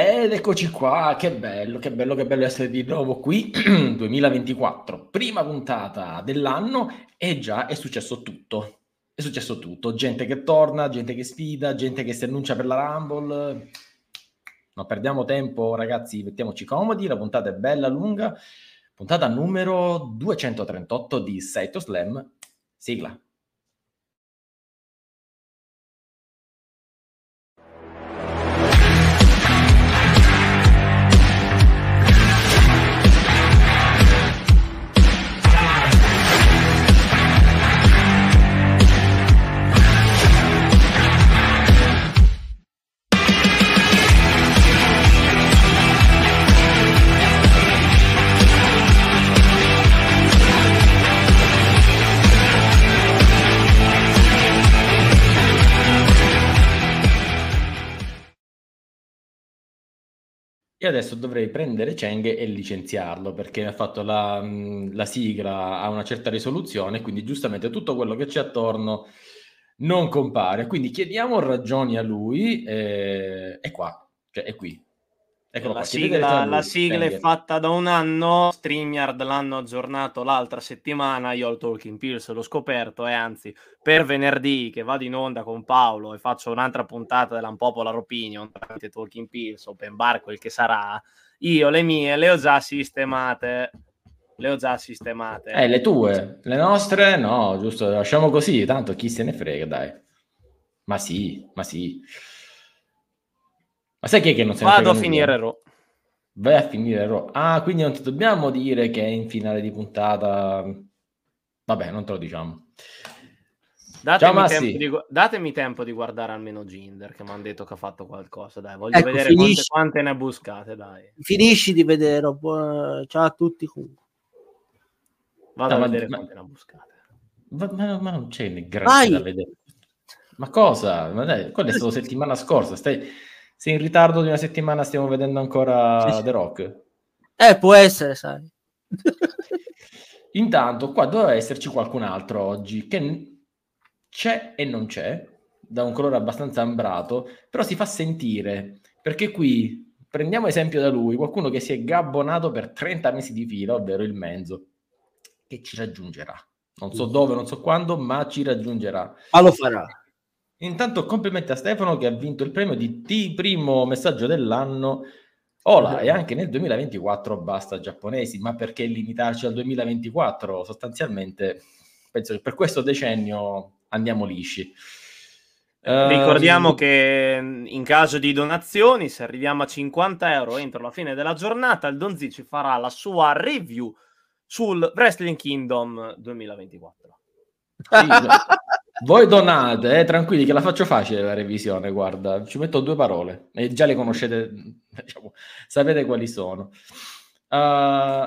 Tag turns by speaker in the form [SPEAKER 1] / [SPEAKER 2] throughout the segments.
[SPEAKER 1] Ed eccoci qua, che bello, che bello, che bello essere di nuovo qui, 2024, prima puntata dell'anno e già è successo tutto, è successo tutto, gente che torna, gente che sfida, gente che si annuncia per la Rumble, non perdiamo tempo ragazzi, mettiamoci comodi, la puntata è bella, lunga, puntata numero 238 di Saito Slam, sigla. Io adesso dovrei prendere Cheng e licenziarlo perché ha fatto la, la, sigla a una certa risoluzione, quindi giustamente tutto quello che c'è attorno non compare. Quindi chiediamo ragioni a lui, eh, è qua, cioè è qui.
[SPEAKER 2] Eccolo la, sigla, la sigla è fatta da un anno, StreamYard l'hanno aggiornato l'altra settimana, io al Talking Pills l'ho scoperto e anzi per venerdì che vado in onda con Paolo e faccio un'altra puntata dell'Unpopular Opinion tramite Talking Pills, Open Bar, quel che sarà, io le mie le ho già sistemate. Le ho già sistemate.
[SPEAKER 1] Eh, le tue, le nostre no, giusto, lasciamo così, tanto chi se ne frega, dai. Ma sì, ma sì. Ma sai chi è che non se
[SPEAKER 2] ne Vado a finire Ro.
[SPEAKER 1] Vai a finire Ro. Ah, quindi non ti dobbiamo dire che è in finale di puntata. Vabbè, non te lo diciamo.
[SPEAKER 2] Datemi, Ciao, tempo di, datemi tempo di guardare almeno Ginder che mi hanno detto che ha fatto qualcosa. Dai, voglio ecco, vedere finisci, quante, quante, ne ha buscate. Dai.
[SPEAKER 3] Finisci di vedere. Ciao a tutti.
[SPEAKER 2] Vado no, a vedere ma, quante ne ha buscate.
[SPEAKER 1] Ma, ma, ma, non c'è né grazie da vedere. Ma cosa? Ma dai, quella è stata settimana scorsa. Stai se in ritardo di una settimana stiamo vedendo ancora sì, The Rock.
[SPEAKER 3] Eh, può essere, sai.
[SPEAKER 1] Intanto qua doveva esserci qualcun altro oggi che c'è e non c'è, da un colore abbastanza ambrato, però si fa sentire, perché qui prendiamo esempio da lui, qualcuno che si è gabbonato per 30 mesi di fila, ovvero il Menzo, che ci raggiungerà. Non so dove, non so quando, ma ci raggiungerà.
[SPEAKER 3] Ma lo farà.
[SPEAKER 1] Intanto complimenti a Stefano che ha vinto il premio di T primo messaggio dell'anno. Ola, e anche nel 2024 basta giapponesi, ma perché limitarci al 2024? Sostanzialmente penso che per questo decennio andiamo lisci.
[SPEAKER 2] Ricordiamo uh, che in caso di donazioni, se arriviamo a 50 euro entro la fine della giornata, il Donzi ci farà la sua review sul Wrestling Kingdom 2024. Sì,
[SPEAKER 1] Voi donate, eh, tranquilli che la faccio facile la revisione, guarda, ci metto due parole e già le conoscete, diciamo, sapete quali sono. Uh,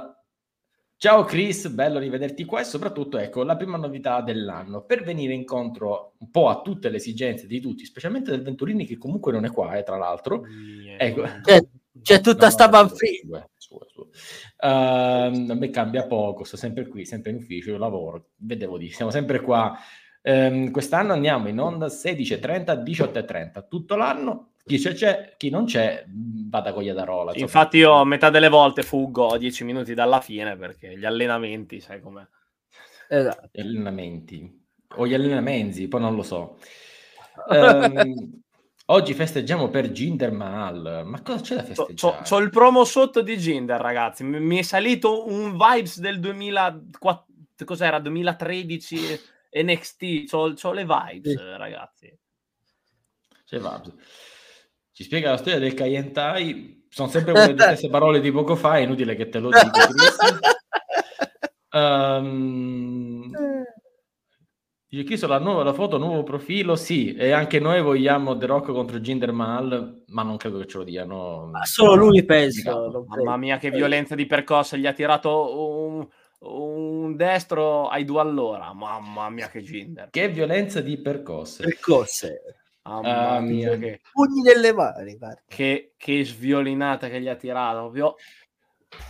[SPEAKER 1] ciao Chris, bello rivederti qua e soprattutto ecco la prima novità dell'anno per venire incontro un po' a tutte le esigenze di tutti, specialmente del Venturini che comunque non è qua, eh, tra l'altro.
[SPEAKER 3] Yeah. Ecco. C'è, c'è tutta no, sta no, banfrina.
[SPEAKER 1] Uh, a me cambia poco, sto sempre qui, sempre in ufficio, lavoro, vedevo di, siamo sempre qua Um, quest'anno andiamo in onda 16.30, 18.30, tutto l'anno. Chi c'è, c'è, chi non c'è, vada con Iadarola.
[SPEAKER 2] Infatti, io a metà delle volte fuggo a 10 minuti dalla fine perché gli allenamenti, sai com'è.
[SPEAKER 1] Esatto. Gli allenamenti o gli allenamenti, poi non lo so. Um, oggi festeggiamo per Ginder Mahal. Ma cosa c'è da festeggiare? C'ho,
[SPEAKER 2] c'ho il promo sotto di Ginder, ragazzi. Mi, mi è salito un vibes del 2004, cos'era? 2013 NXT, c'ho, c'ho le vibes, sì. ragazzi.
[SPEAKER 1] C'è vibes. Ci spiega la storia del Kayentai, sono sempre quelle stesse parole di poco fa, è inutile che te lo dica. um, dice Chris la, nuova, la foto, nuovo profilo, sì, e anche noi vogliamo The Rock contro Jinder Mahal, ma non credo che ce lo diano.
[SPEAKER 3] Ma solo lui penso.
[SPEAKER 2] Mamma mia, che violenza di percossa, gli ha tirato un un destro ai due all'ora. Mamma mia, che ginder.
[SPEAKER 1] Che violenza di percosse.
[SPEAKER 3] Percosse.
[SPEAKER 2] Mamma um, mia, che...
[SPEAKER 3] Pugni nelle mani.
[SPEAKER 2] Che, che, sviolinata che gli ha tirato. Proprio...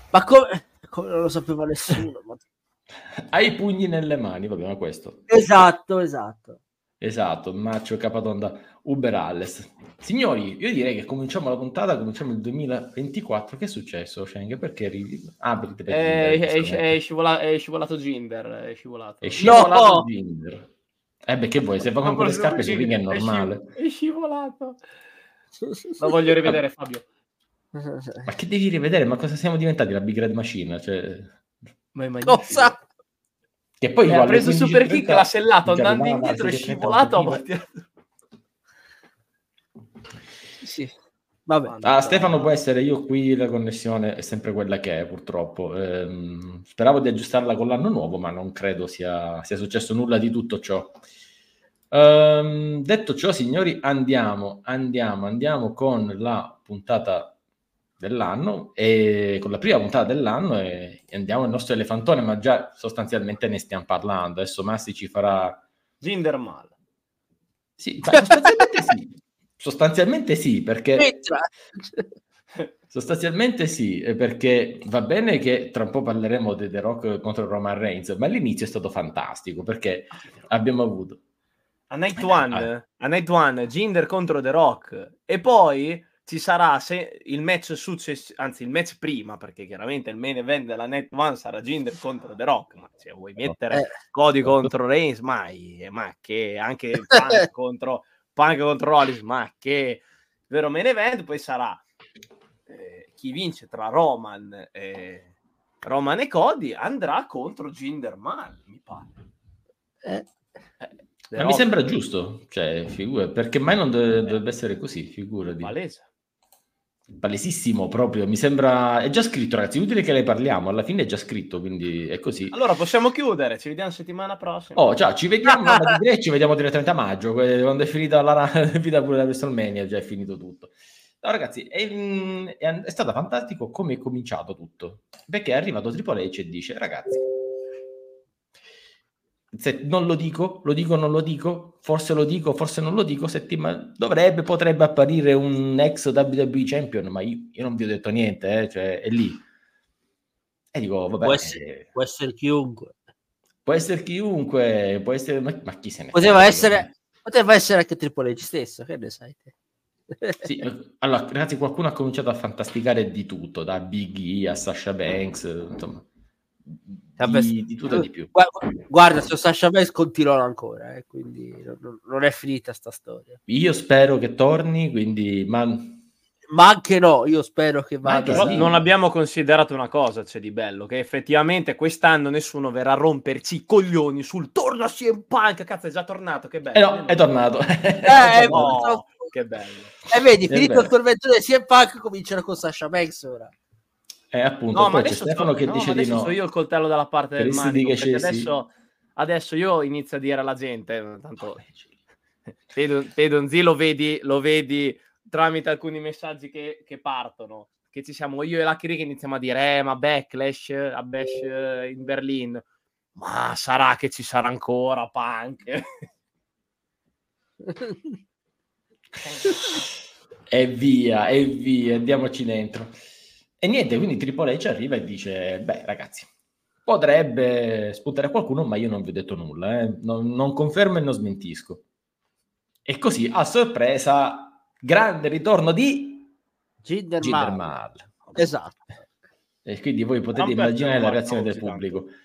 [SPEAKER 3] Ma come... come non lo sapeva nessuno.
[SPEAKER 1] Hai i pugni nelle mani, va bene questo.
[SPEAKER 3] Esatto, esatto.
[SPEAKER 1] Esatto, Maccio Capatonda, Uber Alles. Signori, io direi che cominciamo la puntata, cominciamo il 2024. Che è successo, Schengen? Perché eri...
[SPEAKER 2] Ah, perché è, scivola, è scivolato Ginder, è scivolato.
[SPEAKER 1] È scivolato no! Ginder. Eh beh, che vuoi? Se va con quelle scarpe ring è normale.
[SPEAKER 2] È scivolato. Lo voglio rivedere, Fabio.
[SPEAKER 1] Ma che devi rivedere? Ma cosa siamo diventati la Big Red Machine? Cioè...
[SPEAKER 2] Ma è magnifico. Cosa?
[SPEAKER 1] Che poi
[SPEAKER 2] eh, ha preso super kick, l'ha sellato andando indietro e scivolato.
[SPEAKER 3] Sì. Vabbè.
[SPEAKER 1] Ah, Stefano può essere io qui, la connessione è sempre quella che è purtroppo. Ehm, speravo di aggiustarla con l'anno nuovo, ma non credo sia, sia successo nulla di tutto ciò. Ehm, detto ciò, signori, andiamo, andiamo, andiamo con la puntata dell'anno e con la prima puntata dell'anno e andiamo al nostro elefantone, ma già sostanzialmente ne stiamo parlando. Adesso Massi ci farà
[SPEAKER 2] Zindermal.
[SPEAKER 1] Sì, sostanzialmente sì. Sostanzialmente sì, perché Sostanzialmente sì, perché va bene che tra un po' parleremo di The Rock contro Roman Reigns, ma l'inizio è stato fantastico perché abbiamo avuto
[SPEAKER 2] a Night One, a Night One, Jinder contro The Rock e poi ci sarà se il match successivo, anzi il match prima, perché chiaramente il main event della Net One sarà Jinder contro The Rock, ma se vuoi mettere eh. Cody contro Reigns, mai, ma che anche Punk contro Punk contro Rollins, ma che vero main event, poi sarà eh, chi vince tra Roman e Roman e Cody andrà contro Jinder Mal, mi pare.
[SPEAKER 1] Eh. Eh, ma mi sembra giusto, cioè, figura, perché mai non deve, dovrebbe essere così, figura di... Palesissimo proprio, mi sembra... È già scritto, ragazzi, utile che ne parliamo, alla fine è già scritto, quindi è così.
[SPEAKER 2] Allora possiamo chiudere, ci vediamo settimana prossima.
[SPEAKER 1] Oh, ciao, ci vediamo, no, ci vediamo direttamente a maggio, quando è finita la vita pure la WrestleMania, già è finito tutto. No, ragazzi, è, è, è stato fantastico come è cominciato tutto, perché è arrivato Triple H e dice, ragazzi, se non lo dico, lo dico, non lo dico, forse lo dico, forse non lo dico, settimana dovrebbe, potrebbe apparire un ex WWE champion, ma io, io non vi ho detto niente, eh, cioè è lì. E dico, vabbè,
[SPEAKER 3] può essere, può essere chiunque.
[SPEAKER 1] Può essere chiunque, può essere, ma, ma chi se ne
[SPEAKER 3] poteva essere, poteva essere anche Triple H stesso, che ne sai te?
[SPEAKER 1] sì, allora, ragazzi, qualcuno ha cominciato a fantasticare di tutto, da Big E a Sasha Banks, insomma di, di tutto e di più.
[SPEAKER 3] Guarda, su Sasha Banks continuano ancora, eh, quindi non, non, è finita sta storia.
[SPEAKER 1] Io spero che torni, quindi... Ma...
[SPEAKER 3] ma anche no, io spero che vada.
[SPEAKER 2] Sì. Non abbiamo considerato una cosa, c'è di bello, che effettivamente quest'anno nessuno verrà a romperci i coglioni sul torno a CM Punk, cazzo è già tornato, che bello.
[SPEAKER 1] Eh no, è tornato.
[SPEAKER 3] Eh, no, che bello. E eh, vedi, finito il tormento di CM Punk cominciano con Sasha Banks ora.
[SPEAKER 1] Eh, appunto, no, ma adesso Stefano so, che no, dice di no.
[SPEAKER 2] io il coltello dalla parte del manico, che adesso, adesso io inizio a dire alla gente, tanto Pedonzi lo vedi, lo vedi tramite alcuni messaggi che, che partono, che ci siamo io e la Kiri che iniziamo a dire, eh, ma Backlash, a Bash in Berlino, ma sarà che ci sarà ancora Punk.
[SPEAKER 1] e via, e via, andiamoci dentro. E niente, quindi Triple H arriva e dice, beh ragazzi, potrebbe spuntare qualcuno, ma io non vi ho detto nulla, eh? non, non, confermo e non smentisco. E così, a sorpresa, grande ritorno di
[SPEAKER 3] Jinder Mahal. Esatto.
[SPEAKER 1] E quindi voi potete non immaginare la reazione del pubblico. Tanto.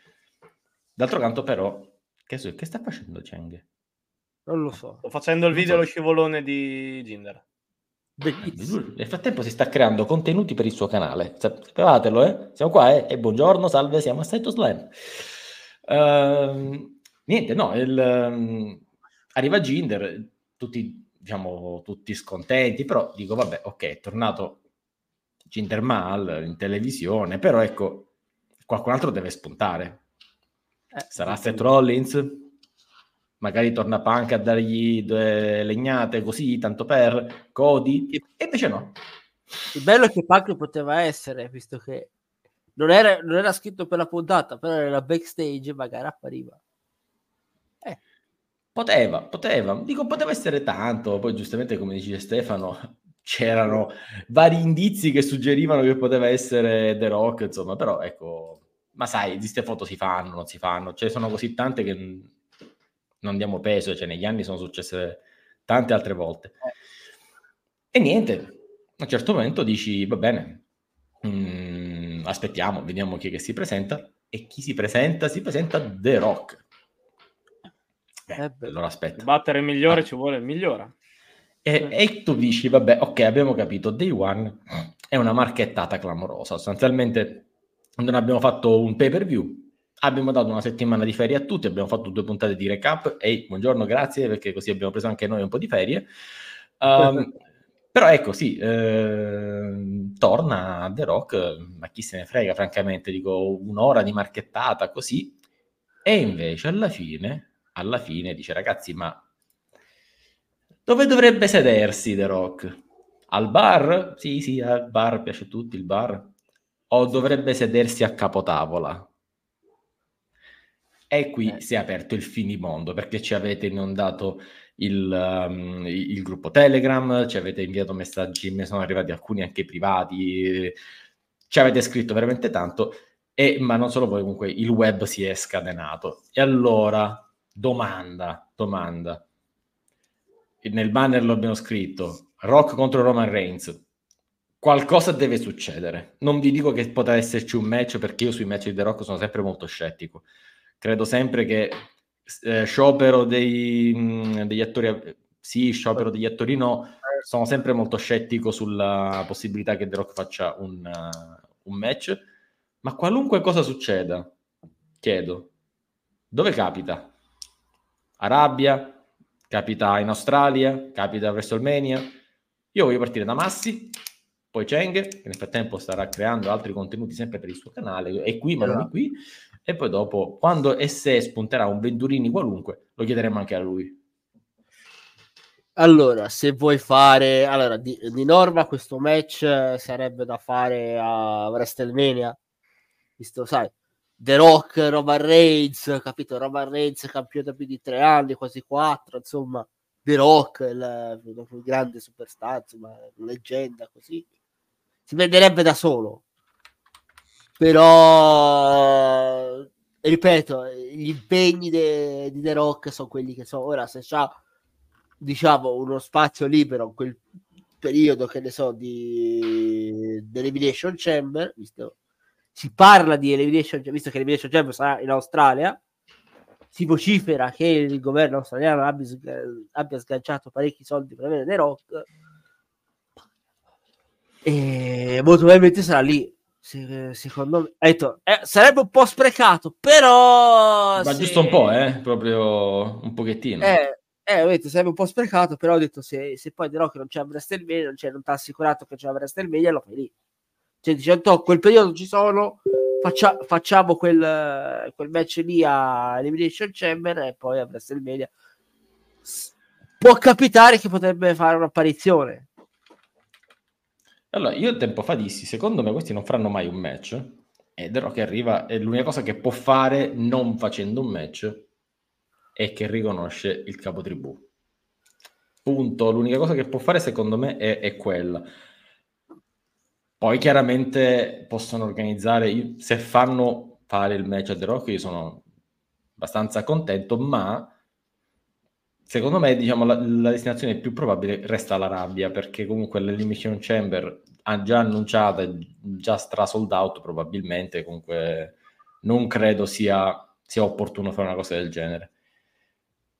[SPEAKER 1] D'altro canto però, che, che sta facendo Cheng?
[SPEAKER 3] Non lo so.
[SPEAKER 2] Sto facendo il video so. lo scivolone di Jinder.
[SPEAKER 1] Bellissimo. Nel frattempo si sta creando contenuti per il suo canale. Sapevatelo, eh? Siamo qua, eh? E buongiorno, salve, siamo a Saito Slam. Uh, niente, no, il, um, arriva Ginder, tutti, diciamo, tutti scontenti, però dico, vabbè, ok, è tornato Ginder Mal in televisione, però ecco, qualcun altro deve spuntare. Eh, Sarà Seth Rollins? Magari torna Punk a dargli due legnate così, tanto per Cody, e invece no.
[SPEAKER 3] Il bello è che Punk poteva essere, visto che non era, non era scritto per la puntata, però era backstage, magari appariva.
[SPEAKER 1] Eh. Poteva, poteva, dico poteva essere tanto, poi giustamente come dice Stefano, c'erano vari indizi che suggerivano che poteva essere The Rock, insomma, però ecco, ma sai, di queste foto si fanno, non si fanno, ce ne sono così tante che non diamo peso, cioè negli anni sono successe tante altre volte. E niente, a un certo momento dici, va bene, mh, mm, aspettiamo, vediamo chi è che si presenta. E chi si presenta? Si presenta The Rock.
[SPEAKER 2] Beh, eh allora aspetta. Battere il migliore ah. ci vuole il migliore.
[SPEAKER 1] E, e, tu dici, vabbè, ok, abbiamo capito, Day One è una marchettata clamorosa. Sostanzialmente non abbiamo fatto un pay per view, abbiamo dato una settimana di ferie a tutti, abbiamo fatto due puntate di recap. Ehi, buongiorno, grazie, perché così abbiamo preso anche noi un po' di ferie. Um, però ecco, sì, eh, torna The Rock, ma chi se ne frega, francamente, dico un'ora di marchettata così. E invece alla fine, alla fine dice, ragazzi, ma dove dovrebbe sedersi The Rock? Al bar? Sì, sì, al bar, piace a tutti il bar. O dovrebbe sedersi a capotavola? E qui eh. si è aperto il finimondo perché ci avete inondato il, um, il, gruppo Telegram, ci avete inviato messaggi, mi sono arrivati alcuni anche privati, ci avete scritto veramente tanto, e, ma non solo voi, comunque il web si è scatenato. E allora, domanda, domanda. Nel banner lo abbiamo scritto, Rock contro Roman Reigns. Qualcosa deve succedere. Non vi dico che potrà esserci un match perché io sui match di The Rock sono sempre molto scettico credo sempre che eh, sciopero dei, mh, degli attori, sì, sciopero degli attori no, sono sempre molto scettico sulla possibilità che The Rock faccia un, uh, un match, ma qualunque cosa succeda, chiedo, dove capita? Arabia? Capita in Australia? Capita a WrestleMania? Io voglio partire da Massi, poi Cheng, che nel frattempo starà creando altri contenuti sempre per il suo canale, è qui ma non è qui, e poi dopo, quando e se spunterà un Venturini qualunque, lo chiederemo anche a lui.
[SPEAKER 3] Allora, se vuoi fare... Allora, di, di norma questo match sarebbe da fare a WrestleMania, visto, sai, The Rock, Roman Reigns, capito? Roman Reigns campione da più di tre anni, quasi quattro, insomma, The Rock, il, il grande superstar, insomma, leggenda, così. Si venderebbe da solo però ripeto gli impegni de, di The Rock sono quelli che sono. Ora se c'ha diciamo uno spazio libero in quel periodo che ne so di dell'Elimination Chamber visto si parla di Elimination visto che l'Elimination Chamber sarà in Australia si vocifera che il governo australiano abbia, abbia sganciato parecchi soldi per avere The Rock e molto probabilmente sarà lì secondo me detto, eh, sarebbe un po' sprecato, però
[SPEAKER 1] ma se... giusto un po', eh? proprio un pochettino.
[SPEAKER 3] Eh, eh, detto, sarebbe un po' sprecato, però ho detto se, se poi dirò che non c'è WrestleMania, non, c'è, non ti ha assicurato che c'è WrestleMania, lo fai lì. Cioè, dicendo, quel periodo ci sono, faccia, facciamo quel, quel match lì a Elimination Chamber e poi a WrestleMania. Può capitare che potrebbe fare un'apparizione
[SPEAKER 1] allora, io tempo fa dissi, secondo me questi non faranno mai un match. E The Rock arriva e l'unica cosa che può fare non facendo un match è che riconosce il capo tribù. Punto. L'unica cosa che può fare secondo me è, è quella. Poi chiaramente possono organizzare, se fanno fare il match a The Rock, io sono abbastanza contento, ma secondo me diciamo, la, la, destinazione più probabile resta l'Arabia perché comunque l'Elimination Chamber ha già annunciata già stra sold out probabilmente comunque non credo sia, sia opportuno fare una cosa del genere.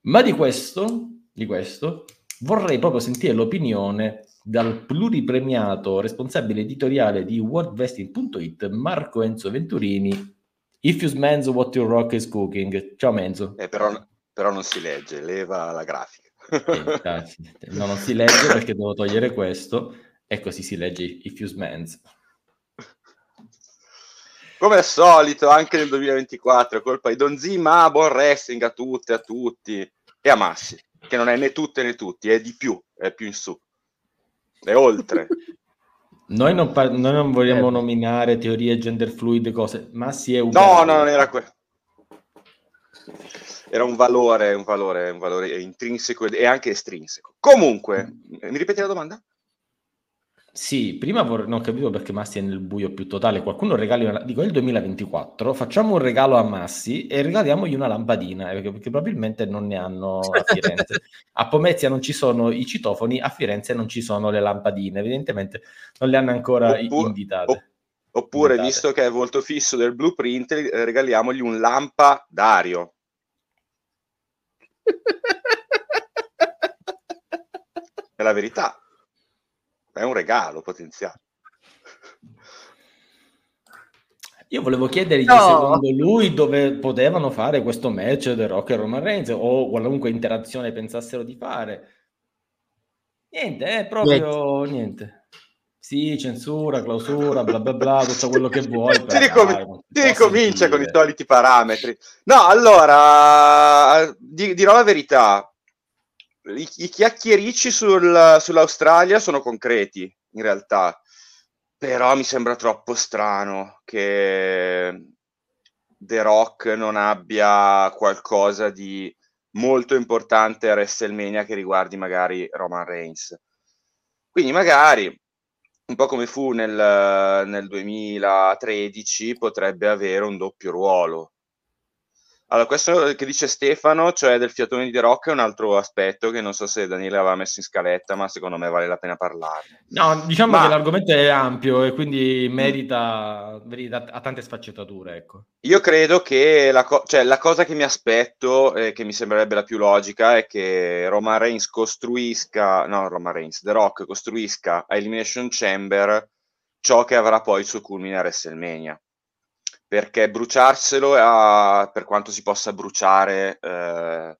[SPEAKER 1] Ma di questo, di questo vorrei proprio sentire l'opinione dal pluripremiato responsabile editoriale di worldvesting.it Marco Enzo Venturini. If you smells what your rock is cooking. Ciao Menzo.
[SPEAKER 4] Eh, però però non si legge, leva la grafica.
[SPEAKER 1] No, non si legge perché devo togliere questo e così si legge You Mans.
[SPEAKER 4] Come al solito, anche nel 2024, colpa di Don Z, ma buon wrestling a tutte, a tutti e a Massi, che non è né tutte né tutti, è di più, è più in su, è oltre.
[SPEAKER 1] Noi non, par- noi non vogliamo eh. nominare teorie gender fluid, cose, Massi è un...
[SPEAKER 4] No, no, non era quello era un valore, un valore, un valore intrinseco e anche estrinseco. Comunque, mi ripeti la domanda?
[SPEAKER 1] Sì, prima vorrei, non capito perché Massi è nel buio più totale. Qualcuno regali una, dico, è il 2024, facciamo un regalo a Massi e regaliamogli una lampadina, eh, perché, perché probabilmente non ne hanno a Firenze. a Pomezia non ci sono i citofoni, a Firenze non ci sono le lampadine, evidentemente non le hanno ancora Oppure, invitate.
[SPEAKER 4] Oppure, invitate. visto che è volto fisso del blueprint, regaliamogli un lampa Dario. È la verità è un regalo potenziale.
[SPEAKER 1] Io volevo chiedergli no. secondo lui dove potevano fare questo match The Rock e Roman Reigns o qualunque interazione pensassero di fare. Niente, è proprio niente. niente. Sì, censura, clausura, bla bla bla, tutto quello che vuoi.
[SPEAKER 4] Si, ricom- si ricomincia con i soliti parametri. No, allora, di- dirò la verità i, i chiacchiericci sul, sull'Australia sono concreti, in realtà, però mi sembra troppo strano che The Rock non abbia qualcosa di molto importante a WrestleMania che riguardi magari Roman Reigns. Quindi magari, un po' come fu nel, nel 2013, potrebbe avere un doppio ruolo allora, questo che dice Stefano, cioè del fiatone di The Rock, è un altro aspetto che non so se Daniele aveva messo in scaletta, ma secondo me vale la pena parlarne.
[SPEAKER 1] No, diciamo ma... che l'argomento è ampio e quindi merita, merita a tante sfaccettature. Ecco.
[SPEAKER 4] Io credo che la, co- cioè, la cosa che mi aspetto e che mi sembrerebbe la più logica è che Roman Reigns costruisca, no, Roman Reigns, The Rock costruisca a Elimination Chamber ciò che avrà poi il suo culmine a WrestleMania perché bruciarselo a, per quanto si possa bruciare eh,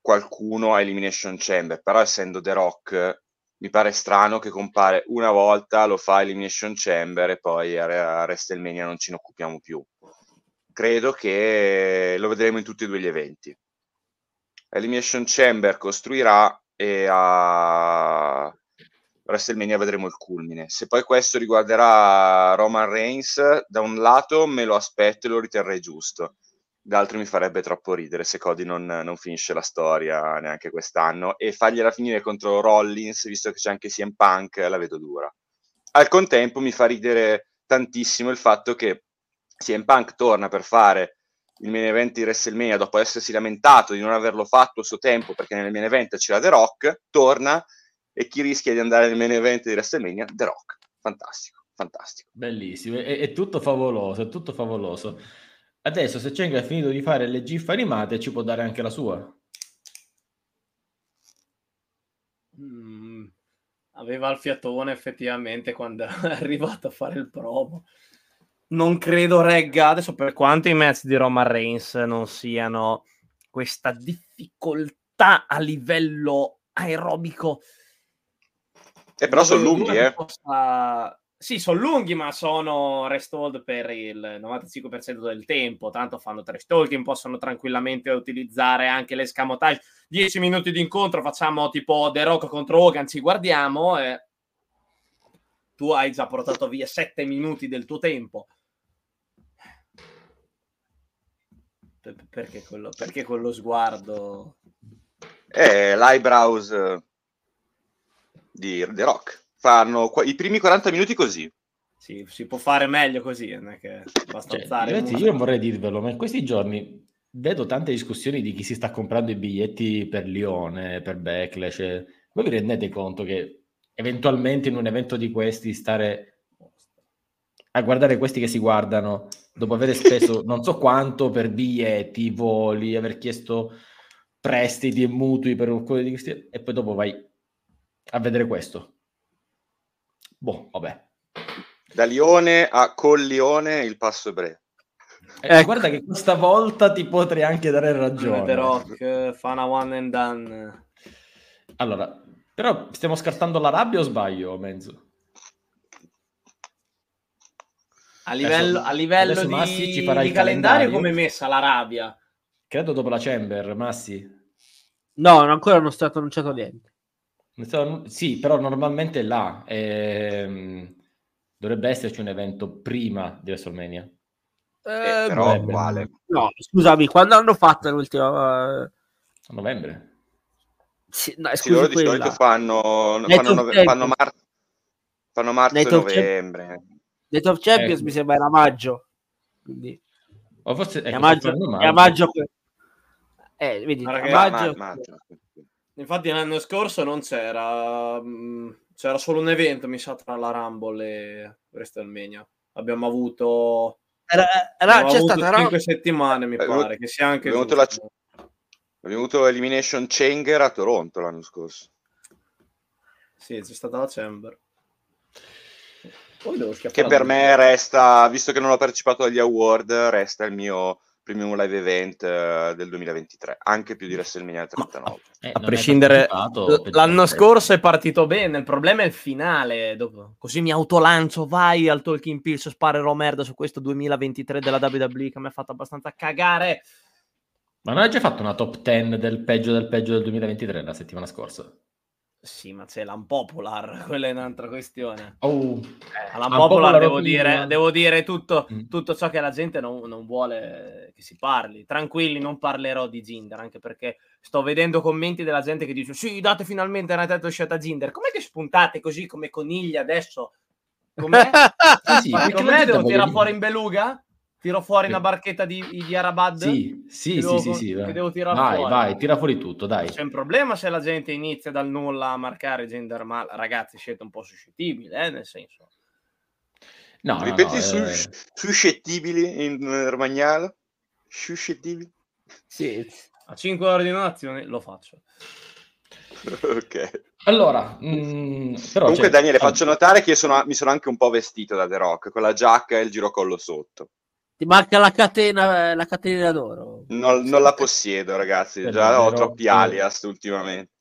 [SPEAKER 4] qualcuno a Elimination Chamber, però essendo The Rock mi pare strano che compare una volta, lo fa Elimination Chamber e poi a, a WrestleMania non ce ne occupiamo più. Credo che lo vedremo in tutti e due gli eventi. Elimination Chamber costruirà e a WrestleMania vedremo il culmine. Se poi questo riguarderà Roman Reigns, da un lato me lo aspetto e lo riterrei giusto, d'altro mi farebbe troppo ridere se Cody non, non, finisce la storia neanche quest'anno e fargliela finire contro Rollins, visto che c'è anche CM Punk, la vedo dura. Al contempo mi fa ridere tantissimo il fatto che CM Punk torna per fare il main event di WrestleMania dopo essersi lamentato di non averlo fatto a suo tempo perché nel main event c'era The Rock, torna e chi rischia di andare nel main event di WrestleMania? The Rock. Fantastico, fantastico.
[SPEAKER 1] Bellissimo, è, è tutto favoloso, è tutto favoloso. Adesso se Cenga ha finito di fare le GIF animate ci può dare anche la sua.
[SPEAKER 2] Mm, aveva il fiatone effettivamente quando è arrivato a fare il promo. Non credo regga, adesso per quanto i match di Roman Reigns non siano questa difficoltà a livello aerobico
[SPEAKER 4] e però sono lunghi, eh.
[SPEAKER 2] Possa... Sì, sono lunghi, ma sono rest hold per il 95% del tempo. Tanto fanno trash talking, possono tranquillamente utilizzare anche l'escamotage. 10 minuti di incontro, facciamo tipo The Rock contro Hogan, ci guardiamo e tu hai già portato via 7 minuti del tuo tempo. Perché quello, perché quello sguardo?
[SPEAKER 4] Eh, l'eyebrows di The Rock. Fanno qu- i primi 40 minuti così.
[SPEAKER 2] Sì, si può fare meglio così, non è che basta
[SPEAKER 1] cioè, io, io non vorrei dirvelo, ma in questi giorni vedo tante discussioni di chi si sta comprando i biglietti per Lione, per Backlash. Voi vi rendete conto che eventualmente in un evento di questi stare a guardare questi che si guardano dopo aver speso non so quanto per biglietti, voli, aver chiesto prestiti e mutui per quello di questi e poi dopo vai a vedere questo. Boh, vabbè.
[SPEAKER 4] Da Lione a Collione il passo è breve.
[SPEAKER 1] Eh, ecco. Guarda che questa volta ti potrei anche dare ragione.
[SPEAKER 2] The Rock fa una one and done.
[SPEAKER 1] Allora, però stiamo scartando la rabbia o sbaglio, Menzo?
[SPEAKER 2] A livello, adesso, a livello di, Massi ci farà di il calendario, come è messa la rabbia?
[SPEAKER 1] Credo dopo la Chamber, Massi.
[SPEAKER 3] No, ancora non è stato annunciato niente.
[SPEAKER 1] Sì, però normalmente là ehm, dovrebbe esserci un evento prima di WrestleMania.
[SPEAKER 4] Eh, eh però quale?
[SPEAKER 3] No, scusami, quando hanno fatto l'ultima?
[SPEAKER 1] A novembre.
[SPEAKER 4] Sì, no, scusi, sì, loro di solito fanno, fanno, nove- fanno marzo Fanno marzo e novembre.
[SPEAKER 3] Nei top Champions eh. mi sembra era maggio. Quindi...
[SPEAKER 1] O forse è
[SPEAKER 3] a maggio, a maggio. Eh, vedi, a maggio... Ma, maggio.
[SPEAKER 2] Infatti l'anno scorso non c'era, mm, c'era solo un evento, mi sa, tra la Rumble e WrestleMania. Abbiamo avuto...
[SPEAKER 3] Era, era, c'è stata
[SPEAKER 2] 5 settimane, mi pare, che sia anche...
[SPEAKER 4] Abbiamo avuto, la... abbiamo avuto Elimination Chamber a Toronto l'anno scorso.
[SPEAKER 2] Sì, c'è stata la Chamber.
[SPEAKER 4] che per me resta, visto che non ho partecipato agli award, resta il mio premium live event uh, del 2023, anche più di WrestleMania 39.
[SPEAKER 2] Eh, a prescindere, l'anno scorso è partito bene, il problema è il finale. Dopo. Così mi autolancio, vai al Talking Pills, sparerò merda su questo 2023 della WWE che mi ha fatto abbastanza cagare.
[SPEAKER 1] Ma non hai già fatto una top 10 del peggio del peggio del 2023 la settimana scorsa?
[SPEAKER 2] Sì, ma c'è l'unpopular, quella è un'altra questione.
[SPEAKER 1] Oh,
[SPEAKER 2] eh, l'unpopular devo dire, devo dire tutto, mm. tutto, ciò che la gente non, non, vuole che si parli. Tranquilli, non parlerò di Ginder, anche perché sto vedendo commenti della gente che dice sì, date finalmente una testa uscita a Ginder. Com'è che spuntate così come conigli adesso? Com'è? sì, sì, com'è? Devo tirare fuori in beluga? Tiro fuori una barchetta di, di Arabad?
[SPEAKER 1] Sì, sì, sì, sì, sì, Che devo tirare vai, fuori. Vai, tira fuori tutto, dai.
[SPEAKER 2] C'è un problema se la gente inizia dal nulla a marcare gender mal. Ragazzi, siete un po' suscettibili, eh, nel senso.
[SPEAKER 4] No, Ripeti no, su, eh... suscettibili in romagnolo? Suscettibili?
[SPEAKER 2] Sì. A 5 ore di nazione lo faccio.
[SPEAKER 4] ok.
[SPEAKER 1] Allora, mh, mm,
[SPEAKER 4] comunque Daniele, faccio notare che sono, mi sono anche un po' vestito da The Rock, con la giacca e il girocollo sotto.
[SPEAKER 3] Ti manca la catena, la catena d'oro.
[SPEAKER 4] Non, non la possiedo, ragazzi. Per Già ho troppi alias ultimamente.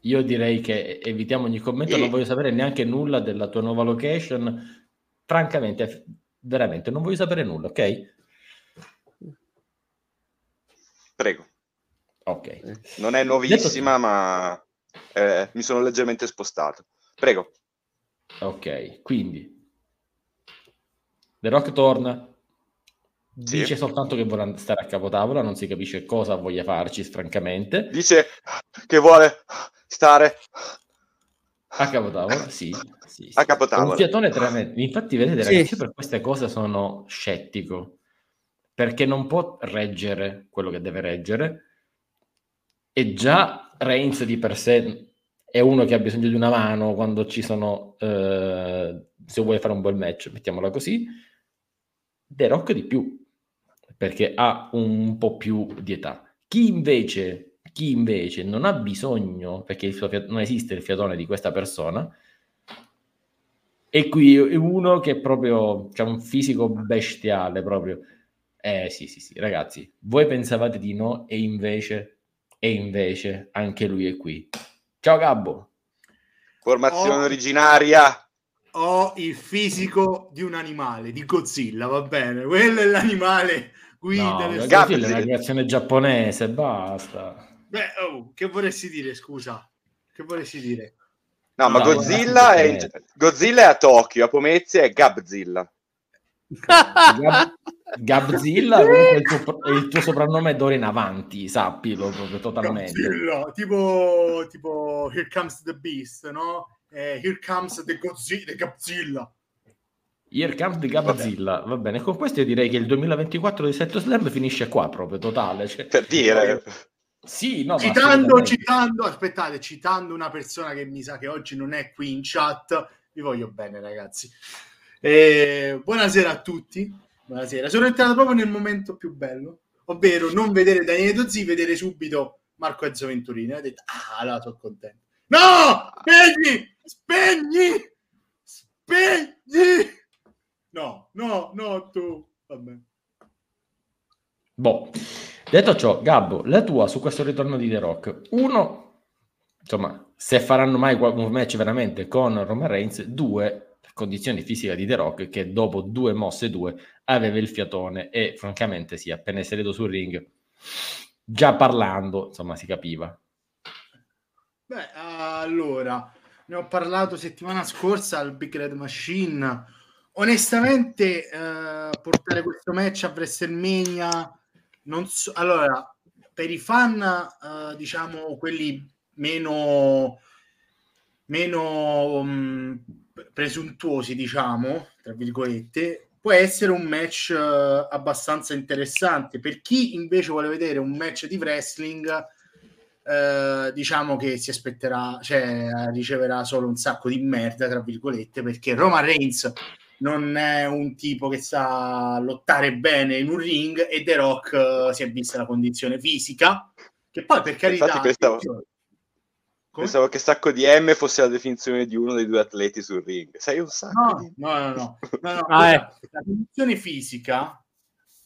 [SPEAKER 1] Io direi che evitiamo ogni commento, e... non voglio sapere neanche nulla della tua nuova location. Francamente, veramente, non voglio sapere nulla, ok?
[SPEAKER 4] Prego.
[SPEAKER 1] Ok.
[SPEAKER 4] Non è nuovissima, Detto... ma eh, mi sono leggermente spostato. Prego.
[SPEAKER 1] Ok, quindi The Rock torna, sì. dice soltanto che vuole stare a capotavola, non si capisce cosa voglia farci, francamente.
[SPEAKER 4] Dice che vuole stare
[SPEAKER 1] a capotavola, sì. sì,
[SPEAKER 4] sì. A capotavola.
[SPEAKER 1] Un fiatone tremendo. Infatti, vedete, sì. ragazzi, io per queste cose sono scettico, perché non può reggere quello che deve reggere, e già Reigns di per sé è uno che ha bisogno di una mano quando ci sono, eh, se vuole fare un bel match, mettiamola così, The Rock di più, perché ha un po' più di età. Chi invece, chi invece non ha bisogno, perché fiat- non esiste il fiatone di questa persona, e qui è uno che proprio ha un fisico bestiale proprio. Eh sì, sì, sì, ragazzi, voi pensavate di no e invece, e invece anche lui è qui. Ciao Gabbo.
[SPEAKER 4] Formazione oh. originaria
[SPEAKER 5] ho il fisico di un animale, di Godzilla, va bene, quello è l'animale
[SPEAKER 1] guida. No, Godzilla è una creazione giapponese, basta.
[SPEAKER 5] Beh, oh, che vorresti dire, scusa? Che vorresti dire?
[SPEAKER 4] No, ma no, Godzilla, è. Godzilla è a Tokyo, a Pomezia è Gabzilla.
[SPEAKER 1] Gab... Gabzilla è il, tuo, è il tuo soprannome d'ora in avanti, sappilo proprio totalmente.
[SPEAKER 5] Gabzilla, tipo, tipo Here Comes the Beast, no? Eh, Here Comes the Godzilla, the Godzilla.
[SPEAKER 1] Here Comes the Godzilla, va bene. Con questo io direi che il 2024 di Setto Slam finisce qua proprio, totale. Cioè,
[SPEAKER 4] per dire...
[SPEAKER 1] Sì, no,
[SPEAKER 5] citando, citando, aspettate, citando una persona che mi sa che oggi non è qui in chat, vi voglio bene ragazzi. Eh, buonasera a tutti, buonasera. Sono entrato proprio nel momento più bello, ovvero non vedere Daniele Dozzi, vedere subito Marco Enzo Venturini. Ho detto, ah, allora sono contento. No! Spegni! Spegni! Spegni! No, no, no, tu. Vabbè.
[SPEAKER 1] Boh. Detto ciò, Gabbo, la tua su questo ritorno di The Rock. Uno, insomma, se faranno mai un match veramente con Roman Reigns. Due, condizioni fisiche di The Rock che dopo due mosse due aveva il fiatone e francamente sì, appena è salito sul ring, già parlando, insomma, si capiva.
[SPEAKER 5] Beh, allora, ne ho parlato settimana scorsa al Big Red Machine. Onestamente, eh, portare questo match a WrestleMania, non so, allora, per i fan, eh, diciamo, quelli meno meno mh, presuntuosi, diciamo, tra virgolette, può essere un match uh, abbastanza interessante. Per chi invece vuole vedere un match di wrestling, uh, diciamo che si aspetterà, cioè riceverà solo un sacco di merda, tra virgolette, perché Roman Reigns non è un tipo che sa lottare bene in un ring e The Rock uh, si è vista la condizione fisica, che poi per carità...
[SPEAKER 4] Infatti questa... Come? Pensavo che sacco di M fosse la definizione di uno dei due atleti sul ring. Sei un sacco
[SPEAKER 5] no,
[SPEAKER 4] di...
[SPEAKER 5] no, no, no. no, no. Ah, eh. La condizione fisica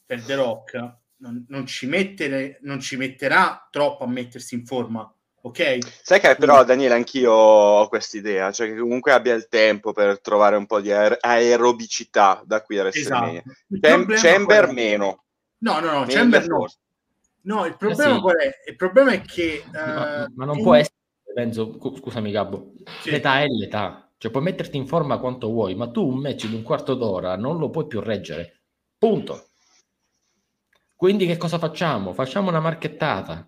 [SPEAKER 5] per The Rock non, non, ci mettere, non ci metterà troppo a mettersi in forma, ok?
[SPEAKER 4] Sai che però, Daniele, anch'io ho questa idea, cioè che comunque abbia il tempo per trovare un po' di aer- aerobicità da qui a WrestleMania. Esatto. Chamber meno.
[SPEAKER 5] No, no, no, Chamber no. No, il problema eh sì. qual è? Il problema è che... Uh,
[SPEAKER 1] ma, ma, non in... può essere Renzo, scusami Gabbo, sì. l'età è l'età, cioè puoi metterti in forma quanto vuoi, ma tu un match di un quarto d'ora non lo puoi più reggere, punto. Quindi che cosa facciamo? Facciamo una marchettata.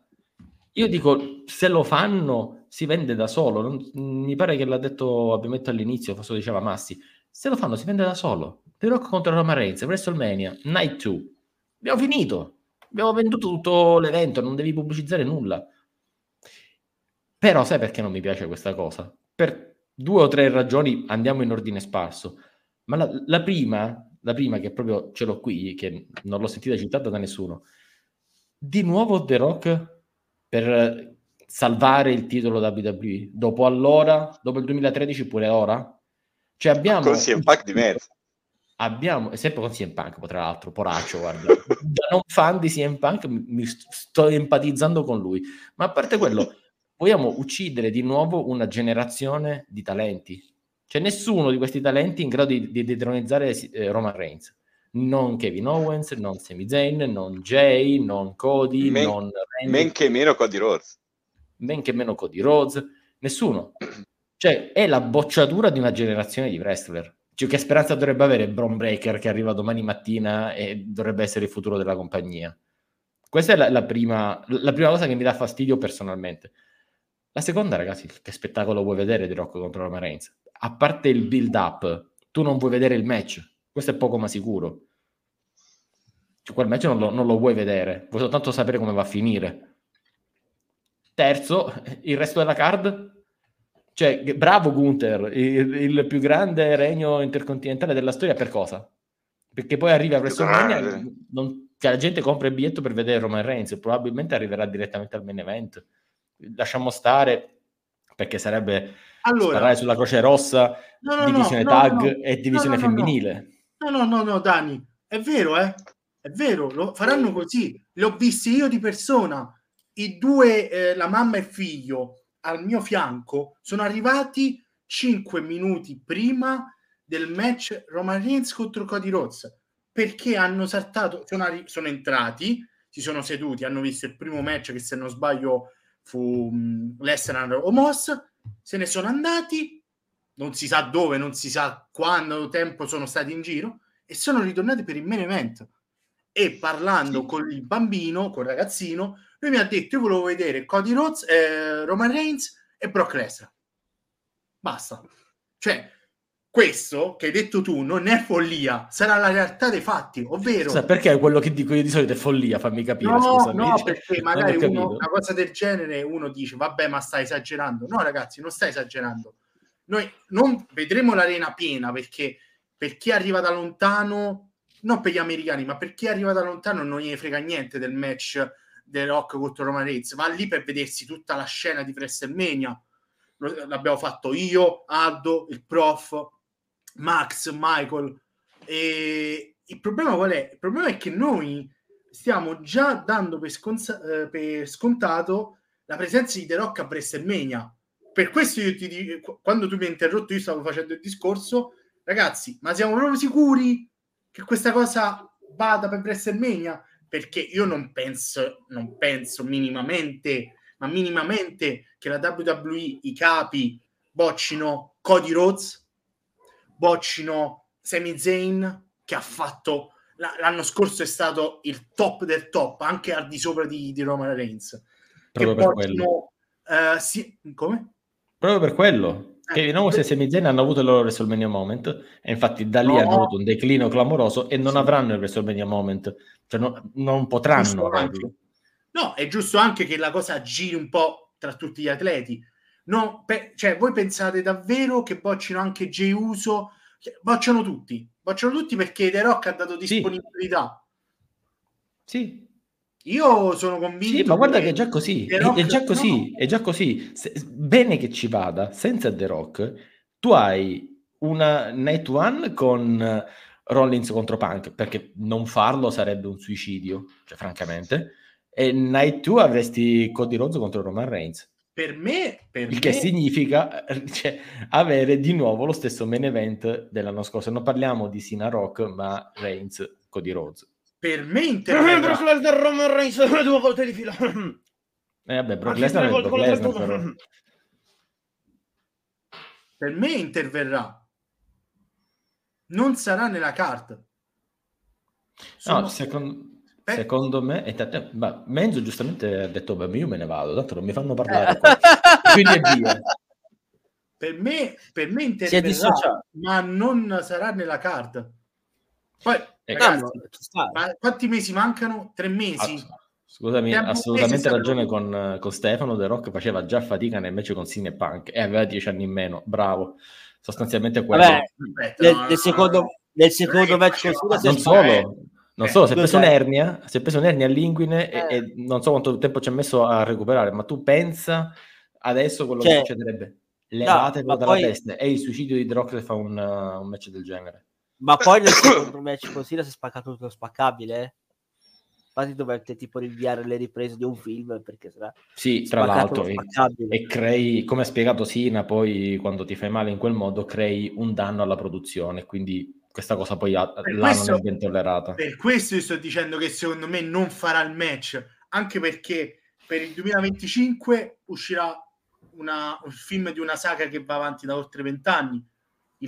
[SPEAKER 1] Io dico, se lo fanno, si vende da solo. Non, mi pare che l'ha detto, abbiamo detto all'inizio, forse diceva Massi. Se lo fanno, si vende da solo. The Rock contro Roma Reigns, WrestleMania, Night 2. Abbiamo finito. Abbiamo venduto tutto l'evento, non devi pubblicizzare nulla. Però sai perché non mi piace questa cosa? Per due o tre ragioni andiamo in ordine sparso. Ma la, la prima, la prima che proprio ce l'ho qui, che non l'ho sentita citata da nessuno, di nuovo The Rock per salvare il titolo WWE dopo allora, dopo il 2013 pure ora? Cioè abbiamo...
[SPEAKER 4] Con CM Punk di mezzo.
[SPEAKER 1] Abbiamo, sempre con CM Punk, tra l'altro, poraccio, guarda. da non fan di CM Punk mi sto empatizzando con lui. Ma a parte quello, vogliamo uccidere di nuovo una generazione di talenti. C'è nessuno di questi talenti in grado di, di detronizzare eh, Roman Reigns. Non Kevin Owens, non Sami Zayn, non Jay, non Cody, men, non
[SPEAKER 4] Randy. Men che meno Cody Rhodes.
[SPEAKER 1] Men che meno Cody Rhodes. Nessuno. Cioè, è la bocciatura di una generazione di wrestler. Cioè, che speranza dovrebbe avere Bron Breaker che arriva domani mattina e dovrebbe essere il futuro della compagnia? Questa è la, la, prima, la prima cosa che mi dà fastidio personalmente. La seconda, ragazzi, che spettacolo vuoi vedere di Rocco contro Roman Reigns? A parte il build up, tu non vuoi vedere il match. Questo è poco ma sicuro. Cioè, quel match non lo, non lo vuoi vedere, vuoi soltanto sapere come va a finire. Terzo, il resto della card cioè, bravo Gunther, il, il, più grande regno intercontinentale della storia per cosa? Perché poi arriva a WrestleMania, non, cioè, la gente compra il biglietto per vedere Roman Reigns, probabilmente arriverà direttamente al main event lasciamo stare perché sarebbe allora, sparare sulla Croce Rossa, no, no, divisione no, tag e divisione femminile.
[SPEAKER 5] No, no, no, no, Dani, è vero, eh? È vero, lo faranno così. L'ho visto io di persona. I due, eh, la mamma e il figlio, al mio fianco, sono arrivati 5 minuti prima del match Roman Reigns contro Cody Rhodes perché hanno saltato, sono, arri- sono entrati, si sono seduti, hanno visto il primo match che se non sbaglio fu um, Lesnar o Moss, se ne sono andati, non si sa dove, non si sa quando tempo sono stati in giro, e sono ritornati per il main event. E parlando sì. con il bambino, con il ragazzino, lui mi ha detto: Io volevo vedere Cody Rhodes, eh, Roman Reigns e Brock Lesnar. Basta. Cioè, questo che hai detto tu non è follia, sarà la realtà dei fatti, ovvero...
[SPEAKER 1] Scusa, perché quello che dico io di solito è follia? Fammi capire.
[SPEAKER 5] No, scusami. no, perché magari uno, una cosa del genere uno dice, vabbè, ma stai esagerando. No, ragazzi, non stai esagerando. Noi non vedremo l'arena piena perché per chi arriva da lontano, non per gli americani, ma per chi arriva da lontano non gli frega niente del match del Rock contro Roman Reigns, va lì per vedersi tutta la scena di WrestleMania. L'abbiamo fatto io, Aldo, il prof, Max, Michael. E il problema qual è? Il problema è che noi stiamo già dando per, sconza- eh, per scontato la presenza di The Rock a WrestleMania. Per questo io ti dico, quando tu mi hai interrotto, io stavo facendo il discorso, ragazzi, ma siamo proprio sicuri che questa cosa vada per WrestleMania? Perché io non penso, non penso minimamente, ma minimamente che la WWE, i capi, boccino Cody Rhodes boccino Sami Zayn che ha fatto l'anno scorso è stato il top del top anche al di sopra di, di Roman Reigns
[SPEAKER 1] proprio che per boccino, quello
[SPEAKER 5] uh, sì, come?
[SPEAKER 1] proprio per quello Kevin Owens e Sami Zayn hanno avuto il loro WrestleMania moment e infatti da lì no. hanno avuto un declino clamoroso e non sì. avranno il WrestleMania moment, cioè no, non potranno averlo.
[SPEAKER 5] No, è giusto anche che la cosa giri un po' tra tutti gli atleti. No, pe- cioè, voi pensate davvero che boccino anche Jey Uso? Bocciano tutti, bocciano tutti perché The Rock ha dato disponibilità.
[SPEAKER 1] Sì. sì.
[SPEAKER 5] Io sono convinto.
[SPEAKER 1] Sì, ma guarda che, che è già così. È, è, già così. No. È già così. Se, bene che ci vada, senza The Rock, tu hai una Night One con Rollins contro Punk, perché non farlo sarebbe un suicidio, cioè francamente. E Night 2 avresti Cody Rhodes contro Roman Reigns.
[SPEAKER 5] Per me, per
[SPEAKER 1] il
[SPEAKER 5] me...
[SPEAKER 1] che significa cioè, avere di nuovo lo stesso main event dell'anno scorso. Non parliamo di Sina Rock, ma Reigns Cody Rhodes.
[SPEAKER 5] Per me interverrà
[SPEAKER 3] Brock Lesnar Roman Reigns due volte di fila.
[SPEAKER 1] Eh vabbè Brock Lesnar è Brock Lesnar però.
[SPEAKER 5] per me interverrà. Non sarà nella carta
[SPEAKER 1] Sono... no secondo, Beh. secondo me è t- ma Menzo giustamente ha detto beh io me ne vado tanto non mi fanno parlare quindi è via
[SPEAKER 5] per me, per me interverrà ma non sarà nella carta poi eh, Ragazzi, ma quanti mesi mancano? Tre mesi?
[SPEAKER 1] Scusami, ha assolutamente ragione con, con, Stefano. The Rock faceva già fatica nel match con Cine Punk e aveva dieci anni in meno. Bravo, sostanzialmente quello.
[SPEAKER 3] Vabbè, nel, nel, secondo, nel secondo match con
[SPEAKER 1] Cine non solo, non solo, si è preso un'ernia, si è preso un'ernia all'inguine eh. e, e, non so quanto tempo ci ha messo a recuperare, ma tu pensa adesso quello cioè, che succederebbe. Levatelo no, dalla poi... testa. È il suicidio di che fa un, uh, un match del genere.
[SPEAKER 3] Ma poi nel secondo match con Sina si è spaccato tutto spaccabile. Eh? Infatti dovete tipo rinviare le riprese di un film perché sarà
[SPEAKER 1] Sì, tra l'altro e, e, crei, come ha spiegato Sina, poi quando ti fai male in quel modo crei un danno alla produzione, quindi questa cosa poi ha, là questo, non è ben tollerata.
[SPEAKER 5] Per questo io sto dicendo che secondo me non farà il match, anche perché per il 2025 uscirà una, un film di una saga che va avanti da oltre vent'anni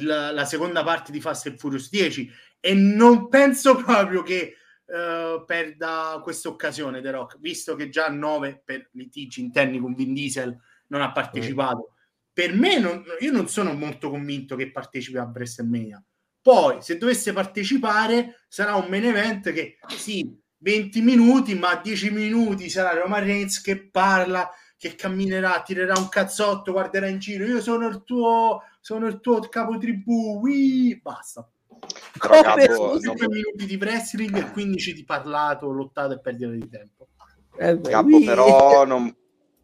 [SPEAKER 5] la seconda parte di Fast and Furious 10 e non penso proprio che uh, perda questa occasione The Rock, visto che già 9 per litigi interni con Vin Diesel non ha partecipato. Mm. Per me non, io non sono molto convinto che partecipi a WrestleMania. Poi, se dovesse partecipare, sarà un main event che sì, 20 minuti, ma 10 minuti sarà Roman Reigns che parla, che camminerà, tirerà un cazzotto, guarderà in giro. Io sono il tuo sono il tuo capo tribù, wii, basta. Però capo, 5 non... minuti di wrestling e 15 di parlato, lottato e perdita di tempo.
[SPEAKER 4] Eh, beh, capo, però non...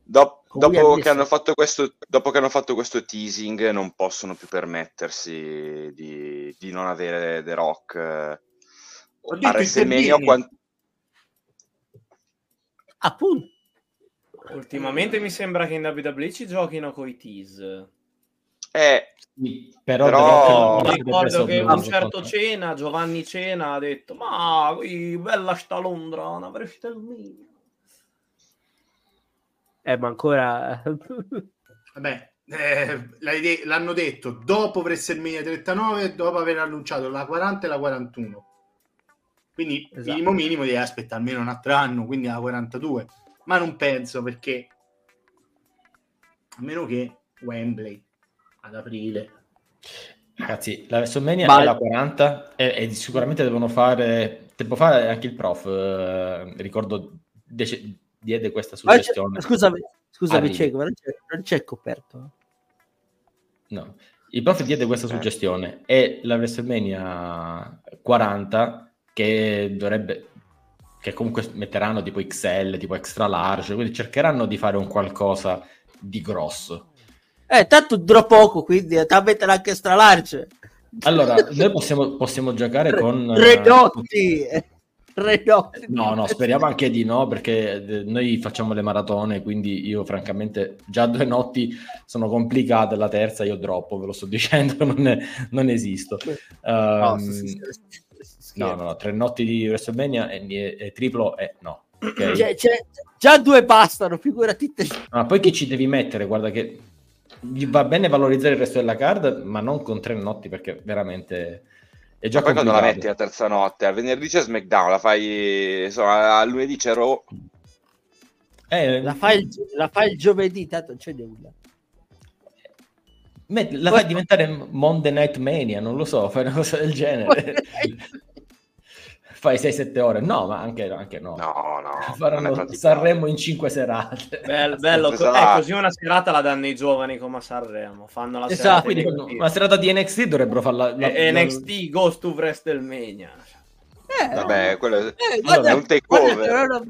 [SPEAKER 4] Do- dopo, che hanno fatto questo, dopo che hanno fatto questo teasing non possono più permettersi di, di non avere The Rock eh, a WrestleMania quant...
[SPEAKER 3] appunto.
[SPEAKER 2] Ultimamente mi sembra che in WWE ci giochino coi tease.
[SPEAKER 4] Eh,
[SPEAKER 1] sì, però, però...
[SPEAKER 2] mi ricordo che un certo Cena, Giovanni Cena, ha detto: Ma qui, bella sta Londra, non avresti il mio.
[SPEAKER 3] Eh, ma ancora.
[SPEAKER 5] Vabbè, eh, l'hanno detto dopo WrestleMania 39, dopo aver annunciato la 40 e la 41. Quindi esatto. minimo minimo devi aspettare almeno un altro anno, quindi la 42. Ma non penso perché a meno che Wembley ad aprile.
[SPEAKER 1] Ragazzi, la WrestleMania Ma... è la 40 e, e, sicuramente devono fare, devo fare anche il prof, eh, ricordo dece- diede questa suggestione.
[SPEAKER 3] Scusami, scusami Cieco, ma non c'è, non c'è coperto.
[SPEAKER 1] No, il prof diede questa suggestione e la WrestleMania 40 che dovrebbe che comunque metteranno tipo XL, tipo extra large, quindi cercheranno di fare un qualcosa di grosso
[SPEAKER 3] eh, tanto dura poco, quindi da mettere anche stralarge.
[SPEAKER 1] Allora, noi possiamo, possiamo giocare con...
[SPEAKER 3] Redotti! Eh, Redotti!
[SPEAKER 1] No, no, speriamo anche di no, perché eh, noi facciamo le maratone, quindi io francamente già due notti sono complicate, la terza io droppo, ve lo sto dicendo, non, è, non esisto. Um, no, sì, sì, no, no, tre notti di WrestleMania e, e triplo e no.
[SPEAKER 3] Okay. C'è, c'è, già due bastano, figurati te.
[SPEAKER 1] Ma poi chi ci devi mettere? Guarda che va bene valorizzare il resto della card, ma non con tre notti perché veramente è già ma poi
[SPEAKER 4] quando la metti la terza notte, a venerdì c'è SmackDown, la fai insomma, a lunedì c'è Raw.
[SPEAKER 3] Eh, la, fai il, la fai il giovedì, tanto non c'è nulla.
[SPEAKER 1] la fai diventare Monday Night Mania, non lo so, fai una cosa del genere. Fai 6-7 ore, no, ma anche, anche no.
[SPEAKER 4] No, no.
[SPEAKER 1] Faranno Sanremo in 5 serate.
[SPEAKER 2] Bello, bello. Eh, così una serata la danno i giovani come a Sanremo. Fanno la esatto,
[SPEAKER 1] serata quindi una serata di NXT dovrebbero farla. La,
[SPEAKER 2] la, NXT Ghost to WrestleMania.
[SPEAKER 4] Eh, Vabbè, quello è, eh, guarda, è un takeover.
[SPEAKER 3] Guarda,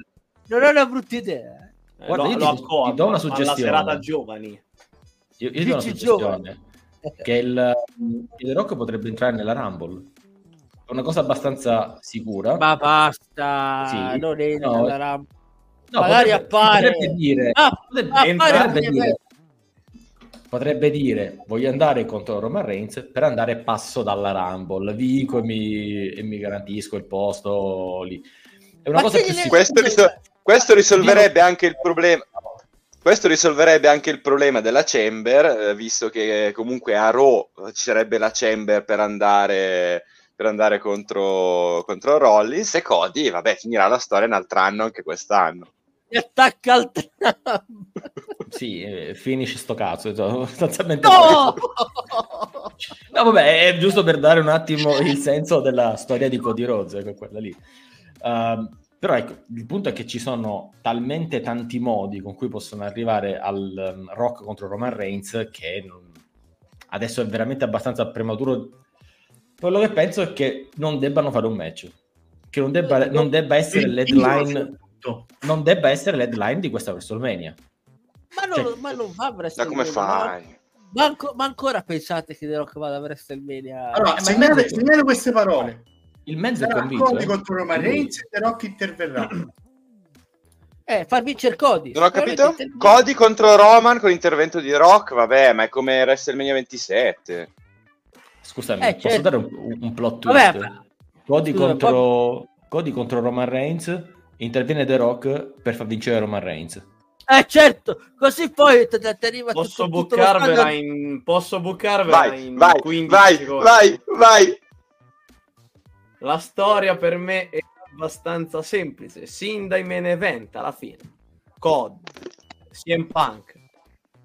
[SPEAKER 3] non è una brutta idea.
[SPEAKER 1] Eh, Guarda, io ti, ti, do una suggestione.
[SPEAKER 2] La serata giovani.
[SPEAKER 1] Io, io do una suggestione. Che il, il Rock potrebbe entrare nella Rumble. È una cosa abbastanza sicura.
[SPEAKER 3] Ma basta, sì. non entra no, nella Rumble. No, Magari potrebbe, appare.
[SPEAKER 1] Potrebbe dire, ah, potrebbe, potrebbe, dire, potrebbe dire voglio andare contro Roman Reigns per andare passo dalla Rumble, vinco e mi, e mi garantisco il posto lì.
[SPEAKER 4] È una Ma cosa più sicura. Questo, risol- questo risolverebbe anche il problema. Questo risolverebbe anche il problema della Chamber, eh, visto che comunque a Raw ci sarebbe la Chamber per andare, per andare contro, contro Rollins e Cody, vabbè, finirà la storia un altro anno anche quest'anno.
[SPEAKER 3] E attacca al tram.
[SPEAKER 1] sì, eh, finish sto cazzo, sostanzialmente. No! no, vabbè, è giusto per dare un attimo il senso della storia di Cody Rhodes, ecco quella lì. Uh, però ecco, il punto è che ci sono talmente tanti modi con cui possono arrivare al um, Rock contro Roman Reigns che non... adesso è veramente abbastanza prematuro. Quello che penso è che non debbano fare un match, che non debba, non debba essere l'headline non debba essere l'headline di questa WrestleMania.
[SPEAKER 3] Ma non, cioè, ma non va a WrestleMania.
[SPEAKER 4] Ma come fai?
[SPEAKER 3] Ma, ma, ma, ancora pensate che The Rock vada a WrestleMania?
[SPEAKER 5] Allora, segnate, segnate queste parole.
[SPEAKER 1] Il mezzo è convinto. Cody
[SPEAKER 5] eh? contro Roman Reigns e The Rock interverrà.
[SPEAKER 3] Eh, far vincere Cody.
[SPEAKER 4] Non ho capito? Cody contro Roman con l'intervento di Rock, vabbè, ma è come WrestleMania 27.
[SPEAKER 1] Scusami, eh, posso certo. dare un, un, plot twist? Vabbè, Cody, scusa, contro, poi... Cody contro Roman Reigns, interviene The Rock per far vincere Roman Reigns.
[SPEAKER 3] Eh certo, così poi ti arriva
[SPEAKER 2] posso tutto, bucarvela in posso bucarvela
[SPEAKER 4] vai, in vai, 15 vai, secondi. vai, vai,
[SPEAKER 2] la storia per me è abbastanza semplice, sin dai main event alla fine. COD, CM Punk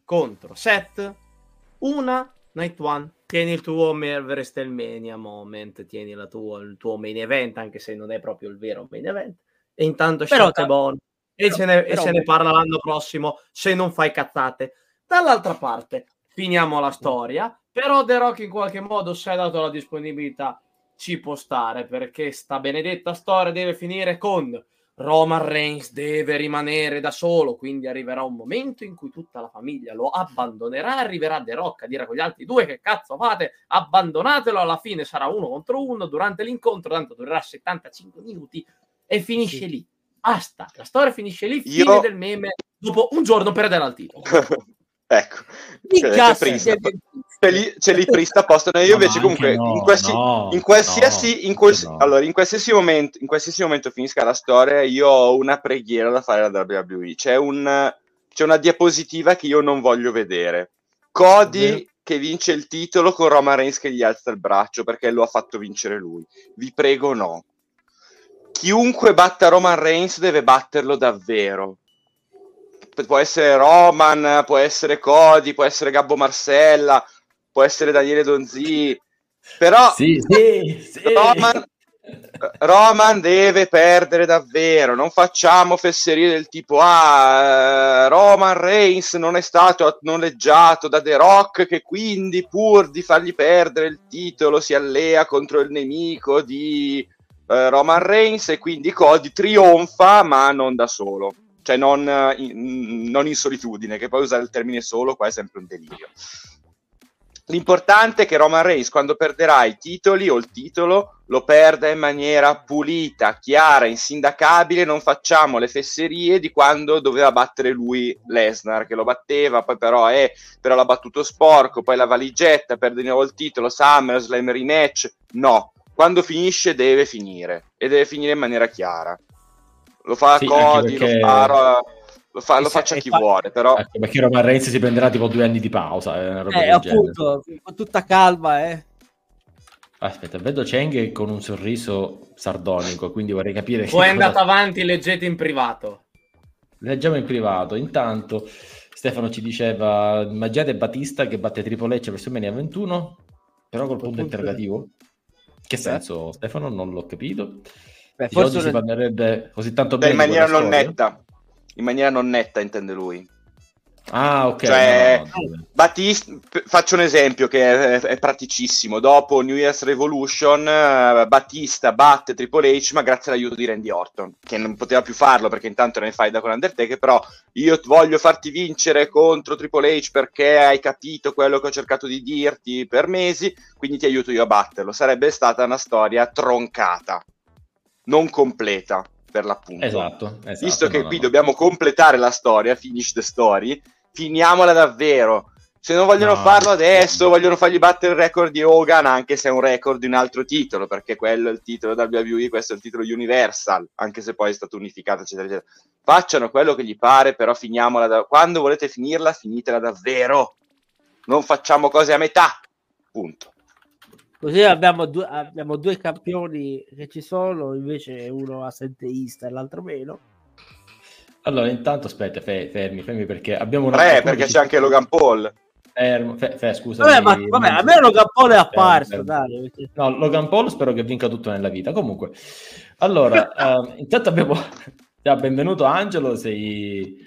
[SPEAKER 2] contro Seth, una Night One, tieni il tuo WrestleMania moment, tieni tua, il tuo main event, anche se non è proprio il vero main event, e intanto scelte Bon e, se ne, però, e se ne parla l'anno prossimo se non fai cazzate. Dall'altra parte, finiamo la storia, però The Rock in qualche modo si è dato la disponibilità. Ci può stare perché sta benedetta storia deve finire con Roman Reigns deve rimanere da solo, quindi arriverà un momento in cui tutta la famiglia lo abbandonerà, arriverà De Rock a dire con gli altri due che cazzo fate, abbandonatelo, alla fine sarà uno contro uno durante l'incontro, tanto durerà 75 minuti e finisce sì. lì. Basta, la storia finisce lì, fine Io... del meme, dopo un giorno perderà il titolo.
[SPEAKER 4] ecco, cioè, c'è lì, c'è lì Prista a posto. No, io no, invece comunque no, in, qualsi, no, in, qualsiasi, in, quals- allora, in, qualsiasi momento, in qualsiasi momento finisca la storia, io ho una preghiera da fare alla WWE. C'è, un, c'è una diapositiva che io non voglio vedere. Cody che vince il titolo con Roman Reigns che gli alza il braccio perché lo ha fatto vincere lui. Vi prego no. Chiunque batta Roman Reigns deve batterlo davvero può essere Roman, può essere Cody, può essere Gabbo Marcella, può essere Daniele Donzi, però
[SPEAKER 1] sì, sì, sì.
[SPEAKER 4] Roman, Roman, deve perdere davvero, non facciamo fesserie del tipo ah, Roman Reigns non è stato noleggiato da The Rock che quindi pur di fargli perdere il titolo si allea contro il nemico di uh, Roman Reigns e quindi Cody trionfa ma non da solo. Cioè non in, non in solitudine che poi usare il termine solo qua è sempre un delirio L'importante è che Roman Reigns, quando perderà i titoli o il titolo, lo perda in maniera pulita, chiara, insindacabile. Non facciamo le fesserie di quando doveva battere lui Lesnar, che lo batteva, poi però, è, però l'ha battuto sporco, poi la valigetta, perde di nuovo il titolo, SummerSlam, rematch. No, quando finisce deve finire e deve finire in maniera chiara. Lo fa sì, Cody, perché... lo fa lo, fa, lo faccia chi fa... vuole, però...
[SPEAKER 1] Ecco, perché Roman Reigns si prenderà tipo due anni di pausa.
[SPEAKER 3] Eh, eh appunto, con tutta calma, eh.
[SPEAKER 1] Aspetta, vedo Cheng con un sorriso sardonico, quindi vorrei capire...
[SPEAKER 2] Poi è andato avanti, leggete in privato.
[SPEAKER 1] Leggiamo in privato. Intanto Stefano ci diceva, immaginate Batista che batte Triple H per Mania 21, però col punto interrogativo. Che senso, Stefano? Non l'ho capito. Beh, forse oggi si parlerebbe così tanto
[SPEAKER 4] bene. in maniera non storia. netta. In maniera non netta, intende lui.
[SPEAKER 1] Ah, ok.
[SPEAKER 4] Cioè, no, no. Batista, faccio un esempio che è, è, praticissimo. Dopo New Year's Revolution, uh, Battista batte Triple H, ma grazie all'aiuto di Randy Orton, che non poteva più farlo perché intanto ne fai da con Undertaker. Però io voglio farti vincere contro Triple H perché hai capito quello che ho cercato di dirti per mesi, quindi ti aiuto io a batterlo. Sarebbe stata una storia troncata, non completa per l'appunto.
[SPEAKER 1] Esatto. esatto
[SPEAKER 4] Visto che no, qui no. dobbiamo completare la storia, finish the story finiamola davvero. Se non vogliono no, farlo adesso, no. vogliono fargli battere il record di Hogan, anche se è un record di un altro titolo, perché quello è il titolo WWE, questo è il titolo Universal, anche se poi è stato unificato, eccetera, eccetera. Facciano quello che gli pare, però finiamola da... Quando volete finirla, finitela davvero. Non facciamo cose a metà. Punto.
[SPEAKER 3] Così abbiamo due, abbiamo due campioni che ci sono, invece uno a senteista e l'altro meno
[SPEAKER 1] allora, intanto aspetta, fe, fermi, fermi perché abbiamo
[SPEAKER 4] una... Tre, perché c'è anche Logan Paul.
[SPEAKER 1] Fermo, fe, fe, scusa.
[SPEAKER 3] Vabbè, ma, vabbè, a me Logan Paul è apparso, fermo, dai.
[SPEAKER 1] No, Logan Paul spero che vinca tutto nella vita. Comunque, allora, uh, intanto abbiamo... Benvenuto Angelo, sei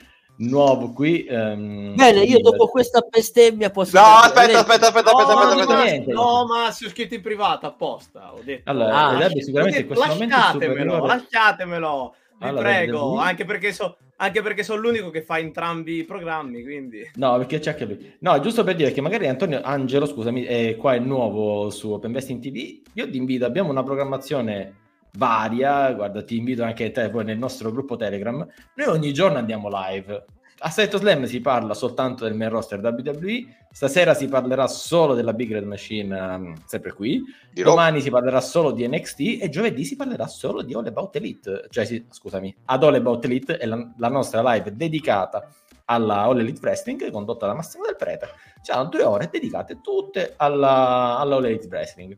[SPEAKER 1] nuovo qui. Um,
[SPEAKER 3] Bene, io dopo questa bestemmia posso...
[SPEAKER 4] No, aspetta, aspetta, aspetta, no, aspetta, aspetta, aspetta.
[SPEAKER 2] No, ma si ho scritto in privato apposta, ho detto.
[SPEAKER 1] Allora, ah, sicuramente in questo
[SPEAKER 2] momento... Lasciatemelo, lasciatemelo. Vi allora, prego, anche perché, so, anche perché sono l'unico che fa entrambi i programmi, quindi...
[SPEAKER 1] No, perché c'è anche lui. No, giusto per dire che magari Antonio Angelo, scusami, è qua è nuovo su Open Investing TV. Io ti invito, abbiamo una programmazione varia, guarda, ti invito anche te poi nel nostro gruppo Telegram. Noi ogni giorno andiamo live a Seto Slam si parla soltanto del main roster WWE, stasera si parlerà solo della Big Red Machine, um, sempre qui, di domani si parlerà solo di NXT e giovedì si parlerà solo di All About Elite, cioè sì, scusami, ad All About Elite è la, la nostra live dedicata alla All Elite Wrestling condotta da Massimo del Prete. C'erano due ore dedicate tutte alla, alla All Elite Wrestling.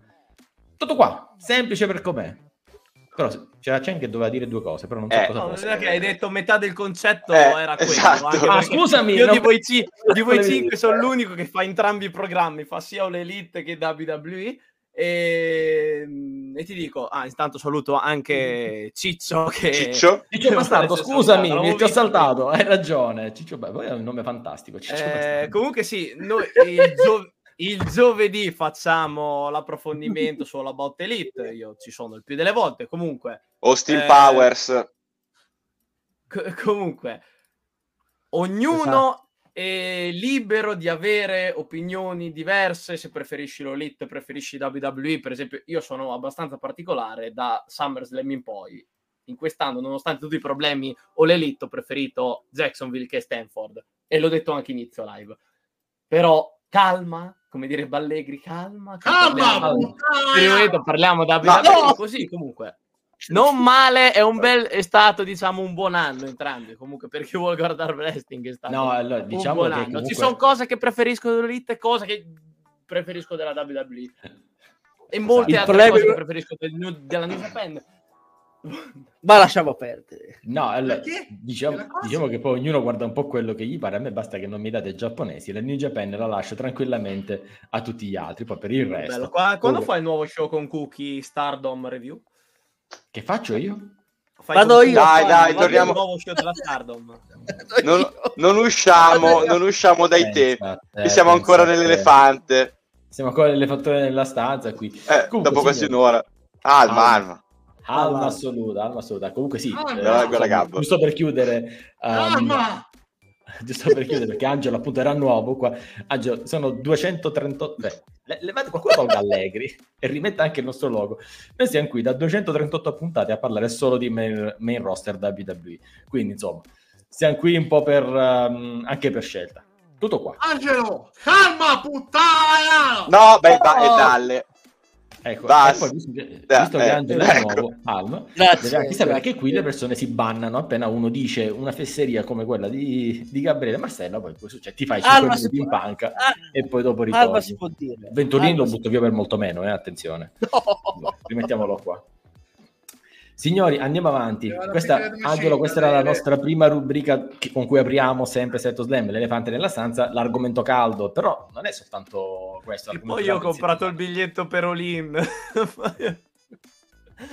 [SPEAKER 1] Tutto qua, semplice per com'è. Però c'era Chen che doveva dire due cose, però non so
[SPEAKER 2] eh,
[SPEAKER 1] cosa
[SPEAKER 2] no, fosse. che hai detto metà del concetto eh, era
[SPEAKER 4] esatto.
[SPEAKER 2] quello.
[SPEAKER 1] Ah, scusami,
[SPEAKER 2] io di voi, ci, di voi cinque sono l'unico che fa entrambi i programmi, fa sia l'Elite che WWE. E, e, ti dico, ah, intanto saluto anche Ciccio che
[SPEAKER 4] Ciccio,
[SPEAKER 1] Ciccio Bastardo, scusami, mi ti ho saltato, hai ragione. Ciccio, beh, poi è un nome fantastico.
[SPEAKER 2] Eh, comunque sì, noi, il, gio- il giovedì facciamo l'approfondimento sulla Bot Elite. Io ci sono il più delle volte. Comunque,
[SPEAKER 4] Austin eh, Powers.
[SPEAKER 2] C- comunque, ognuno esatto. è libero di avere opinioni diverse. Se preferisci l'Elite, preferisci WWE. Per esempio, io sono abbastanza particolare da SummerSlam in poi. In quest'anno, nonostante tutti i problemi, ho l'Elite, ho preferito Jacksonville che Stanford. E l'ho detto anche inizio live. Però calma, come dire Ballegri, calma.
[SPEAKER 5] Calma!
[SPEAKER 2] Parliamo, parliamo da no! così comunque. Non male, è un bel, è stato diciamo un buon anno entrambi. Comunque, per chi vuole guardare wrestling, è stato
[SPEAKER 1] no, allora, diciamo buon anno.
[SPEAKER 2] Comunque... Ci sono cose che preferisco dell'Elite e cose che preferisco della WWE. E molte Il altre problema... cose che preferisco del, della New Japan
[SPEAKER 3] ma lasciamo perdere.
[SPEAKER 1] No, allora, diciamo, diciamo, che poi ognuno guarda un po' quello che gli pare. A me basta che non mi date i giapponesi. La New Japan la lascio tranquillamente a tutti gli altri. Poi per il resto. Bello.
[SPEAKER 2] Qua, quando fai il nuovo show con Cookie Stardom Review?
[SPEAKER 1] Che faccio io?
[SPEAKER 3] Fai Vado io.
[SPEAKER 4] Dai, dai, torniamo. nuovo show della Stardom. non, non, usciamo, non usciamo dai te. Eh, siamo ancora nell'elefante.
[SPEAKER 1] Siamo ancora nell'elefantone nella stanza qui.
[SPEAKER 4] Eh, Comunque, dopo quasi un'ora. Alma, ah, alma.
[SPEAKER 1] Alma ah, assoluta, alma assoluta. Comunque sì,
[SPEAKER 4] ah, eh,
[SPEAKER 1] giusto per chiudere... Um, giusto per chiudere, perché Angelo appunto era nuovo qua. Angelo, sono 238... Beh, levate qualcuno tolga Allegri e rimetta anche il nostro logo. Noi siamo qui da 238 puntate a parlare solo di main, main roster WWE. Quindi, insomma, siamo qui un po' per... Um, anche per scelta. Tutto qua.
[SPEAKER 5] Angelo, calma puttana!
[SPEAKER 4] No, beh, oh! e dalle.
[SPEAKER 1] Ecco, poi, visto che, visto che eh, Angelo è ecco. nuovo, Palm, deve sapere che qui le persone si bannano appena uno dice una fesseria come quella di, di Gabriele Marcello, poi succede? Ti fai 5 Alba minuti in panca ah, e poi dopo ritorni. Ventolino lo butto via per molto meno, eh, attenzione. No. Rimettiamolo qua. Signori, andiamo avanti. Questa, Angelo, questa era la nostra prima rubrica con cui apriamo sempre Setto Slam, l'elefante nella stanza, l'argomento caldo, però non è soltanto questo.
[SPEAKER 2] E poi io ho comprato il biglietto per Olin.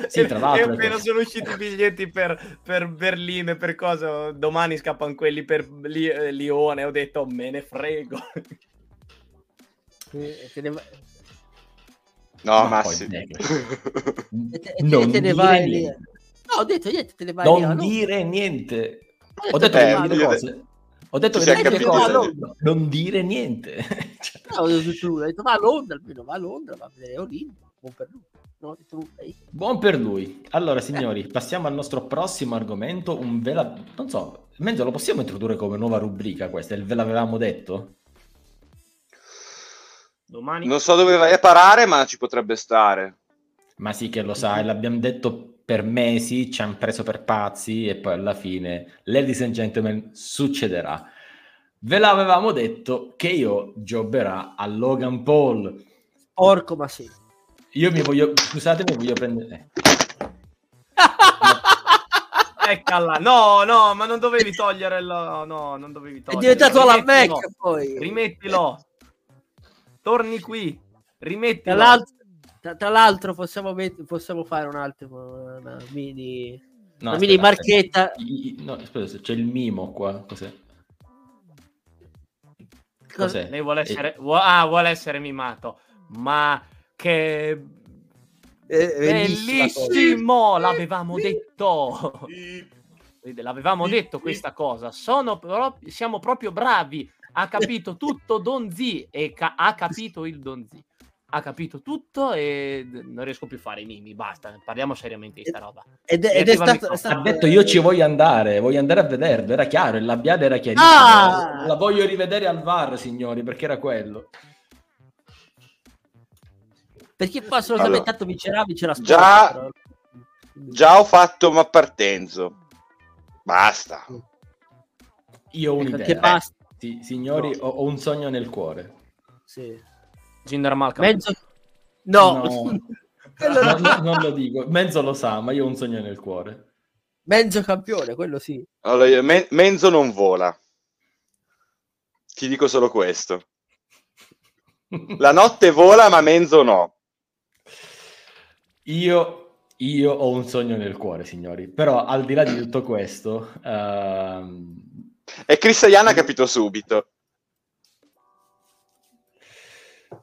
[SPEAKER 1] sì, tra l'altro.
[SPEAKER 2] E appena sono usciti i biglietti per, per Berlino e per cosa, domani scappano quelli per Li- Lione, ho detto me ne frego.
[SPEAKER 4] te ne, No, ma sì.
[SPEAKER 1] non dire vai niente.
[SPEAKER 3] No, ho detto niente, te ne vai
[SPEAKER 1] Non via, dire no? niente. Ho detto, eh, delle cose. Ho detto che delle cose. Non dire niente.
[SPEAKER 3] no, ho detto va a Londra, almeno va a Londra, va a vedere Olimpo. Buon per lui. No,
[SPEAKER 1] Buon per lui. Allora, signori, passiamo al nostro prossimo argomento. Un vela... Non so, mezzo lo possiamo introdurre come nuova rubrica questa? Il ve l'avevamo detto?
[SPEAKER 4] Domani. Non so dove vai a parare, ma ci potrebbe stare.
[SPEAKER 1] Ma sì che lo sai, l'abbiamo detto per mesi, ci hanno preso per pazzi e poi alla fine, ladies and gentlemen, succederà. Ve l'avevamo detto che io gioberà a Logan Paul.
[SPEAKER 3] Porco ma sì.
[SPEAKER 1] Io mi voglio, scusatemi, voglio prendere...
[SPEAKER 2] Eccola, no, no, ma non dovevi togliere. No, non dovevi togliere.
[SPEAKER 3] È diventato la Mac poi.
[SPEAKER 2] Rimettilo torni qui, rimetti.
[SPEAKER 3] Tra l'altro, tra, tra l'altro possiamo, met- possiamo, fare un attimo una mini, no, una mini marchetta.
[SPEAKER 1] No, aspetta, c'è il mimo qua, cos'è?
[SPEAKER 2] Cos'è? Lei vuole essere, e... ah, vuole essere mimato, ma che bellissimo, l'avevamo detto. L'avevamo detto questa cosa. Sono pro- siamo proprio bravi ha capito tutto Donzi e ca- ha capito il Donzi. Ha capito tutto e non riesco più a fare i mimi, basta, parliamo seriamente di sta roba.
[SPEAKER 3] Ed, ed è stato, stato...
[SPEAKER 1] Ha detto io ci voglio andare, voglio andare a vederlo, era chiaro, il labiale era chiarissimo. Ah! La voglio rivedere al VAR, signori, perché era quello.
[SPEAKER 3] Perché poi assolutamente allora, tanto vincerà, vincerà
[SPEAKER 4] sport, già, però. già ho fatto ma partenzo. Basta.
[SPEAKER 1] Io ho un'idea. Basta. Sì, signori, no. ho, ho, un sogno nel cuore.
[SPEAKER 3] Sì.
[SPEAKER 2] Jinder Malcolm.
[SPEAKER 3] Mezzo... No.
[SPEAKER 1] no. no, no non lo dico, Menzo lo sa, ma io ho un sogno nel cuore.
[SPEAKER 3] Mezzo campione, quello sì.
[SPEAKER 4] Allora, Men- Menzo non vola. Ti dico solo questo. La notte vola, ma Menzo no.
[SPEAKER 1] Io, io ho un sogno nel cuore, signori. Però al di là di tutto questo, uh,
[SPEAKER 4] e Chris Ian ha capito subito.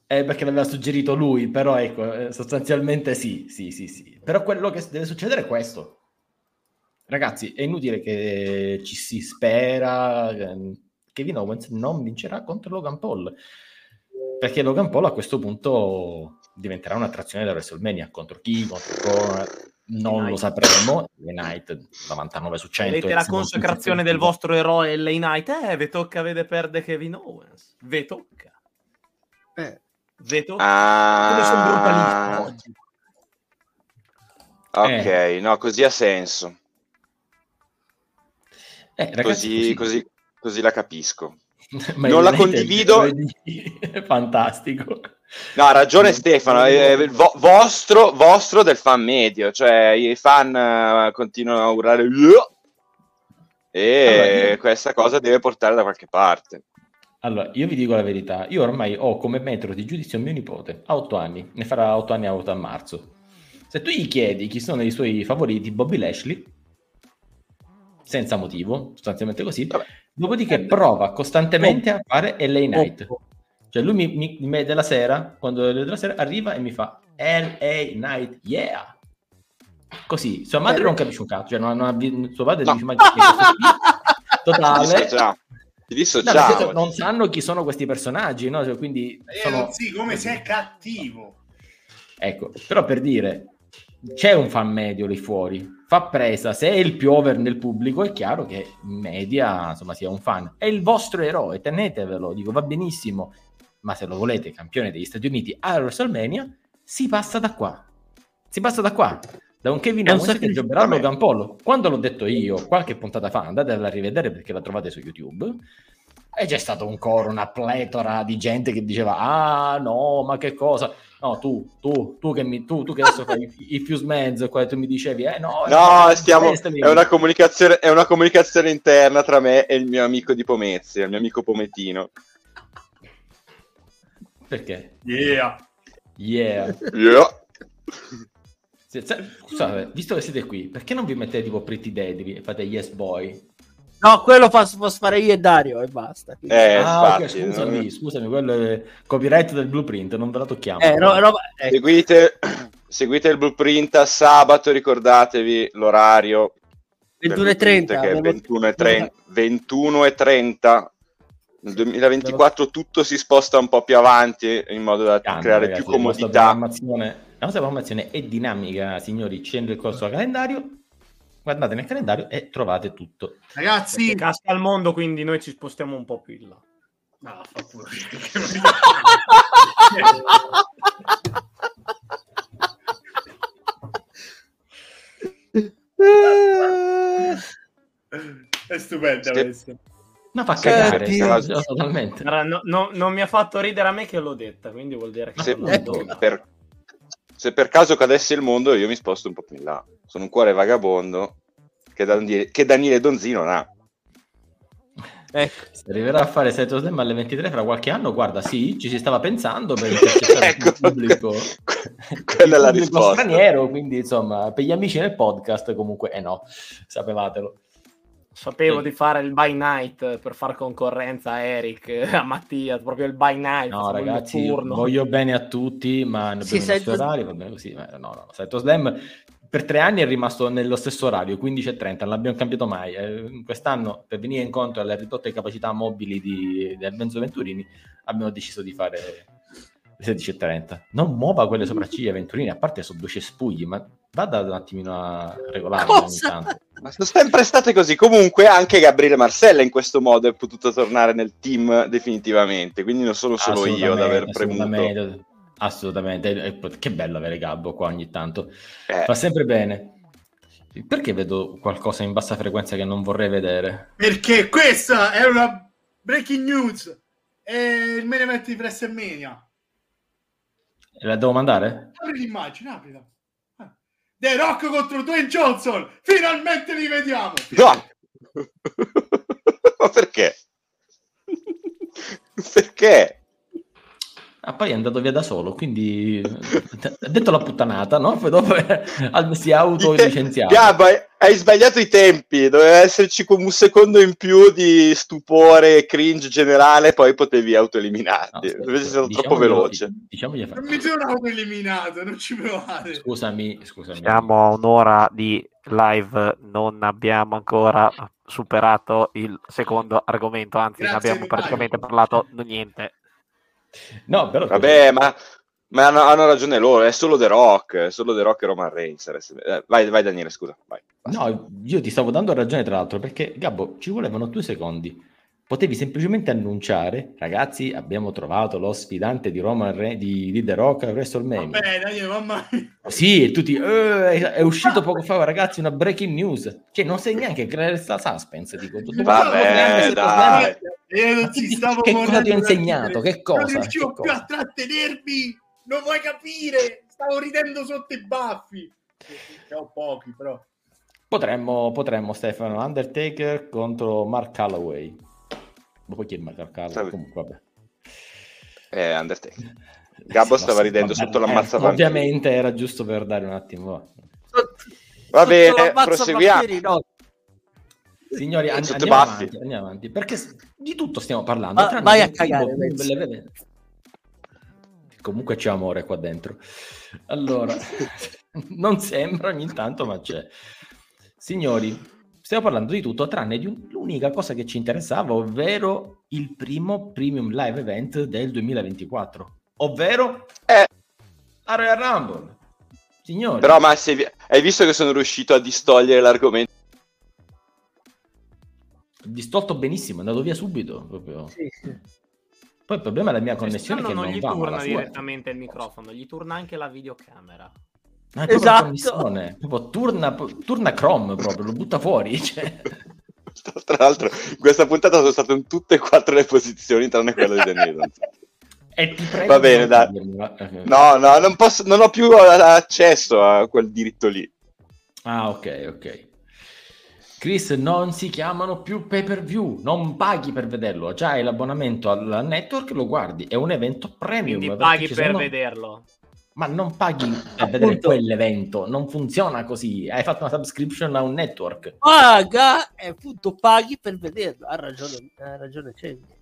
[SPEAKER 1] Eh, perché l'aveva suggerito lui, però ecco, eh, sostanzialmente sì, sì, sì, sì. Però quello che deve succedere è questo. Ragazzi, è inutile che ci si spera che Kevin Owens non vincerà contro Logan Paul. Perché Logan Paul a questo punto diventerà un'attrazione da WrestleMania. Contro chi? Contro Conor? Non lo sapremo. United 99 su 100.
[SPEAKER 2] Vedete la consacrazione del vostro eroe United? Eh, vi tocca vedere perdere Kevin Owens. Vi tocca.
[SPEAKER 3] Eh.
[SPEAKER 2] Vi tocca.
[SPEAKER 4] Ah. Come sono brutalista oggi. Ok, eh. no, così ha senso.
[SPEAKER 1] Eh, ragazzi,
[SPEAKER 4] così, così, così la capisco. non la condivido.
[SPEAKER 1] Fantastico.
[SPEAKER 4] No, ha ragione Stefano, è vo- vostro, vostro del fan medio, cioè i fan uh, continuano a urlare e allora, io... questa cosa deve portare da qualche parte.
[SPEAKER 1] Allora, io vi dico la verità, io ormai ho come metro di giudizio mio nipote, a 8 anni, ne farà 8 anni a 8 a marzo. Se tu gli chiedi chi sono i suoi favoriti, Bobby Lashley, senza motivo, sostanzialmente così, Vabbè. dopodiché prova costantemente a fare LA Night. Cioè lui mi, mi, mi della sera, quando della sera arriva e mi fa LA Night, yeah! Così, sua madre non capisce un cazzo, cioè non, non ha, suo padre no. dice ma che totale.
[SPEAKER 4] Ti dissociavo.
[SPEAKER 1] No, non sanno chi sono questi personaggi, no? Cioè, quindi
[SPEAKER 5] eh,
[SPEAKER 1] sono...
[SPEAKER 5] sì, come sei cattivo.
[SPEAKER 1] Ecco, però per dire, c'è un fan medio lì fuori, fa presa, se è il più over nel pubblico è chiaro che in media insomma sia un fan, è il vostro eroe, tenetevelo, dico va benissimo, ma se lo volete campione degli Stati Uniti a WrestleMania, si passa da qua. Si passa da qua. Da un Kevin Owens che giocherà Logan Paul. Quando l'ho detto io, qualche puntata fa, andatela a rivedere perché la trovate su YouTube, e c'è stato un coro, una pletora di gente che diceva, ah no, ma che cosa. No, tu, tu, tu che, mi, tu, tu che adesso fai i fuse mezzo, qua tu mi dicevi, eh no,
[SPEAKER 4] no, stiamo, è, una comunicazione, è una comunicazione interna tra me e il mio amico di Pomezia, il mio amico Pometino.
[SPEAKER 1] Perché?
[SPEAKER 5] Yeah.
[SPEAKER 1] Yeah.
[SPEAKER 4] Yeah.
[SPEAKER 1] Scusate, visto che siete qui, perché non vi mettete tipo Pretty Deadly e fate Yes Boy?
[SPEAKER 3] No, quello posso, posso fare io e Dario e basta.
[SPEAKER 4] Eh, ah,
[SPEAKER 1] infatti, okay, scusami, no? scusami, quello è copyright del blueprint, non ve la tocchiamo.
[SPEAKER 3] Eh, no, no,
[SPEAKER 4] ecco. seguite, seguite, il blueprint a sabato, ricordatevi l'orario.
[SPEAKER 3] 21.30.
[SPEAKER 4] Che è 21.30. 21.30. Nel 2024 tutto si sposta un po' più avanti in modo da Cambia, creare ragazzi, più comodità.
[SPEAKER 1] La nostra programmazione è dinamica, signori. Scendo il corso al calendario, guardate nel calendario e trovate tutto.
[SPEAKER 5] Ragazzi,
[SPEAKER 2] Perché casca al mondo, quindi noi ci spostiamo un po' più in là.
[SPEAKER 5] No, fa pure. è stupenda questa.
[SPEAKER 1] Ma fa cagare, cioè, totalmente.
[SPEAKER 2] No, no, non mi ha fatto ridere a me che l'ho detta, quindi vuol dire che...
[SPEAKER 4] Se, per, se per caso cadesse il mondo, io mi sposto un po' più in là. Sono un cuore vagabondo che Daniele, che Daniele Donzi non ha.
[SPEAKER 1] Ecco. Se arriverà a fare Seto Slam alle 23 fra qualche anno, guarda, sì, ci si stava pensando per
[SPEAKER 4] ecco. il pubblico, Quella è la risposta.
[SPEAKER 1] straniero, quindi insomma, per gli amici nel podcast comunque, eh no, sapevatelo.
[SPEAKER 2] Sapevo sì. di fare il by night per far concorrenza a Eric, a Mattia, proprio il by night.
[SPEAKER 1] No, ragazzi, voglio bene a tutti, ma sì, per sento... orari va bene così. No, no, Seto Slam per tre anni è rimasto nello stesso orario, 15.30, non l'abbiamo cambiato mai. Eh, quest'anno, per venire incontro alle ridotte capacità mobili di, del Benzo Venturini, abbiamo deciso di fare le 16.30. Non muova quelle sopracciglia Venturini, a parte sono due cespugli, ma vada un attimino a regolare ogni tanto.
[SPEAKER 4] Ma sono sempre state così. Comunque anche Gabriele Marcella in questo modo è potuto tornare nel team definitivamente, quindi non sono solo io ad aver premuto.
[SPEAKER 1] Assolutamente, che bello avere Gabbo qua ogni tanto. Eh. Fa sempre bene. Perché vedo qualcosa in bassa frequenza che non vorrei vedere?
[SPEAKER 5] Perché questa è una breaking news e il main event di WrestleMania.
[SPEAKER 1] E la devo mandare?
[SPEAKER 5] Apri l'immagine, aprila. The Rock contro Dwayne Johnson! Finalmente li vediamo!
[SPEAKER 4] No! Ma perché? perché?
[SPEAKER 1] Ah, poi è andato via da solo, quindi ha detto la puttanata, no? Poi dopo si è autolicenziato.
[SPEAKER 4] Gabba, hai sbagliato i tempi, doveva esserci come un secondo in più di stupore e cringe generale, poi potevi autoeliminarti. No, Invece sei stato diciamo troppo veloce.
[SPEAKER 5] Diciamo non mi sono autoeliminato, non ci provate.
[SPEAKER 1] Scusami, scusami.
[SPEAKER 2] Siamo a un'ora di live, non abbiamo ancora superato il secondo argomento, anzi Grazie, ne abbiamo praticamente parlato niente.
[SPEAKER 1] No, però...
[SPEAKER 4] Vabbè, ma, ma hanno, hanno, ragione loro, è solo The Rock, è solo The Rock e Roman Reigns. Eh, vai, vai Daniele, scusa. Vai.
[SPEAKER 1] No, io ti stavo dando ragione tra l'altro, perché Gabbo, ci volevano due secondi. Potevi semplicemente annunciare, ragazzi, abbiamo trovato lo sfidante di Roman Re- di, di The Rock a WrestleMania.
[SPEAKER 5] Vabbè, Daniele, mamma
[SPEAKER 1] Sì, e tutti, eh, è uscito poco fa, ragazzi, una breaking news. Cioè, non sai neanche creare sta suspense, dico.
[SPEAKER 4] Vabbè, dai.
[SPEAKER 5] Io non ci stavo
[SPEAKER 1] che cosa ti ho insegnato? Che cosa? Non
[SPEAKER 5] riuscivo
[SPEAKER 1] più
[SPEAKER 5] a trattenermi, non vuoi capire? Stavo ridendo sotto i baffi. Ne ho pochi, però.
[SPEAKER 1] Potremmo, potremmo, Stefano, Undertaker contro Mark Calloway. Ma poi chi è Mark Calloway? Comunque, vabbè.
[SPEAKER 4] Eh, Undertaker. Gabbo sì, stava ridendo vabbè, sotto l'ammazza
[SPEAKER 1] eh, Ovviamente era giusto per dare un attimo.
[SPEAKER 4] Va bene, proseguiamo. No.
[SPEAKER 1] Signori, and- andiamo, avanti, andiamo avanti, perché di tutto stiamo parlando.
[SPEAKER 3] Va, vai a cagare.
[SPEAKER 1] Comunque c'è amore qua dentro. Allora, non sembra ogni tanto, ma c'è. Signori, stiamo parlando di tutto tranne di un, l'unica cosa che ci interessava, ovvero il primo premium live event del 2024, ovvero
[SPEAKER 4] eh.
[SPEAKER 1] a Royal Rumble. Signori.
[SPEAKER 4] Però, ma hai visto che sono riuscito a distogliere l'argomento?
[SPEAKER 1] distolto benissimo, è andato via subito. Proprio. Sì, sì. Poi il problema è la mia connessione che non, non
[SPEAKER 2] gli
[SPEAKER 1] va,
[SPEAKER 2] turna direttamente il microfono, gli turna anche la videocamera.
[SPEAKER 1] Ma è esatto. proprio turna, turna Chrome proprio, lo butta fuori. Cioè.
[SPEAKER 4] Tra l'altro, in questa puntata sono stato in tutte e quattro le posizioni, tranne quella di Daniele. E ti prego Va bene, dai. No, no, non, posso, non ho più accesso a quel diritto lì.
[SPEAKER 1] Ah, ok, ok. Chris, non si chiamano più pay per view, non paghi per vederlo, già hai l'abbonamento al network, lo guardi, è un evento premium.
[SPEAKER 2] Quindi paghi per sono... vederlo.
[SPEAKER 1] Ma non paghi per vedere quell'evento, non funziona così. Hai fatto una subscription a un network.
[SPEAKER 3] Paga e appunto paghi per vederlo. Ha ragione, ha ragione Cengi.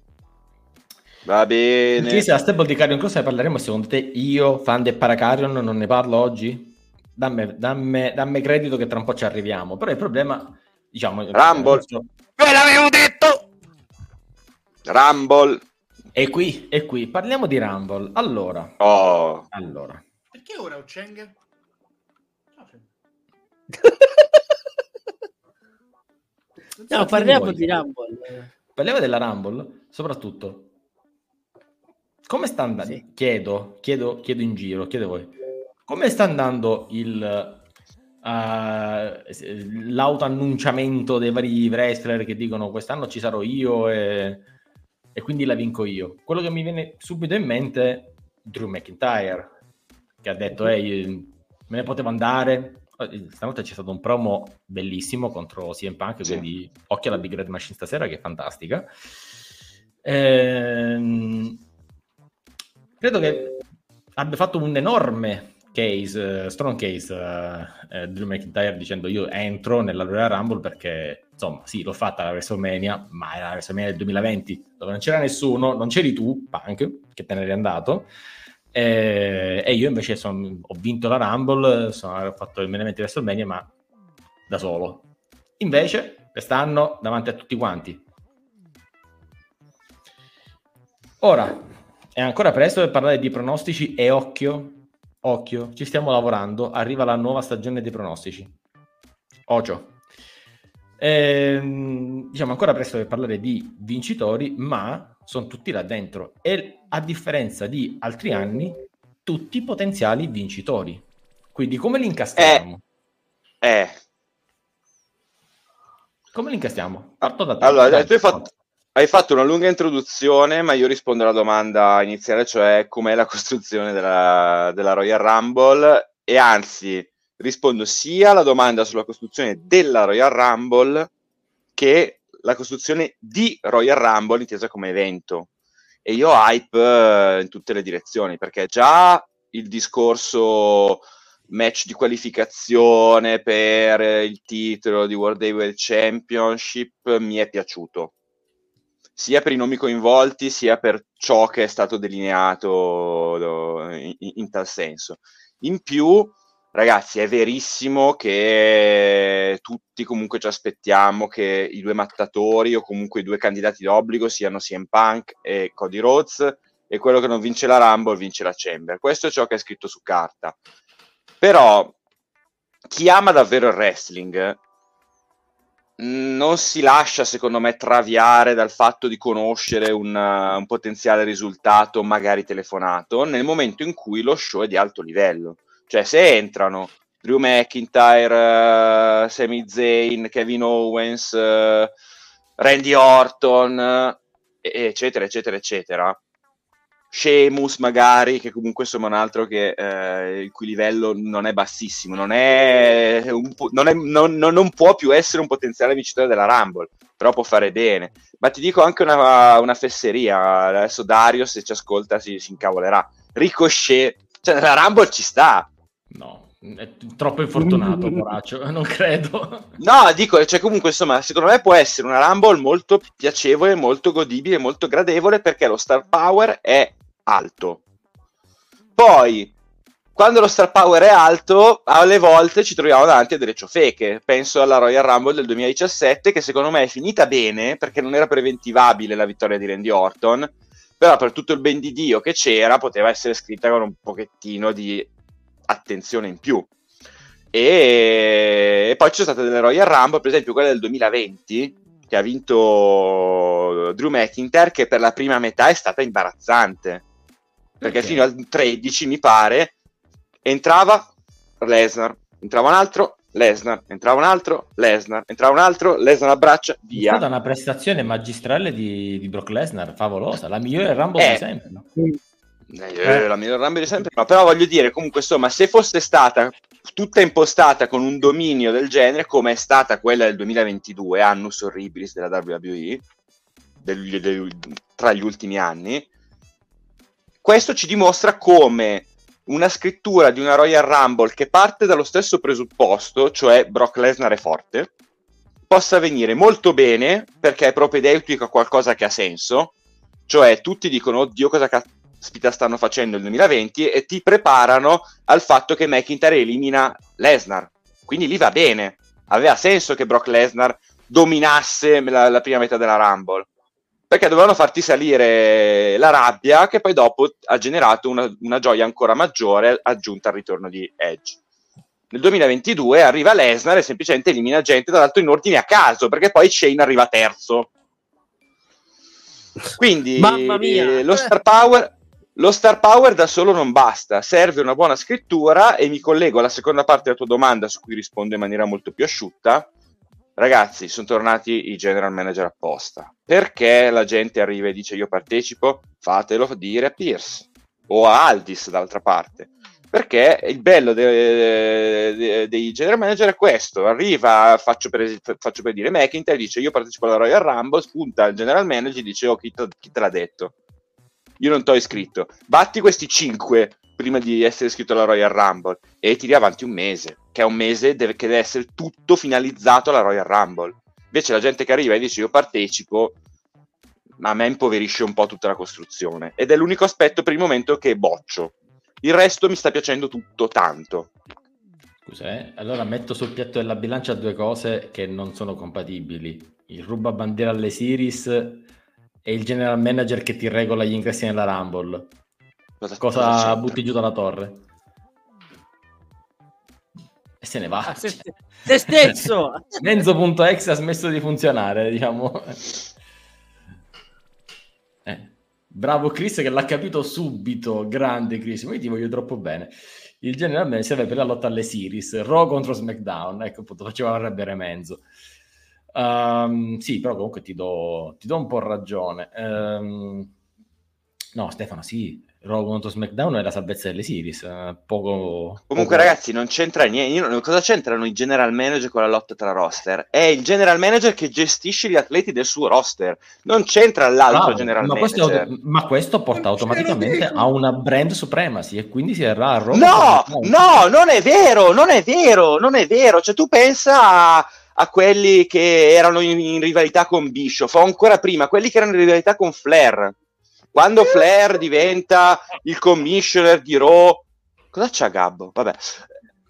[SPEAKER 4] Va bene.
[SPEAKER 1] Chris, a Stable di Carrion Cross ne parleremo. Secondo te io, fan del Paracarion, non ne parlo oggi? Dammi, dammi, dammi credito che tra un po' ci arriviamo. Però il problema diciamo
[SPEAKER 4] Rumble ve l'avevo detto Rumble
[SPEAKER 1] e qui e qui parliamo di Rumble allora
[SPEAKER 4] oh.
[SPEAKER 1] allora
[SPEAKER 5] perché ora Ucheng
[SPEAKER 3] no, parliamo di Rumble.
[SPEAKER 1] Parliamo della Rumble soprattutto. Come sta andando? Sì. chiedo, chiedo chiedo in giro chiedo voi. Come sta andando il uh, l'autoannunciamento dei vari wrestler che dicono quest'anno ci sarò io e, e, quindi la vinco io. Quello che mi viene subito in mente è Drew McIntyre, che ha detto ehi, me ne potevo andare. Stanotte c'è stato un promo bellissimo contro CM Punk, sì. quindi occhio alla Big Red Machine stasera che è fantastica. Ehm, credo che abbia fatto un enorme case, uh, strong case uh, uh, Drew McIntyre dicendo io entro nella Royal Rumble perché insomma sì l'ho fatta la WrestleMania ma era la WrestleMania del 2020 dove non c'era nessuno, non c'eri tu Punk che te ne eri andato e, e io invece son, ho vinto la Rumble sono, ho fatto il main event WrestleMania ma da solo invece quest'anno davanti a tutti quanti ora è ancora presto per parlare di pronostici e occhio occhio, ci stiamo lavorando, arriva la nuova stagione dei pronostici. Ocio. Ehm, diciamo ancora presto per parlare di vincitori, ma sono tutti là dentro e a differenza di altri anni, tutti potenziali vincitori. Quindi come li incastriamo?
[SPEAKER 4] Eh. eh.
[SPEAKER 1] Come li incastriamo?
[SPEAKER 4] Parto da te. Allora, tu hai fatto, hai fatto una lunga introduzione, ma io rispondo alla domanda iniziale, cioè com'è la costruzione della, della Royal Rumble, e anzi rispondo sia alla domanda sulla costruzione della Royal Rumble che la costruzione di Royal Rumble intesa come evento. E io hype eh, in tutte le direzioni, perché già il discorso match di qualificazione per il titolo di World Heavyweight Championship mi è piaciuto sia per i nomi coinvolti sia per ciò che è stato delineato in, in tal senso. In più, ragazzi, è verissimo che tutti comunque ci aspettiamo che i due mattatori o comunque i due candidati d'obbligo siano CM Punk e Cody Rhodes e quello che non vince la Rumble vince la Chamber. Questo è ciò che è scritto su carta. Però chi ama davvero il wrestling non si lascia, secondo me, traviare dal fatto di conoscere un, un, potenziale risultato, magari telefonato, nel momento in cui lo show è di alto livello. Cioè, se entrano Drew McIntyre, uh, Sami Zayn, Kevin Owens, uh, Randy Orton, eccetera, eccetera, eccetera, Sheamus magari, che comunque insomma un altro che eh, il cui livello non è bassissimo, non, è un, non, è, non, non, può più essere un potenziale vincitore della Rumble, però può fare bene. Ma ti dico anche una, una fesseria, adesso Dario se ci ascolta si, si incavolerà. Ricochet, cioè nella Rumble ci sta.
[SPEAKER 1] No, è troppo infortunato, poraccio, non credo.
[SPEAKER 4] No, dico, cioè comunque insomma, secondo me può essere una Rumble molto piacevole, molto godibile, molto gradevole perché lo star power è alto. Poi, quando lo star power è alto, alle volte ci troviamo davanti a delle ciofeche. Penso alla Royal Rumble del 2017, che secondo me è finita bene, perché non era preventivabile la vittoria di Randy Orton, però per tutto il ben di Dio che c'era, poteva essere scritta con un pochettino di attenzione in più. E, e poi ci sono state delle Royal Rumble, per esempio quella del 2020, che ha vinto Drew McIntyre, che per la prima metà è stata imbarazzante perché okay. fino al 13 mi pare entrava Lesnar, entrava un altro, Lesnar, entrava un altro, Lesnar, entrava un altro, Lesnar abbraccia, via. È
[SPEAKER 1] stata una prestazione magistrale di, di Brock Lesnar, favolosa, la migliore Rumble eh, di sempre.
[SPEAKER 4] Eh, la miglior Rumble di sempre, ma però voglio dire, comunque, insomma, se fosse stata tutta impostata con un dominio del genere, come è stata quella del 2022, annus horribilis della WWE, del, del, tra gli ultimi anni, questo ci dimostra come una scrittura di una Royal Rumble che parte dallo stesso presupposto, cioè Brock Lesnar è forte, possa venire molto bene perché è propedeutico a qualcosa che ha senso, cioè tutti dicono oddio cosa caspita stanno facendo nel 2020 e ti preparano al fatto che McIntyre elimina Lesnar, quindi lì va bene, aveva senso che Brock Lesnar dominasse la, la prima metà della Rumble perché dovevano farti salire la rabbia che poi dopo ha generato una, una gioia ancora maggiore aggiunta al ritorno di Edge. Nel 2022 arriva Lesnar e semplicemente elimina gente, tra l'altro in ordine a caso, perché poi Shane arriva terzo. Quindi eh, lo, star power, lo star power da solo non basta, serve una buona scrittura e mi collego alla seconda parte della tua domanda su cui rispondo in maniera molto più asciutta ragazzi, sono tornati i general manager apposta. Perché la gente arriva e dice io partecipo? Fatelo dire a Pierce o a Aldis d'altra parte. Perché il bello dei de, de, general manager è questo: arriva, faccio per, faccio per dire McIntyre, dice io partecipo alla Royal Rumble, spunta il general manager e dice oh chi, chi te l'ha detto? Io non ti ho iscritto. Batti questi 5 prima di essere iscritto alla Royal Rumble e tiri avanti un mese che è un mese deve, che deve essere tutto finalizzato alla Royal Rumble. Invece la gente che arriva e dice io partecipo, ma a me impoverisce un po' tutta la costruzione. Ed è l'unico aspetto per il momento che boccio. Il resto mi sta piacendo tutto tanto.
[SPEAKER 1] Scusa, eh? allora metto sul piatto della bilancia due cose che non sono compatibili. Il ruba bandiera alle Series e il general manager che ti regola gli ingressi nella Rumble. Cosa, cosa, cosa butti giù dalla torre? e se ne va. Ah,
[SPEAKER 3] se, se stesso!
[SPEAKER 1] Menzo.exe ha smesso di funzionare, diciamo. Eh. Bravo Chris che l'ha capito subito, grande Chris, io ti voglio troppo bene. Il general man serve per la lotta alle series, Raw contro SmackDown, ecco appunto, faceva arrabbiare Menzo. Um, sì, però comunque ti do, ti do un po' ragione. Um, no, Stefano, sì, Raw contro SmackDown è la salvezza delle series. Eh, poco,
[SPEAKER 4] Comunque, poco... ragazzi, non c'entra niente. cosa c'entrano i general manager con la lotta tra roster? È il general manager che gestisce gli atleti del suo roster, non c'entra l'altro ah, general
[SPEAKER 1] ma
[SPEAKER 4] manager.
[SPEAKER 1] Questo, ma questo porta automaticamente a una brand supremacy e quindi si errà a Raw.
[SPEAKER 4] No, no, non è vero, non è vero, non è vero. Cioè, tu pensa a a quelli che erano in, in, rivalità con Bischoff, o ancora prima, quelli che erano in rivalità con Flair. Quando Flair diventa il commissioner di Raw, cosa c'ha Gabbo? Vabbè.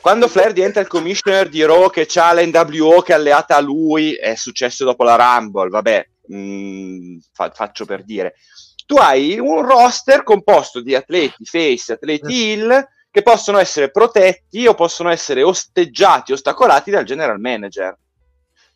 [SPEAKER 4] Quando Flair diventa il commissioner di Raw che c'ha l'NWO che è alleata a lui, è successo dopo la Rumble, vabbè, mh, mm, fa- faccio per dire. Tu hai un roster composto di atleti face, atleti hill, che possono essere protetti o possono essere osteggiati, ostacolati dal general manager.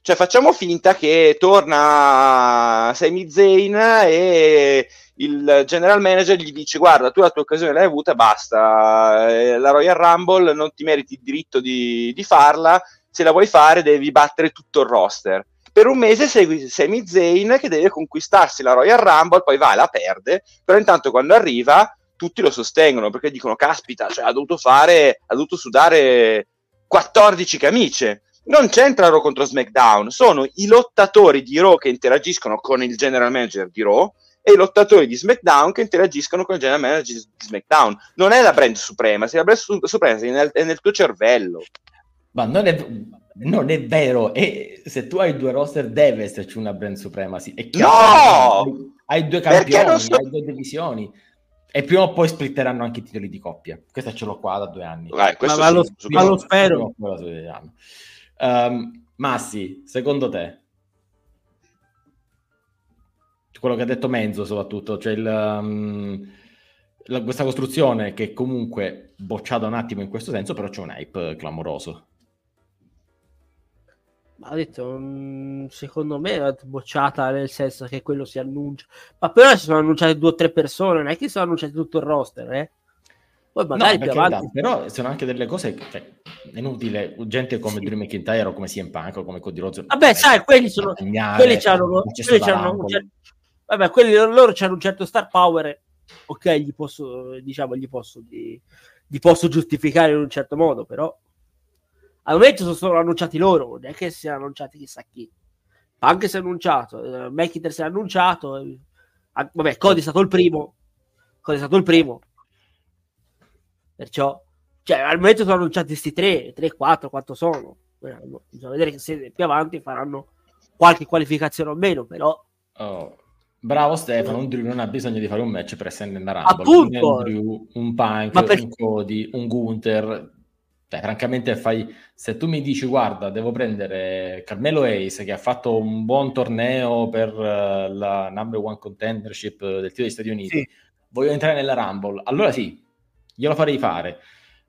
[SPEAKER 4] Cioè facciamo finta che torna Sami Zayn e il general manager gli dice guarda tu la tua occasione l'hai avuta basta. Eh, la Royal Rumble non ti meriti il diritto di, di, farla. Se la vuoi fare devi battere tutto il roster. Per un mese segui Sami Zayn che deve conquistarsi la Royal Rumble poi va e la perde però intanto quando arriva tutti lo sostengono perché dicono caspita cioè, ha dovuto fare ha dovuto sudare 14 camicie non c'entra Raw contro SmackDown, sono i lottatori di Raw che interagiscono con il general manager di Raw e i lottatori di SmackDown che interagiscono con il general manager di SmackDown. Non è la brand suprema, se la brand su- suprema è nel, è nel tuo cervello.
[SPEAKER 1] Ma non è, non è vero, e se tu hai due roster deve esserci una brand suprema, sì. È
[SPEAKER 4] chiaro, no!
[SPEAKER 1] Hai due campioni, so... hai due divisioni. E prima o poi splitteranno anche i titoli di coppia. Questa ce l'ho qua da due anni.
[SPEAKER 3] Vai, ma, ma, lo, ma lo spero.
[SPEAKER 1] Um, Massi, secondo te, quello che ha detto Menzo soprattutto, cioè il, um, la, questa costruzione che comunque bocciata un attimo in questo senso, però c'è un hype clamoroso.
[SPEAKER 3] Ha detto, um, secondo me è bocciata nel senso che quello si annuncia, ma però si sono annunciate due o tre persone, non è che sono annunciate tutto il roster, eh?
[SPEAKER 1] Poi magari no, più avanti... Da, però sono anche delle cose cioè, è inutile, gente come sì. Drew McIntyre o come CM Punk o come Cody Rhodes.
[SPEAKER 3] Vabbè, sai, quelli sono quelli c'hanno, quelli c'hanno un certo, vabbè, quelli loro c'hanno un certo star power ok, gli posso, diciamo, gli posso, gli, gli posso giustificare in un certo modo, però al momento sono solo annunciati loro, non è che siano annunciati chissà chi. Anche se è annunciato, eh, McIntyre si è annunciato, eh, vabbè, Cody è stato il primo, Cody è stato il primo, perciò, cioè, al momento sono annunciati questi tre, tre, quattro, quanto sono. Bisogna vedere se più avanti faranno qualche qualificazione o meno, però...
[SPEAKER 1] Oh, bravo Stefano, un Drew non ha bisogno di fare un match per essere nella
[SPEAKER 3] Rumble. Appunto!
[SPEAKER 1] Un, Drew, un Punk, per... un Cody, un Gunther, cioè, francamente, fai, se tu mi dici, guarda, devo prendere Carmelo Ace che ha fatto un buon torneo per uh, la number one contendership del titolo degli Stati Uniti, sì. voglio entrare nella Rumble, allora sì, glielo farei fare.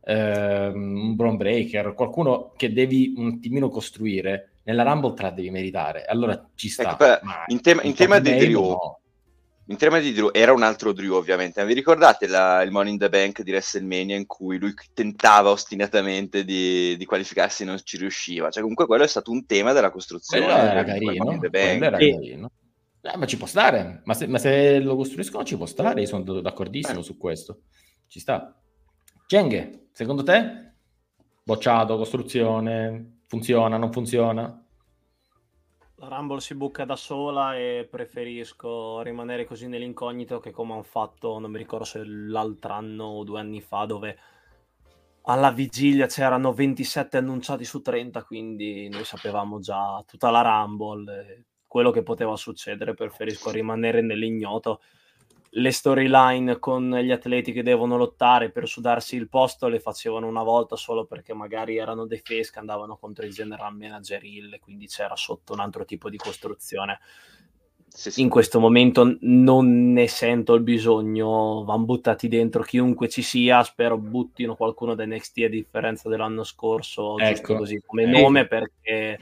[SPEAKER 1] Uh, un Bron Breaker, qualcuno che devi un attimino costruire nella Rumble te la devi meritare. Allora ci sta. Ecco,
[SPEAKER 4] in, tema, in tema di Drew, no. in tema di Drew, era un altro Drew ovviamente. Vi ricordate la, il Money in the Bank di WrestleMania in cui lui tentava ostinatamente di, di, qualificarsi e non ci riusciva? Cioè comunque quello è stato un tema della costruzione.
[SPEAKER 1] Quello era carino. Era sì. carino. Eh, ma ci può stare, ma se, ma se, lo costruiscono ci può stare, io sono d'accordissimo eh. su questo. Ci sta. Genghe, secondo te? Bocciato, costruzione, Funziona, non funziona?
[SPEAKER 2] La Rumble si buca da sola e preferisco rimanere così nell'incognito che come hanno fatto, non mi ricordo se l'altro anno o due anni fa, dove alla vigilia c'erano 27 annunciati su 30, quindi noi sapevamo già tutta la Rumble, quello che poteva succedere, preferisco rimanere nell'ignoto le storyline con gli atleti che devono lottare per sudarsi il posto le facevano una volta solo perché magari erano dei face che andavano contro il general manager Hill quindi c'era sotto un altro tipo di costruzione sì, sì. in questo momento non ne sento il bisogno van buttati dentro chiunque ci sia spero buttino qualcuno da NXT a differenza dell'anno scorso ecco. così come eh. nome perché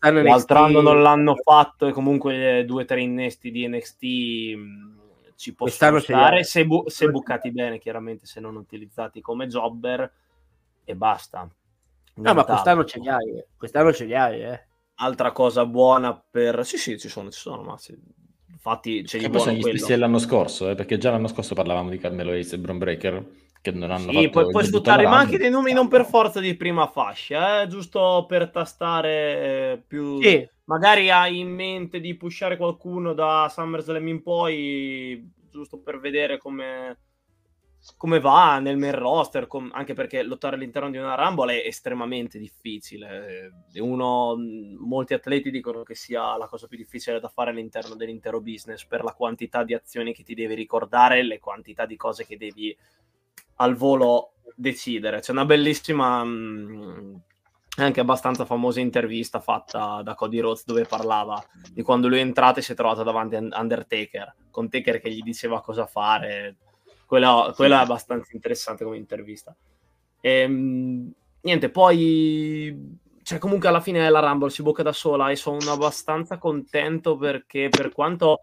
[SPEAKER 2] l'altro anno non l'hanno fatto e comunque due o tre innesti di NXT ci possono stare se, bu- se, bucati bene, chiaramente se non utilizzati come jobber e basta.
[SPEAKER 3] No, ma quest'anno ce li hai, quest'anno ce li hai, eh.
[SPEAKER 2] Altra cosa buona per... Sì, sì, ci sono, ci sono, ma sì. infatti ce li
[SPEAKER 1] sono gli stessi dell'anno scorso, eh, perché già l'anno scorso parlavamo di Carmelo Ace e Bron Breaker, che non hanno
[SPEAKER 2] sì, puoi, puoi sfruttare ma anche dei nomi non per forza di prima fascia, eh, giusto per tastare eh, più... Sì magari hai in mente di pushare qualcuno da SummerSlam in poi, giusto per vedere come, come va nel main roster, com- anche perché lottare all'interno di una Rumble è estremamente difficile. È uno, molti atleti dicono che sia la cosa più difficile da fare all'interno dell'intero business per la quantità di azioni che ti devi ricordare, le quantità di cose che devi al volo decidere. C'è una bellissima mh, anche abbastanza famosa intervista fatta da Cody Rhodes dove parlava di quando lui è entrato e si è trovato davanti a Undertaker, con Taker che gli diceva cosa fare. Quella, quella è abbastanza interessante come intervista. E, ehm, niente, poi cioè comunque alla fine la Rumble si bocca da sola e sono abbastanza contento perché per quanto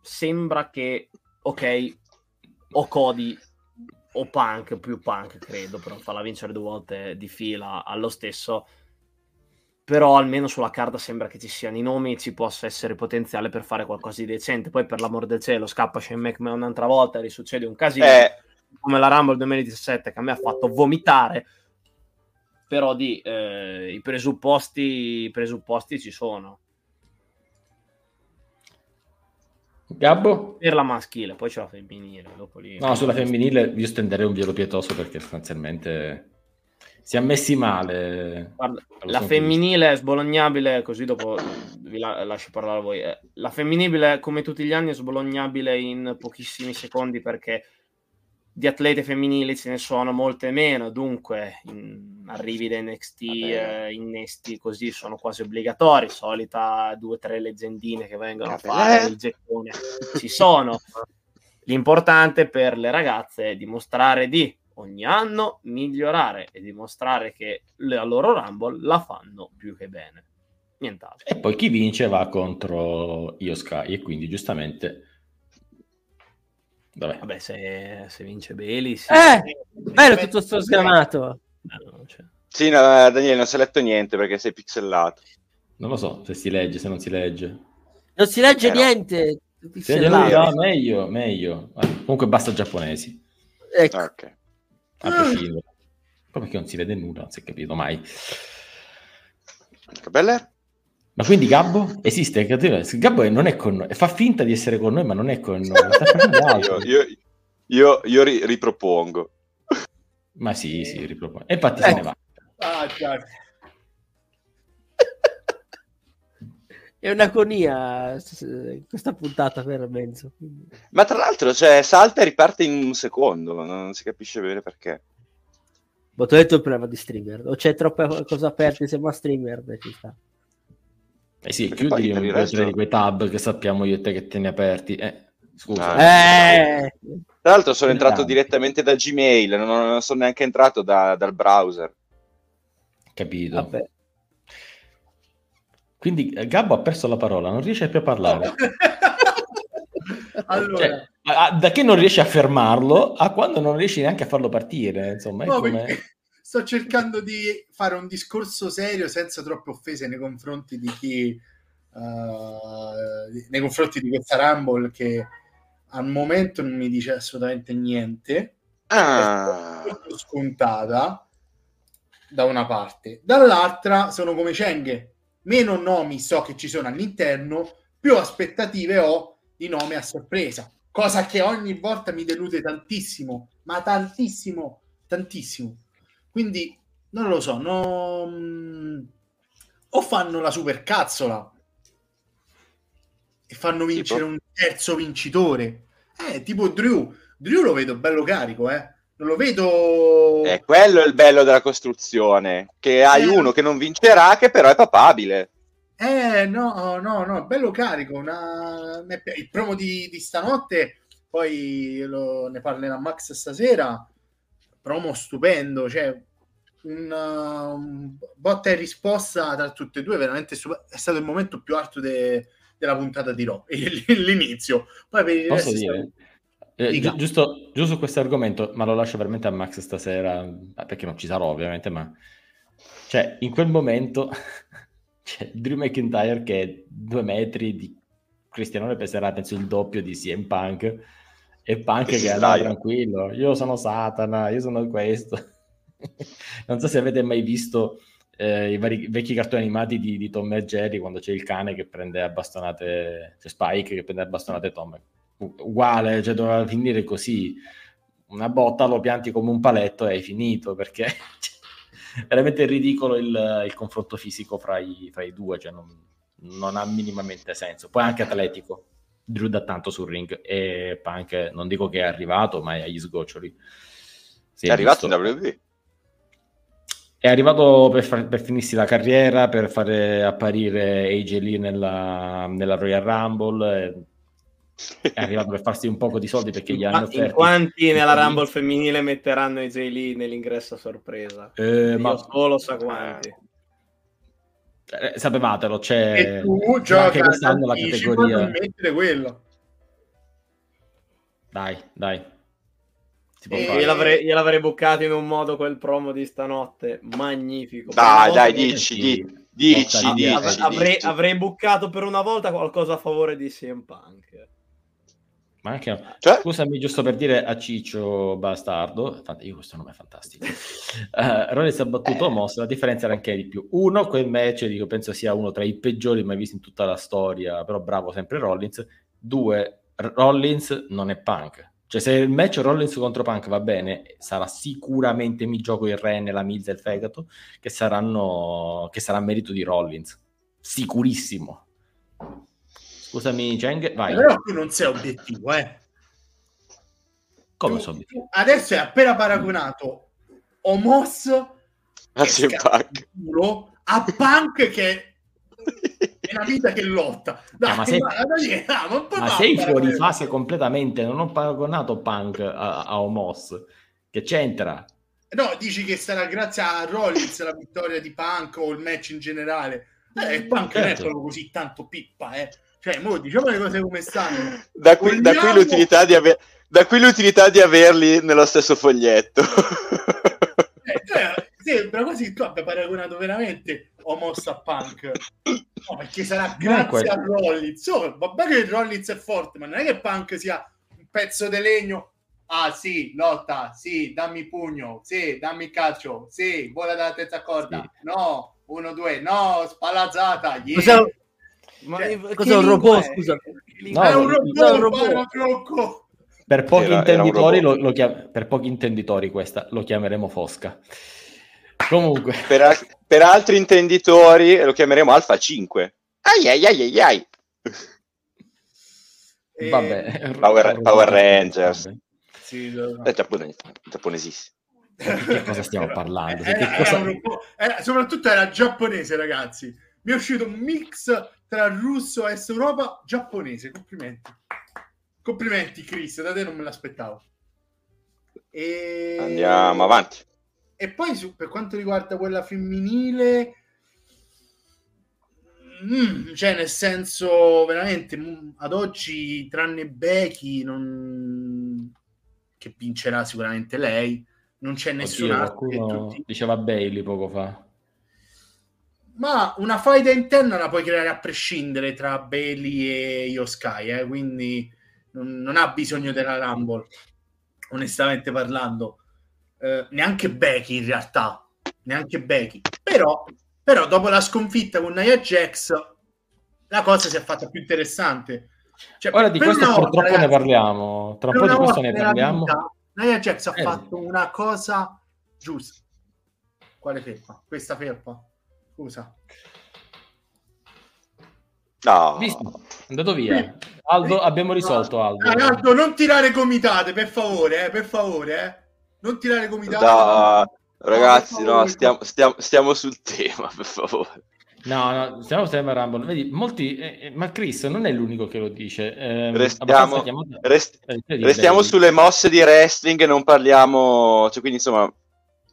[SPEAKER 2] sembra che ok, o Cody o punk, più punk credo, però farla vincere due volte di fila allo stesso. Però almeno sulla carta sembra che ci siano i nomi e ci possa essere potenziale per fare qualcosa di decente. Poi per l'amor del cielo scappa Shane McMahon un'altra volta e risuccede un casino eh. come la Rumble 2017 che a me ha fatto vomitare. Però di, eh, i, presupposti, i presupposti ci sono.
[SPEAKER 1] Gabbo?
[SPEAKER 2] Per la maschile, poi c'è la femminile. Lì...
[SPEAKER 1] No, sulla femminile io stenderei un velo pietoso perché sostanzialmente si è messi male.
[SPEAKER 2] Guarda, la femminile è sbolognabile, così dopo vi la- lascio parlare a voi. Eh, la femminile, come tutti gli anni, è sbolognabile in pochissimi secondi perché di atlete femminili ce ne sono molte meno, dunque in arrivi da NXT, eh, innesti così sono quasi obbligatori, solita due o tre leggendine che vengono a fare il gettone, ci sono. L'importante per le ragazze è dimostrare di ogni anno migliorare e dimostrare che la loro Rumble la fanno più che bene. Nient'altro.
[SPEAKER 1] E poi chi vince va contro Io Sky e quindi giustamente
[SPEAKER 2] Vabbè, Vabbè se, se, vince Bailey... Sì.
[SPEAKER 3] Eh, bello tutto sto sgamato.
[SPEAKER 4] Eh, no, cioè. Sì, no, Daniele, non si è letto niente perché sei pixelato.
[SPEAKER 1] Non lo so se si legge, se non si legge.
[SPEAKER 3] Non si legge eh, niente.
[SPEAKER 1] No. No, meglio, meglio. Comunque basta giapponesi.
[SPEAKER 3] Ecco.
[SPEAKER 4] Ok.
[SPEAKER 1] A prescindere. Poi perché non si vede nulla, non si è capito mai.
[SPEAKER 4] Cabelle?
[SPEAKER 1] Ma quindi Gabbo esiste? Gabbo non è con noi, fa finta di essere con noi, ma non è con noi.
[SPEAKER 4] io, io, io, io ri- ripropongo.
[SPEAKER 1] Ma sì, sì, ripropongo. E infatti eh. se ne va.
[SPEAKER 5] Ah,
[SPEAKER 3] è un'agonia questa puntata per mezzo.
[SPEAKER 4] Ma tra l'altro, cioè, salta e riparte in un secondo, non si capisce bene perché.
[SPEAKER 3] Ma tu hai detto il problema di streamer, o c'è troppe cose aperte insieme a streamer? Beh, ci sta.
[SPEAKER 1] Eh sì, Perché chiudi un resto... di quei tab che sappiamo io e te che tieni aperti. Eh, scusa.
[SPEAKER 3] Ah, eh.
[SPEAKER 4] Tra l'altro sono entrato no. direttamente da Gmail, non, non sono neanche entrato da, dal browser.
[SPEAKER 1] Capito. Vabbè. Quindi eh, Gabbo ha perso la parola, non riesce più a parlare. allora... Cioè, da che non riesci a fermarlo a quando non riesci neanche a farlo partire. Insomma, no,
[SPEAKER 5] sto cercando di fare un discorso serio senza troppe offese nei confronti di chi uh, nei confronti di questa Rumble che al momento non mi dice assolutamente niente.
[SPEAKER 4] Ah.
[SPEAKER 5] Scontata da una parte, dall'altra sono come Cheng meno nomi so che ci sono all'interno, più aspettative ho di nome a sorpresa, cosa che ogni volta mi delude tantissimo, ma tantissimo, tantissimo. Quindi non lo so, non... o fanno la super cazzola e fanno vincere tipo? un terzo vincitore. Eh, tipo Drew. Drew lo vedo bello carico, eh. Non lo vedo.
[SPEAKER 4] È quello il bello della costruzione. Che hai eh. uno che non vincerà, che però è papabile.
[SPEAKER 5] Eh, no, no, no, bello carico. Una... Il promo di, di stanotte, poi lo... ne parlerà Max stasera. Promo stupendo, cioè un, un botta e risposta tra tutte e due, veramente stup- è stato il momento più alto de... della puntata di Raw, l'inizio. Poi per il
[SPEAKER 1] Posso dire? Stato eh, gi- giusto, giusto su questo argomento, ma lo lascio veramente a Max stasera, ah, perché non ci sarò ovviamente, ma cioè, in quel momento c'è Drew McIntyre che è due metri di Cristiano peserà penso il doppio di CM Punk e Punk che, è tranquillo, io sono Satana, io sono questo. non so se avete mai visto eh, i vari vecchi cartoni animati di, di, Tom e Jerry quando c'è il cane che prende a bastonate, c'è Spike che prende a bastonate Tom uguale, cioè doveva finire così. Una botta lo pianti come un paletto e hai finito perché è veramente ridicolo il, il confronto fisico fra i, fra i due, cioè non, non, ha minimamente senso. Poi anche atletico, Drew da tanto sul ring e Punk non dico che è arrivato, ma è agli sgoccioli.
[SPEAKER 4] Si è, è arrivato in WWE?
[SPEAKER 1] È arrivato per, far, per, finirsi la carriera, per fare apparire AJ Lee nella, nella Royal Rumble è arrivato per farsi un po' di soldi perché gli hanno offerto.
[SPEAKER 2] quanti nella Rumble femminile metteranno Jay Lee nell'ingresso a sorpresa?
[SPEAKER 1] Eh, ma
[SPEAKER 2] solo sa quanti.
[SPEAKER 1] Eh, sapevatelo, c'è
[SPEAKER 5] e tu gioca quest'anno la categoria. Quello.
[SPEAKER 1] Dai, dai.
[SPEAKER 2] Io l'avrei, io l'avrei buccato in un modo quel promo di stanotte magnifico.
[SPEAKER 4] Dai, dai, dici, dici, dici, dici,
[SPEAKER 2] avrei, avrei buccato per una volta qualcosa a favore di CM Punk.
[SPEAKER 1] Ma anche, cioè? scusami, giusto per dire a Ciccio Bastardo, io questo nome è fantastico. Uh, Rollins ha battuto Moss, la differenza era anche di più. Uno, quel match, dico, penso sia uno tra i peggiori mai visti in tutta la storia, però bravo sempre Rollins. Due, Rollins non è punk. Cioè, se il match Rollins contro Punk va bene, sarà sicuramente mi gioco il Ren, la Mills e il Fegato, che saranno che sarà merito di Rollins. Sicurissimo. Scusami, Cheng, vai.
[SPEAKER 5] Però tu non sei obiettivo, eh.
[SPEAKER 1] Come sono obiettivo?
[SPEAKER 5] Adesso è appena paragonato Omos
[SPEAKER 4] a, Punk.
[SPEAKER 5] a Punk che è una vita che lotta.
[SPEAKER 1] Dai, ah, ma sei, ma, ma, ma sei fuori fase completamente. Non ho paragonato Punk a, a Omos. Che c'entra?
[SPEAKER 5] No, dici che sarà grazie a Rollins la vittoria di Punk o il match in generale. Eh, Punk certo. non è proprio così tanto pippa, eh. Cioè, mo, diciamo le cose come stanno.
[SPEAKER 4] Da qui, Vogliamo... da qui l'utilità di aver... Da qui l'utilità di averli nello stesso foglietto.
[SPEAKER 5] Eh, cioè, sembra quasi tu abbia paragonato veramente Homos a Punk. No, perché sarà grazie a Rollins. Oh, vabbè che Rollins è forte, ma non è che Punk sia un pezzo di legno. Ah sì, lotta, sì, dammi pugno, sì, dammi calcio, sì, vola dalla terza corda, sì. no, uno, due, no, spalazzata, yeah.
[SPEAKER 3] Cosa, ma cioè, cos'è un robot, è? scusa?
[SPEAKER 5] No, è un robot, è un robot.
[SPEAKER 1] Per pochi, era, intenditori, era lo, lo chiam- per pochi intenditori questa lo chiameremo Fosca. Comunque.
[SPEAKER 4] Per, a- per, altri intenditori lo chiameremo Alfa 5. Ai ai ai ai ai.
[SPEAKER 1] E... Vabbè.
[SPEAKER 4] Power, Power Rangers. Sì, no. È giapponese, giapponesissimo.
[SPEAKER 1] Di che cosa stiamo parlando?
[SPEAKER 5] Era,
[SPEAKER 1] cosa...
[SPEAKER 5] Era era, soprattutto era giapponese, ragazzi. Mi è uscito un mix tra russo, est Europa, giapponese. Complimenti. Complimenti, Chris. Da te non me l'aspettavo.
[SPEAKER 4] E... Andiamo avanti.
[SPEAKER 5] E poi su, per quanto riguarda quella femminile, mm, cioè nel senso veramente mm, ad oggi, tranne Becky, non... che vincerà sicuramente lei, non c'è nessun altro.
[SPEAKER 1] Tutti... Diceva Bailey poco fa.
[SPEAKER 5] Ma una faida interna la puoi creare a prescindere tra Bailey e Yoskai, eh? quindi non, non, ha bisogno della Rumble, onestamente parlando. Eh, neanche Becky in realtà, neanche Becky. Però, però dopo la sconfitta con Nia Jax la cosa si è fatta più interessante.
[SPEAKER 1] Cioè, Ora di questo volta, purtroppo ragazzi, ne parliamo. Tra un po' di questo ne parliamo.
[SPEAKER 5] Nia Jax ha eh. fatto una cosa giusta. Quale felpa? Questa felpa? Scusa.
[SPEAKER 4] No.
[SPEAKER 1] Visto? È andato via. Aldo, abbiamo risolto Aldo.
[SPEAKER 5] Eh, Aldo, non tirare comitate, per favore, eh, per favore, eh. Non tirare comitate.
[SPEAKER 4] No, ragazzi, no, stiamo, stiamo, stiamo, sul tema, per favore.
[SPEAKER 1] No, no, stiamo sul tema Rumble. Vedi, molti, eh, eh, ma Chris non è l'unico che lo dice.
[SPEAKER 4] Eh, restiamo rest, eh, restiamo sulle mosse di wrestling e non parliamo, cioè, quindi insomma,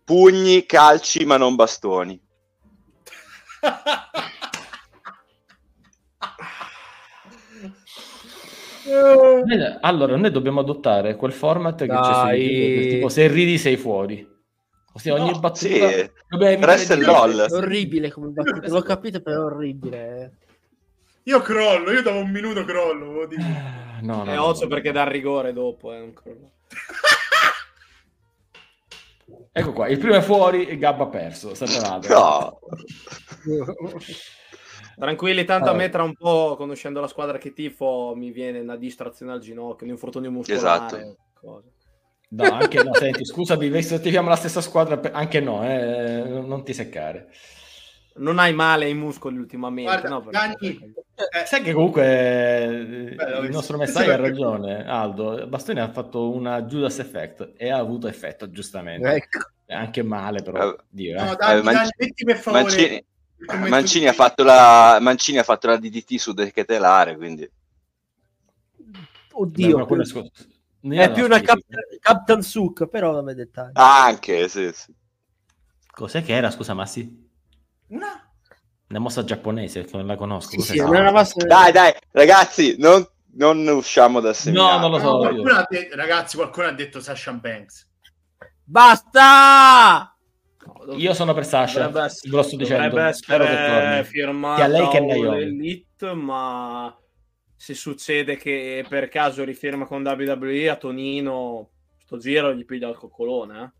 [SPEAKER 4] pugni, calci, ma non bastoni.
[SPEAKER 1] Allora, noi dobbiamo adottare quel format che Dai. c'è YouTube, tipo se ridi sei fuori. Così ogni no, battuta
[SPEAKER 4] sì. Resta il LOL.
[SPEAKER 3] È orribile come battuta, l'ho capito, però è orribile.
[SPEAKER 5] Io crollo, io dopo un minuto crollo.
[SPEAKER 2] Dico. No, no, è no, oso no, perché dà rigore dopo, eh,
[SPEAKER 1] Ecco qua, il primo è fuori e Gabba ha perso.
[SPEAKER 4] No.
[SPEAKER 2] Tranquilli, tanto allora. a me tra un po', conoscendo la squadra che tifo, mi viene una distrazione al ginocchio, un infortunio muscolare.
[SPEAKER 4] Esatto.
[SPEAKER 1] Cosa. No, anche no, senti, scusami, visto che tifiamo la stessa squadra, anche no, eh, non ti seccare.
[SPEAKER 2] Non hai male ai muscoli ultimamente, Guarda, no?
[SPEAKER 1] Perché... Eh, sai che comunque eh, Beh, il nostro messaggio ha ragione, Aldo. Bastoni ha fatto una Judas Effect e ha avuto effetto, giustamente. Ecco. Anche male, però. Uh, Dio,
[SPEAKER 5] eh. No, dai, Manci... Dani, per favore.
[SPEAKER 4] Mancini Mancini ha, fatto la, Mancini ha fatto la DDT su Dechetelare, quindi...
[SPEAKER 3] Oddio, Beh, più... è più una cap- Captain Sook, però vabbè dettagli.
[SPEAKER 4] Ah, anche, sì, sì.
[SPEAKER 1] Cos'è che era, scusa Massi? Una... Una mossa giapponese, che non la conosco.
[SPEAKER 3] Sì, sì, mossa...
[SPEAKER 4] Dai, dai, ragazzi, non, non usciamo da
[SPEAKER 1] seminario. No, non lo so. No,
[SPEAKER 5] qualcuno detto, ragazzi, qualcuno ha detto Sasha Banks.
[SPEAKER 3] Basta!
[SPEAKER 1] Io sono per Sasha,
[SPEAKER 2] essere, lo sto dicendo. Dovrebbe essere firmato lei che l'Elite, ma se succede che per caso rifirma con WWE a Tonino, sto giro gli piglia il coccolone, eh?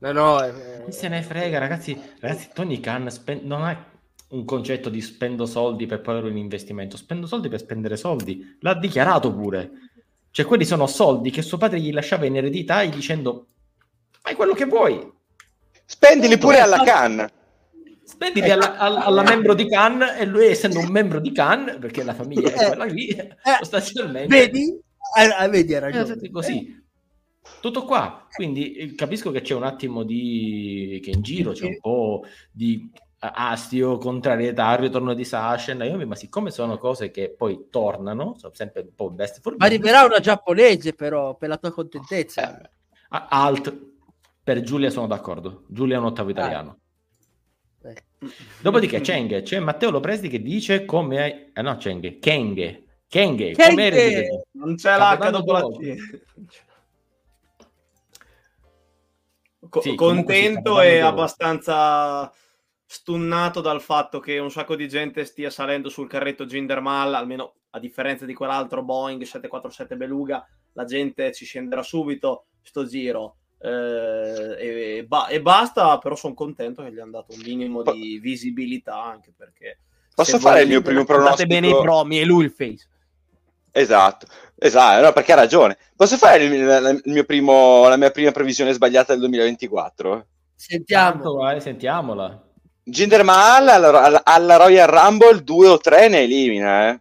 [SPEAKER 3] No, no, eh,
[SPEAKER 1] Chi se ne frega, ragazzi. Ragazzi, Tony Khan spen- non ha un concetto di spendo soldi per poi avere un investimento, spendo soldi per spendere soldi. L'ha dichiarato pure. Cioè, quelli sono soldi che suo padre gli lasciava in eredità dicendo fai quello che vuoi.
[SPEAKER 4] Spendili pure alla Cannes.
[SPEAKER 1] Spendili alla, alla, alla, membro di Cannes e lui essendo un membro di Cannes, perché la famiglia è quella lì, eh, sostanzialmente...
[SPEAKER 3] Vedi? Eh, vedi, hai ragione.
[SPEAKER 1] Così. Tutto qua. Quindi eh, capisco che c'è un attimo di... che in giro c'è un po' di astio, contrarietà al ritorno di Sasha e Naomi, ma siccome sono cose che poi tornano, sono sempre un po' best
[SPEAKER 3] for Ma arriverà una giapponese però, per la tua contentezza.
[SPEAKER 1] Eh, alt, per Giulia sono d'accordo. Giulia è un ottavo italiano. Ah. Dopodiché Cheng, c'è Matteo Lopresti che dice come hai... Eh no, Cheng, Kenge. Kenge, come eri?
[SPEAKER 2] Non c'è l'H dopo la T. Co- sì, contento e abbastanza stunnato dal fatto che un sacco di gente stia salendo sul carretto Gindermal, almeno a differenza di quell'altro Boeing 747 Beluga, la gente ci scenderà subito sto giro. Eh, e, ba- e, basta, però sono contento che gli hanno dato un minimo di visibilità anche perché
[SPEAKER 4] posso fare il mio primo pronostico
[SPEAKER 2] bene i promi e lui il face
[SPEAKER 4] esatto, esatto no, perché ha ragione. Posso fare il, il mio primo, la mia prima previsione sbagliata del 2024
[SPEAKER 3] sentiamo.
[SPEAKER 1] Vai, sentiamola.
[SPEAKER 4] Jinder Mahal alla, alla Royal Rumble 2 o 3 ne elimina eh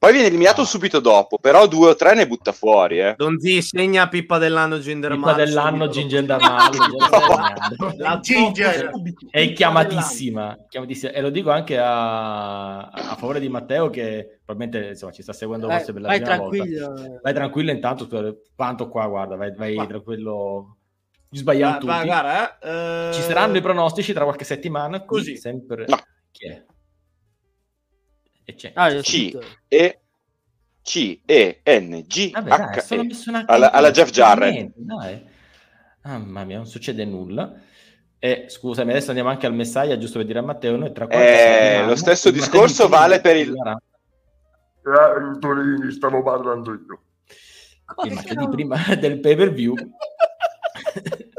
[SPEAKER 4] poi viene eliminato no. subito dopo, però due o tre ne butta fuori. Eh.
[SPEAKER 2] Donzi segna Pippa dell'anno Ginger Pippa
[SPEAKER 1] dell'anno Ginger La Ginger è chiamatissima, chiamatissima, E lo dico anche a, a favore di Matteo che probabilmente insomma, ci sta seguendo vai, forse per la vai prima tranquillo. volta. Vai tranquillo intanto, quanto qua, guarda, vai, vai Va. tranquillo. Sbagliamo tutti. Va, guarda, eh, Ci saranno i pronostici tra qualche settimana, così sempre... No. Chi è?
[SPEAKER 4] E c'è. Ah, C E C E N G Vabbè, H dai, alla, alla Jeff Jarrett.
[SPEAKER 1] Mamma mia, non succede nulla. E scusami, adesso andiamo anche al Messiah, giusto per dire a Matteo. Noi tra
[SPEAKER 4] eh, lo stesso discorso vale per il.
[SPEAKER 6] Eh, Torini, stavo parlando io.
[SPEAKER 1] Il martedì prima del pay per view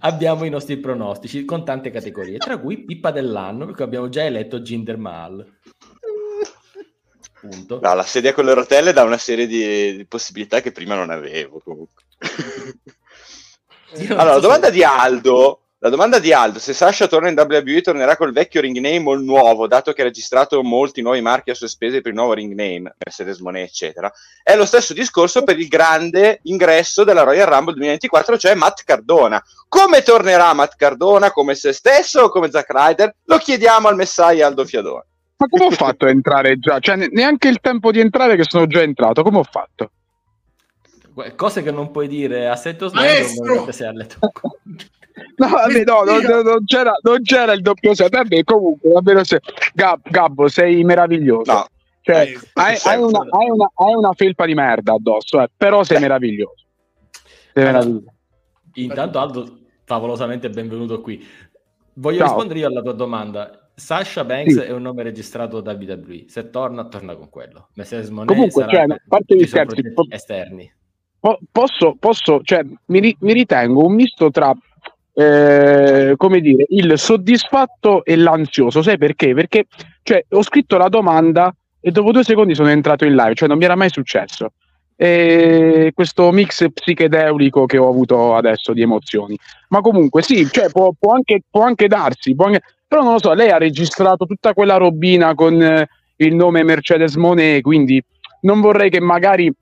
[SPEAKER 1] abbiamo i nostri pronostici con tante categorie, tra cui Pippa dell'anno, perché abbiamo già eletto Ginder Mahal.
[SPEAKER 4] Punto. No, la sedia con le rotelle dà una serie di, di possibilità che prima non avevo comunque. allora, so domanda se... di Aldo la domanda di Aldo, se Sasha torna in WWE tornerà col vecchio ring name o il nuovo, dato che ha registrato molti nuovi marchi a sue spese per il nuovo ring name, Mercedes Monet, eccetera, è lo stesso discorso per il grande ingresso della Royal Rumble 2024, cioè Matt Cardona. Come tornerà Matt Cardona? Come se stesso o come Zack Ryder? Lo chiediamo al messaggio Aldo Fiadone.
[SPEAKER 6] Ma come ho fatto a entrare già? Cioè, neanche il tempo di entrare che sono già entrato, come ho fatto?
[SPEAKER 1] Cose che non puoi dire a Setto Snyder se ha letto.
[SPEAKER 6] No, vabbè, no, non, non, c'era, non, c'era, il doppio set. Vabbè, comunque, davvero se... Gab, Gabbo, sei meraviglioso. No. Cioè, eh, hai, hai, una, hai, una, hai, una, felpa di merda addosso, eh, però sei meraviglioso. Sei meraviglioso.
[SPEAKER 1] Intanto Aldo, favolosamente benvenuto qui. Voglio Ciao. rispondere io alla tua domanda. Sasha Banks sì. è un nome registrato da WWE. Se torna, torna con quello. Monet
[SPEAKER 6] Comunque, cioè, a parte gli scherzi, po-
[SPEAKER 1] esterni.
[SPEAKER 6] Po- posso, posso, cioè, mi, mi ritengo un misto tra eh, come dire, il soddisfatto e l'ansioso. Sai perché? Perché cioè, ho scritto la domanda e dopo due secondi sono entrato in live, cioè non mi era mai successo. E questo mix psichedelico che ho avuto adesso di emozioni. Ma comunque sì, cioè, può, può, anche, può anche darsi, può anche... però non lo so, lei ha registrato tutta quella robina con eh, il nome Mercedes Monet, quindi non vorrei che magari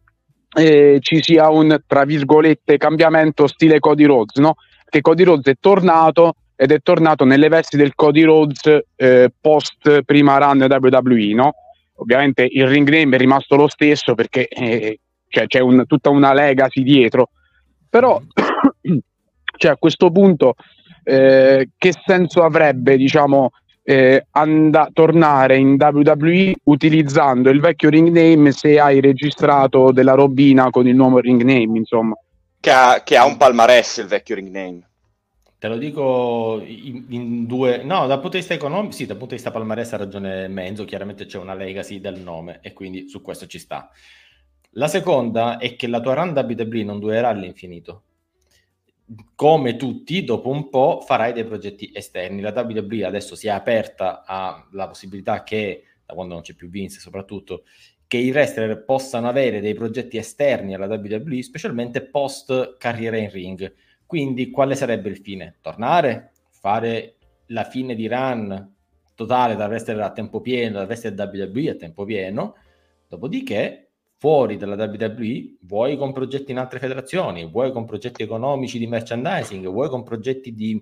[SPEAKER 6] eh, ci sia un, tra virgolette, cambiamento stile Cody Rhodes, no? Che Cody Rhodes è tornato ed è tornato nelle vesti del Cody Rhodes eh, post prima run WWE, no? Ovviamente il ring name è rimasto lo stesso perché eh, cioè, c'è un, tutta una legacy dietro, però cioè, a questo punto eh, che senso avrebbe, diciamo, eh, and- tornare in WWE utilizzando il vecchio ring name se hai registrato della robina con il nuovo ring name, insomma.
[SPEAKER 4] Che ha, che ha un palmarès il vecchio ring name.
[SPEAKER 1] Te lo dico in, in, due... No, dal punto di vista economico, sì, dal punto di vista palmarès ha ragione Menzo, chiaramente c'è una legacy del nome e quindi su questo ci sta. La seconda è che la tua run WWE non durerà all'infinito. Come tutti, dopo un po' farai dei progetti esterni. La WWE adesso si è aperta alla possibilità che, da quando non c'è più Vince soprattutto, che i wrestler possano avere dei progetti esterni alla WWE, specialmente post carriera in ring. Quindi quale sarebbe il fine? Tornare? Fare la fine di run totale da wrestler a tempo pieno, da wrestler WWE a tempo pieno, dopodiché fuori dalla WWE, vuoi con progetti in altre federazioni, vuoi con progetti economici di merchandising, vuoi con progetti di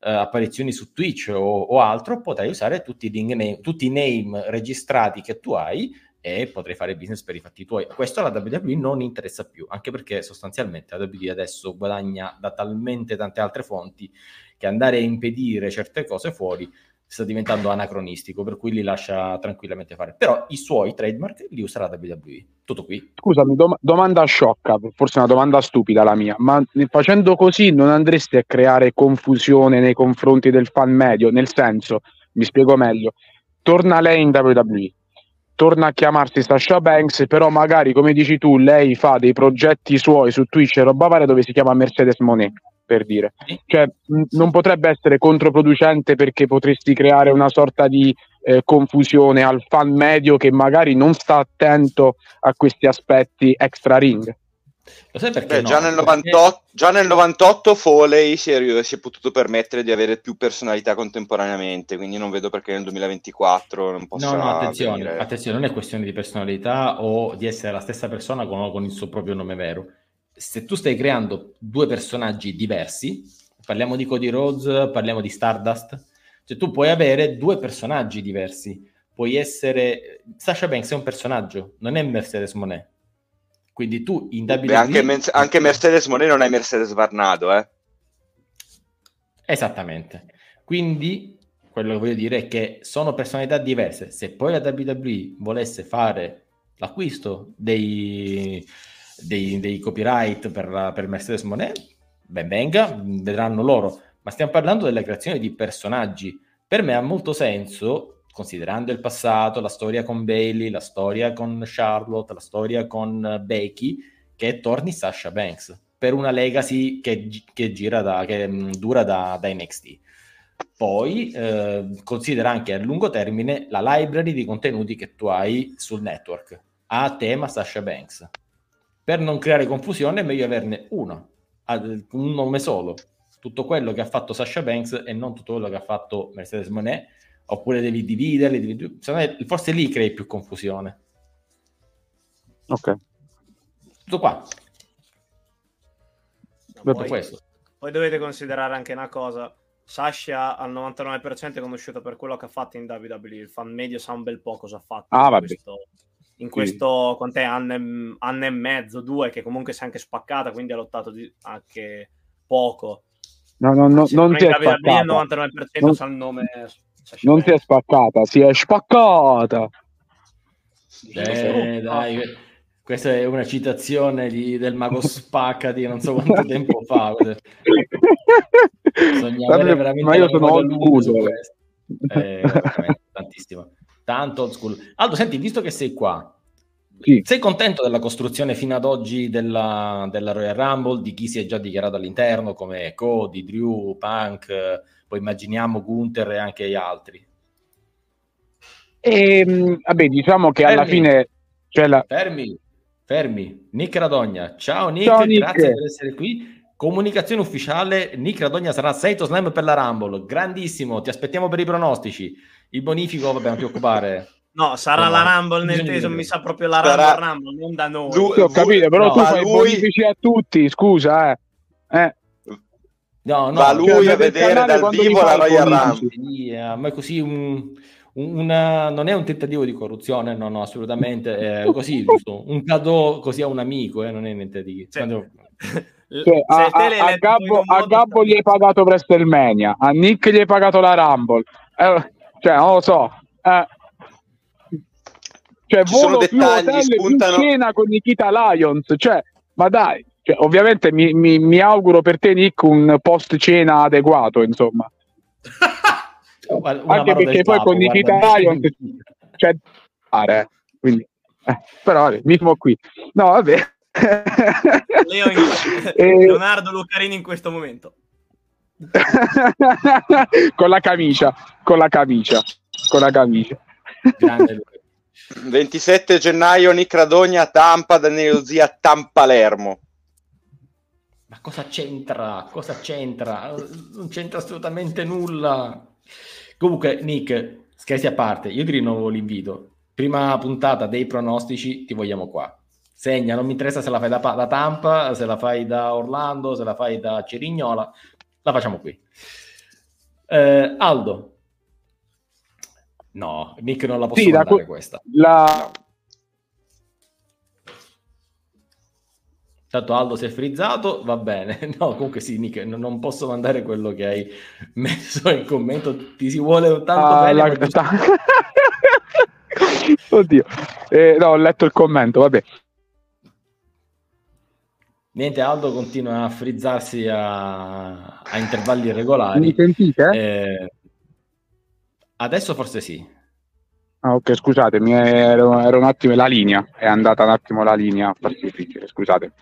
[SPEAKER 1] Uh, apparizioni su Twitch o, o, altro, potrai usare tutti i, name, tutti i name registrati che tu hai e potrei fare business per i fatti tuoi. Questo alla WWE non interessa più, anche perché sostanzialmente la WWE adesso guadagna da talmente tante altre fonti che andare a impedire certe cose fuori sta diventando anacronistico, per cui li lascia tranquillamente fare. Però i suoi trademark li userà la WWE. Tutto qui.
[SPEAKER 6] Scusami, dom- domanda sciocca, forse una domanda stupida la mia, ma facendo così non andresti a creare confusione nei confronti del fan medio? Nel senso, mi spiego meglio, torna lei in WWE, torna a chiamarsi Sasha Banks, però magari, come dici tu, lei fa dei progetti suoi su Twitch e roba varia dove si chiama Mercedes Monet, per dire. Cioè, mh, non potrebbe essere controproducente perché potresti creare una sorta di eh, confusione al fan medio che magari non sta attento a questi aspetti extra ring.
[SPEAKER 4] Lo sai perché? Beh, no? già, nel 98, già, nel 98, Foley si è, si è, potuto permettere di avere più personalità contemporaneamente, quindi non vedo perché nel 2024 non possa.
[SPEAKER 1] No, no, attenzione, venire... attenzione, non è questione di personalità o di essere la stessa persona con, con il suo proprio nome vero. Se tu stai creando due personaggi diversi, parliamo di Cody Rhodes, parliamo di Stardust, cioè tu puoi avere due personaggi diversi. Puoi essere. Sasha Banks è un personaggio, non è Mercedes Monet quindi tu in WWE... Beh,
[SPEAKER 4] anche, Men- anche Mercedes Monet non è Mercedes Varnado, eh?
[SPEAKER 1] Esattamente. Quindi quello che voglio dire è che sono personalità diverse. Se poi la WWE volesse fare l'acquisto dei, dei, dei copyright per, per Mercedes Monet, ben venga, vedranno loro. Ma stiamo parlando della creazione di personaggi. Per me ha molto senso considerando il passato, la storia con Bailey, la storia con Charlotte, la storia con Becky, che torni Sasha Banks per una legacy che, che, da, che mm, dura da, da, NXT. Poi eh, considera anche a lungo termine la library di contenuti che tu hai sul network a tema Sasha Banks. Per non creare confusione è meglio averne uno, un nome solo. Tutto quello che ha fatto Sasha Banks e non tutto quello che ha fatto Mercedes Monet oppure devi dividerli, devi... forse lì crei più confusione.
[SPEAKER 6] Ok.
[SPEAKER 1] Tutto qua.
[SPEAKER 2] Poi, questo. poi dovete considerare anche una cosa. Sasha al 99% è conosciuta per quello che ha fatto in WWE. Il fan medio sa un bel po' cosa ha fatto
[SPEAKER 6] ah,
[SPEAKER 2] in questo, in questo quant'è, anno, e, anno e mezzo, due, che comunque si è anche spaccata, quindi ha lottato di, anche poco.
[SPEAKER 6] No, no, no, non ti è
[SPEAKER 2] spaccata. Il 99% non... sa il nome
[SPEAKER 6] non si è spaccata, si è spaccata.
[SPEAKER 1] Eh, dai, questa è una citazione di, del mago spacca di non so quanto tempo fa.
[SPEAKER 6] Bisogna avere veramente ma io sono old school.
[SPEAKER 1] Eh, tantissimo. Tanto old school. Aldo, senti, visto che sei qua,
[SPEAKER 6] sì.
[SPEAKER 1] sei contento della costruzione fino ad oggi della, della Royal Rumble, di chi si è già dichiarato all'interno, come Cody, Drew, Punk poi immaginiamo Gunther e anche gli altri.
[SPEAKER 6] E, ehm, vabbè, diciamo che fermi, alla fine...
[SPEAKER 1] Cioè la... Fermi, fermi. Nick Radogna. Ciao Nick, Ciao, Nick. grazie per essere qui. Comunicazione ufficiale, Nick Radogna sarà Saito Slam per la Rumble. Grandissimo, ti aspettiamo per i pronostici. Il bonifico, vabbè, non ti occupare.
[SPEAKER 2] No, sarà no, la Rumble nel teso, mi sa proprio la Rumble, sarà... Rumble non da noi.
[SPEAKER 6] Lui, ho capito, però no, tu fai lui... bonifici a tutti, scusa, eh. eh.
[SPEAKER 4] No, no, Va lui a vedere dal vivo la Royal Rumble.
[SPEAKER 1] A me così un, una, non è un tentativo di corruzione, no, no, assolutamente. È così, giusto, un cadeau così a un amico, eh, non è niente di... Cioè, Quando...
[SPEAKER 6] Cioè, a, a, a, Gabbo, a Gabbo gli hai pagato WrestleMania, a Nick gli hai pagato la Rumble. Eh, cioè, non lo so. Eh. Cioè, Ci volo più hotel spuntano... più cena con Nikita Lions. Cioè, ma dai. Cioè, ovviamente mi, mi, mi, auguro per te, Nick, un post cena adeguato, insomma. Anche perché poi con Nikita Lion cioè, pare, quindi, eh, però mismo qui. No, vabbè.
[SPEAKER 2] Leo in... e... Leonardo Lucarini in questo momento.
[SPEAKER 6] con la camicia, con la camicia, con la camicia. Grande
[SPEAKER 4] 27 gennaio Nick Radogna Tampa, Danilo Zia Tampalermo.
[SPEAKER 1] Ma cosa c'entra? Cosa c'entra? Non c'entra assolutamente nulla. Comunque, Nick, scherzi a parte, io ti rinnovo l'invito. Prima puntata dei pronostici, ti vogliamo qua. Segna, non mi interessa se la fai da, da Tampa, se la fai da Orlando, se la fai da Cerignola, la facciamo qui. Eh, Aldo. No, Nick non la posso sì, la, questa.
[SPEAKER 6] La,
[SPEAKER 1] Tanto Aldo si è frizzato, va bene. No, comunque sì, Nick, non posso mandare quello che hai messo in commento. Ti si vuole tanto ah, bene. La... Giusto...
[SPEAKER 6] Oddio, eh, no, ho letto il commento, vabbè.
[SPEAKER 1] Niente, Aldo continua a frizzarsi a, a intervalli regolari.
[SPEAKER 6] Mi sentite? Eh,
[SPEAKER 1] adesso forse sì.
[SPEAKER 6] Ah, ok, scusate, mi ero, un attimo la linea, è andata un attimo la linea a farsi friggere, scusate.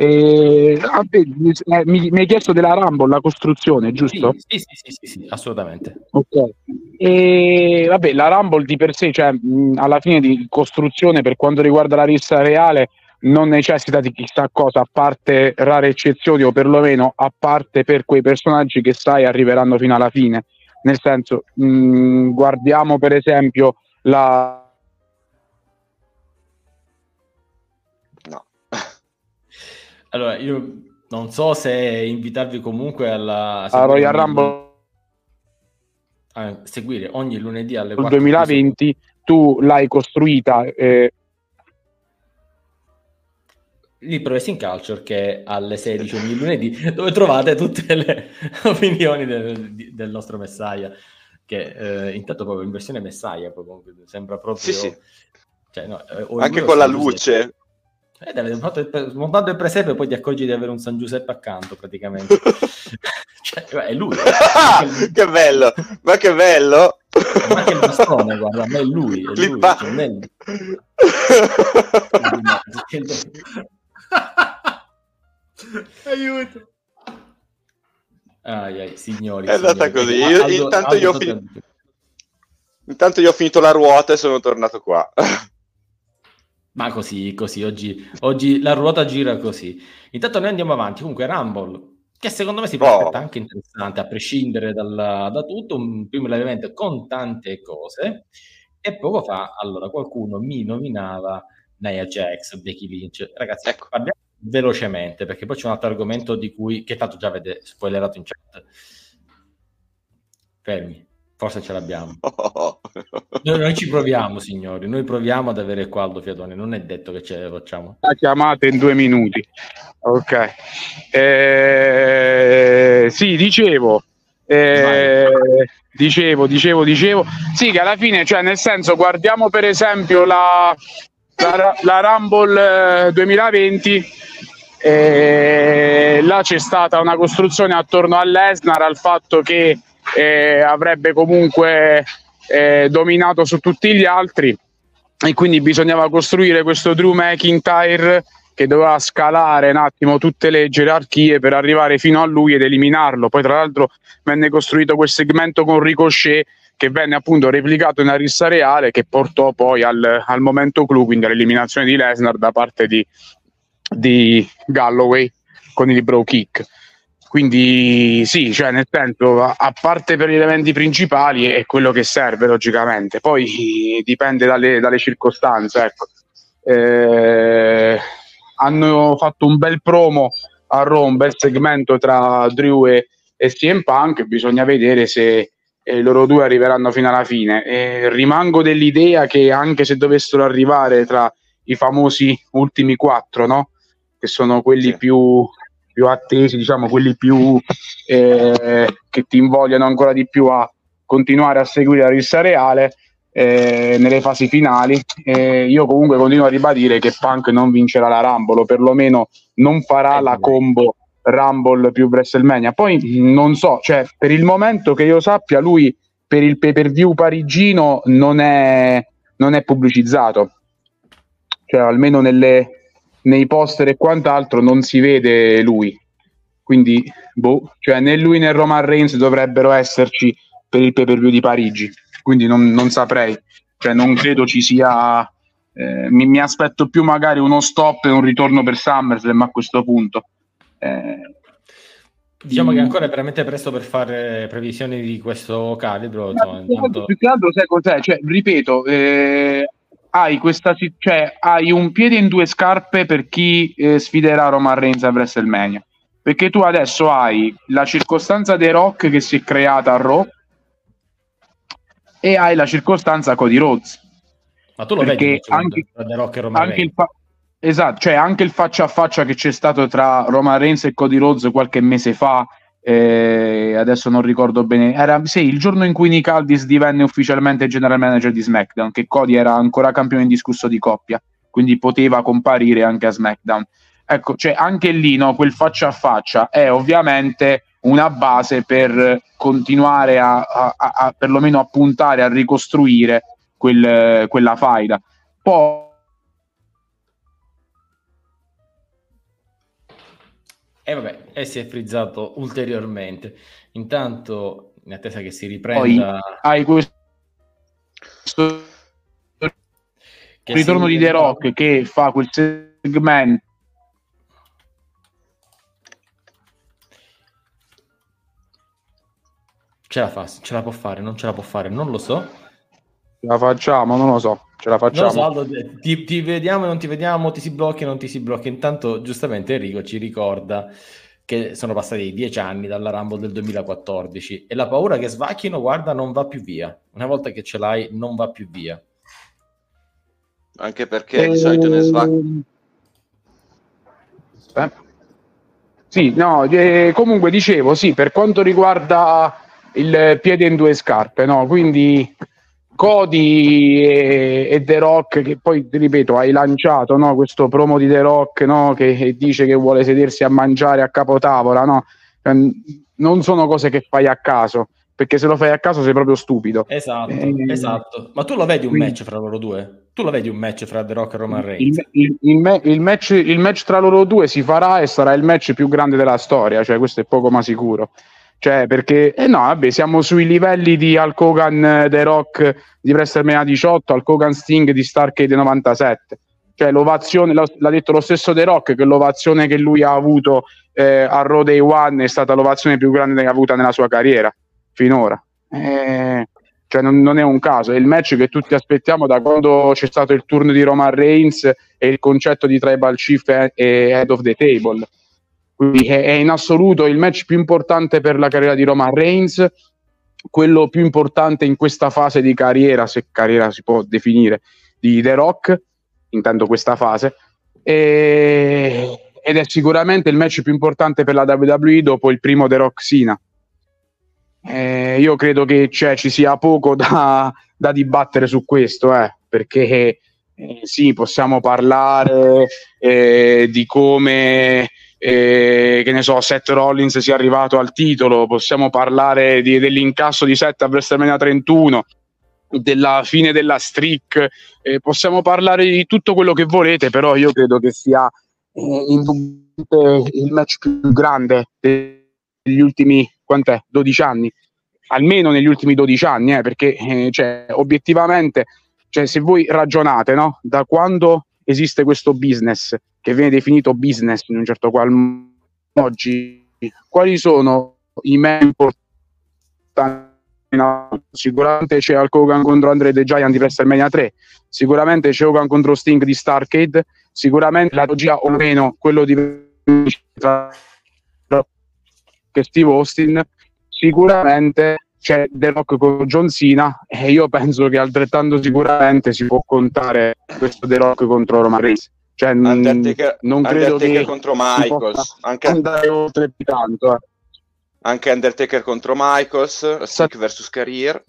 [SPEAKER 6] E, eh, mi, mi, hai chiesto della Rumble, la costruzione, giusto?
[SPEAKER 1] Sì, sì, sì, sì, sì assolutamente.
[SPEAKER 6] Ok. E, vabbè, la Rumble di per sé, cioè, mh, alla fine di costruzione per quanto riguarda la rissa reale, non necessita di chissà cosa, a parte rare eccezioni o perlomeno a parte per quei personaggi che sai arriveranno fino alla fine. Nel senso, mh, guardiamo per esempio la...
[SPEAKER 1] allora, io non so se invitarvi comunque alla...
[SPEAKER 6] A Royal Rumble.
[SPEAKER 1] A seguire ogni lunedì alle 4
[SPEAKER 6] 2020 tu l'hai costruita eh,
[SPEAKER 1] lì Progressing Culture che è alle 16 ogni lunedì dove trovate tutte le opinioni del, del nostro Messiah che eh, intanto proprio in versione Messiah proprio, sembra proprio
[SPEAKER 4] sì, sì.
[SPEAKER 1] Cioè, no,
[SPEAKER 4] eh, anche con la luce
[SPEAKER 1] eh, deve, montando il presepe poi ti accorgi di avere un San Giuseppe accanto praticamente cioè, è lui
[SPEAKER 4] che bello ma che bello
[SPEAKER 1] ma che bastone guarda ma è lui, è lui
[SPEAKER 4] pa-
[SPEAKER 1] cioè, è
[SPEAKER 5] Aiuto.
[SPEAKER 1] Ai, ai, signori.
[SPEAKER 4] È andata
[SPEAKER 1] signori.
[SPEAKER 4] così. Io, Aldo, intanto, Aldo, io ho finito... intanto io ho finito la ruota e sono tornato qua.
[SPEAKER 1] Ma così, così, oggi, oggi la ruota gira così. Intanto noi andiamo avanti. Comunque Rumble, che secondo me si prospetta oh. anche interessante, a prescindere dal, da tutto, un primo evento con tante cose. E poco fa, allora, qualcuno mi nominava Nia Jax, Becky Lynch. Ragazzi, ecco. parliamo velocemente, perché poi c'è un altro argomento di cui, che tanto già avete spoilerato in chat. Fermi, forse ce l'abbiamo. Noi, noi, ci proviamo, signori, noi proviamo ad avere qua Aldo Fiatone, non è detto che ce la facciamo.
[SPEAKER 6] La chiamata in due minuti. Ok. Eh, sì, dicevo. Eh, dicevo, dicevo, dicevo. Sì, che alla fine, cioè, nel senso, guardiamo per esempio la, la, la Rumble 2020 eh, e là c'è stata una costruzione attorno a Lesnar al fatto che eh, avrebbe comunque eh, dominato su tutti gli altri e quindi bisognava costruire questo Drew McIntyre che doveva scalare un attimo tutte le gerarchie per arrivare fino a lui ed eliminarlo. Poi, tra l'altro, venne costruito quel segmento con Ricochet che venne appunto replicato in rissa reale che portò poi al, al momento clou, quindi all'eliminazione di Lesnar da parte di, di Galloway con il bro kick. Quindi sì, cioè nel senso, a, parte per gli elementi principali è quello che serve logicamente, poi dipende dalle, dalle circostanze. Ecco. Eh, hanno fatto un bel promo a Rome, un bel segmento tra Drew e, e CM Punk, bisogna vedere se, e loro due arriveranno fino alla fine. E rimango dell'idea che anche se dovessero arrivare tra i famosi ultimi quattro, no? che sono quelli sì. più, più, attesi, diciamo quelli più eh, che ti invogliano ancora di più a continuare a seguire la rissa reale eh, nelle fasi finali. Eh, io comunque continuo a ribadire che Punk non vincerà la Rumble, o perlomeno non farà la combo Rumble più WrestleMania. Poi non so, cioè per il momento che io sappia, lui per il pay per view parigino non è, non è pubblicizzato, cioè almeno nelle, nei poster e quant'altro non si vede lui. Quindi, boh, cioè né lui né Roman Reigns dovrebbero esserci per il pay per view di Parigi. Quindi non, non saprei, cioè non credo ci sia. Eh, mi, mi aspetto più magari uno stop e un ritorno per SummerSlam a questo punto eh,
[SPEAKER 1] Diciamo che ancora è veramente presto per fare previsioni di questo calibro. Insomma,
[SPEAKER 6] intanto... Più che altro, sai cos'è? Cioè, ripeto, eh, hai, questa, cioè, hai un piede in due scarpe per chi eh, sfiderà Roman Reigns a WrestleMania. Perché tu adesso hai la circostanza dei Rock che si è creata a Raw e hai la circostanza Cody Rhodes.
[SPEAKER 1] Ma tu lo vedi
[SPEAKER 6] anche, The Rock e Roman anche Reigns? Il fa- Esatto, cioè anche il faccia a faccia che c'è stato tra Roman Reigns e Cody Rhodes qualche mese fa, eh, adesso non ricordo bene, era sì, il giorno in cui Nick Aldis divenne ufficialmente general manager di SmackDown, che Cody era ancora campione indiscusso di coppia, quindi poteva comparire anche a SmackDown. Ecco, cioè anche lì no, quel faccia a faccia è ovviamente una base per continuare a, a, a, a perlomeno a puntare a ricostruire quel, quella faida. Poi
[SPEAKER 1] E vabbè, e si è frizzato ulteriormente. Intanto, in attesa che si riprenda...
[SPEAKER 6] Poi hai questo che ritorno di The Rock che fa quel segmento
[SPEAKER 1] Ce la fa, ce la può fare, non ce la può fare, non lo so.
[SPEAKER 6] La facciamo, non lo so, ce la facciamo.
[SPEAKER 1] So, Aldo, ti, ti, vediamo, non ti vediamo, ti si blocchi, non ti si blocchi. Intanto, giustamente, Enrico ci ricorda che sono passati dieci anni dalla Rumble del 2014 e la paura che svacchino, guarda, non va più via. Una volta che ce l'hai, non va più via.
[SPEAKER 4] Anche perché di solito ne svacchi.
[SPEAKER 6] Eh. Sì, no, eh, comunque dicevo, sì, per quanto riguarda il piede in due scarpe, no? Quindi Cody e, e, The Rock, che poi ripeto, hai lanciato no? questo promo di The Rock no? che, che, dice che vuole sedersi a mangiare a capotavola, no? Cioè, non sono cose che fai a caso, perché se lo fai a caso sei proprio stupido.
[SPEAKER 1] Esatto, eh, esatto. Ma tu lo vedi un quindi, match fra loro due? Tu lo vedi un match fra The Rock e Roman Reigns?
[SPEAKER 6] Il, il, il, il, match, il match tra loro due si farà e sarà il match più grande della storia, cioè questo è poco ma sicuro. Cioè, perché, eh no, vabbè, siamo sui livelli di Hulk Hogan eh, The Rock di WrestleMania 18, Hulk Hogan Sting di Starcade 97. Cioè, l'ovazione, l'ha detto lo stesso The Rock, che l'ovazione che lui ha avuto eh, a Raw Day One è stata l'ovazione più grande che ha avuto nella sua carriera, finora. Eh, cioè, non, non, è un caso, è il match che tutti aspettiamo da quando c'è stato il turno di Roman Reigns e il concetto di Tribal Chief e Head of the Table quindi è, è, in assoluto il match più importante per la carriera di Roman Reigns, quello più importante in questa fase di carriera, se carriera si può definire, di The Rock, intendo questa fase, e, ed è sicuramente il match più importante per la WWE dopo il primo The Rock Sina. Eh, io credo che cioè, ci sia poco da, da dibattere su questo, eh, perché eh, sì, possiamo parlare eh, di come eh, che ne so, Seth Rollins sia arrivato al titolo, possiamo parlare di, dell'incasso di Seth a WrestleMania 31, della fine della streak, eh, possiamo parlare di tutto quello che volete, però io credo che sia eh, il match più grande degli ultimi quant'è, 12 anni, almeno negli ultimi 12 anni, eh, perché eh, cioè, obiettivamente, cioè, se voi ragionate, no? da quando esiste questo business che viene definito business in un certo qual modo oggi, quali sono i meno importanti? Sicuramente c'è Hulk Hogan contro Andre The Giant di WrestleMania 3, sicuramente c'è Hogan contro Sting di Starcade, sicuramente la logia o meno quello di che Steve Austin, sicuramente c'è The Rock con John Cena e io penso che altrettanto sicuramente si può contare questo The Rock contro Roman Reigns. Cioè,
[SPEAKER 4] Undertaker, non credo Undertaker che contro Michaels, anche
[SPEAKER 6] andare oltre più tanto. Eh.
[SPEAKER 4] Anche Undertaker contro Michaels, Sick vs Career.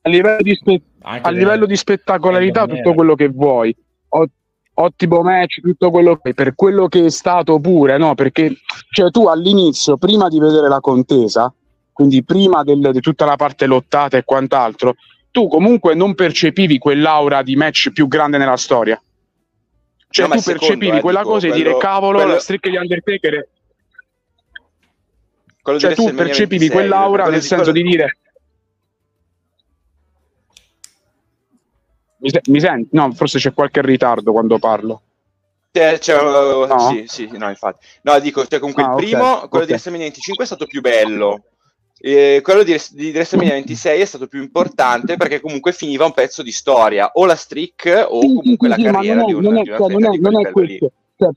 [SPEAKER 6] A livello di, spe- a livello di spettacolarità, tutto quello che vuoi. O- ottimo match, tutto quello che per quello che è stato pure, no? Perché cioè, tu all'inizio, prima di vedere la contesa, quindi prima del, di tutta la parte lottata e quant'altro, tu comunque non percepivi quell'aura di match più grande nella storia. Cioè, no, tu percepivi eh, quella dico, cosa quello, e dire cavolo, quello... la streak di Undertaker. Quello cioè, tu percepivi 26, quell'aura nel di senso quello... di dire. Mi, se- mi senti? No, forse c'è qualche ritardo quando parlo.
[SPEAKER 4] Cioè, cioè, no? Sì, sì, no, infatti. No, dico, cioè, comunque ah, il primo, okay, quello okay. di WrestleMania 25 è stato più bello eh, quello di, di WrestleMania 26 è stato più importante perché comunque finiva un pezzo di storia, o la streak o comunque sì, la sì, carriera di un non è, non è, non è questo.
[SPEAKER 6] Cioè,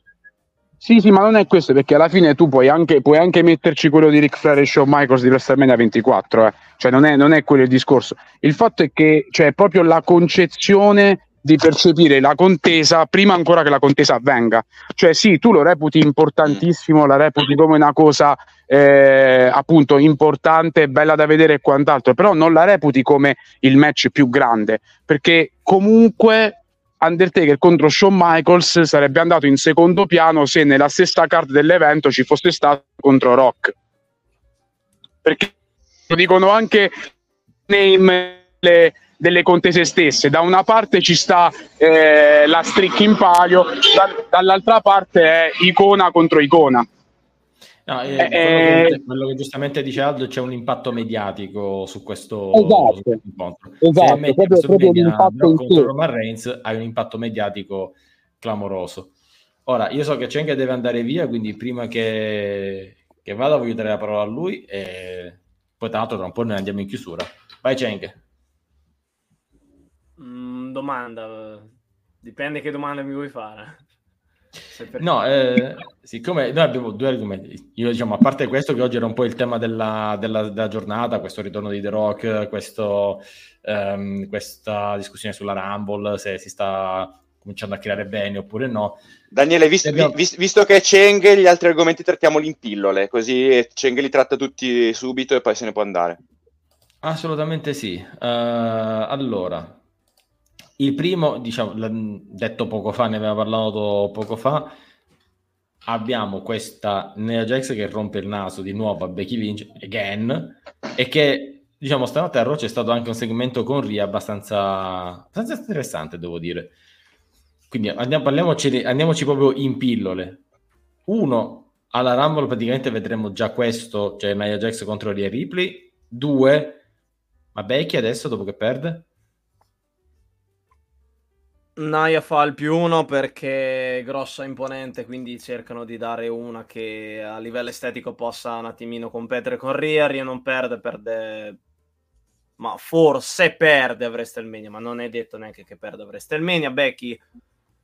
[SPEAKER 6] sì, sì, ma non è questo perché alla fine tu puoi anche, puoi anche metterci quello di Rick Flair e Shawn Michaels di WrestleMania 24, eh. cioè non è, non è quello il discorso. Il fatto è che cioè, proprio la concezione di percepire la contesa prima ancora che la contesa avvenga. Cioè sì, tu lo reputi importantissimo, la reputi come una cosa eh, appunto importante, bella da vedere e quant'altro, però non la reputi come il match più grande, perché comunque Undertaker contro Shawn Michaels sarebbe andato in secondo piano se nella stessa card dell'evento ci fosse stato contro Rock. Perché lo dicono anche name delle, delle contese stesse. Da una parte ci sta eh, la streak in palio, da, dall'altra parte è icona contro icona.
[SPEAKER 1] No, eh, eh, quello, che, eh, quello, che, giustamente dice Aldo c'è un impatto mediatico su questo,
[SPEAKER 6] esatto,
[SPEAKER 1] su incontro.
[SPEAKER 6] Esatto, Se proprio, proprio l'impatto in
[SPEAKER 1] contro Roman Reigns hai un impatto mediatico clamoroso. Ora, io so che Cenk deve andare via, quindi prima che, che, vada voglio dare la parola a lui e poi tra l'altro tra un po' noi andiamo in chiusura. Vai Cenk.
[SPEAKER 2] Domanda, dipende che domanda mi vuoi fare.
[SPEAKER 1] No, eh, siccome noi abbiamo due argomenti, io diciamo, a parte questo che oggi era un po' il tema della, della, della giornata, questo ritorno di The Rock, questo, um, questa discussione sulla Rumble, se si sta cominciando a creare bene oppure no.
[SPEAKER 4] Daniele, vis- abbiamo... vis- visto che è Cheng, gli altri argomenti trattiamoli in pillole, così Cheng li tratta tutti subito e poi se ne può andare.
[SPEAKER 1] Assolutamente sì. Uh, allora, il primo, diciamo, detto poco fa, ne aveva parlato poco fa, abbiamo questa Nea Jax che rompe il naso di nuovo a Becky Lynch, again, e che, diciamo, stanotte a Raw c'è stato anche un segmento con Ria abbastanza, abbastanza interessante, devo dire. Quindi andiamo, andiamoci proprio in pillole. Uno, alla Rumble praticamente vedremo già questo, cioè Nia Jax contro Ria Ripley. Due, ma Becky adesso dopo che perde?
[SPEAKER 2] Naya fa il più uno perché è grossa e imponente, quindi cercano di dare una che a livello estetico possa un attimino competere con Ria. Ria non perde, perde, ma forse perde a WrestleMania, ma non è detto neanche che perde a WrestleMania. Becky,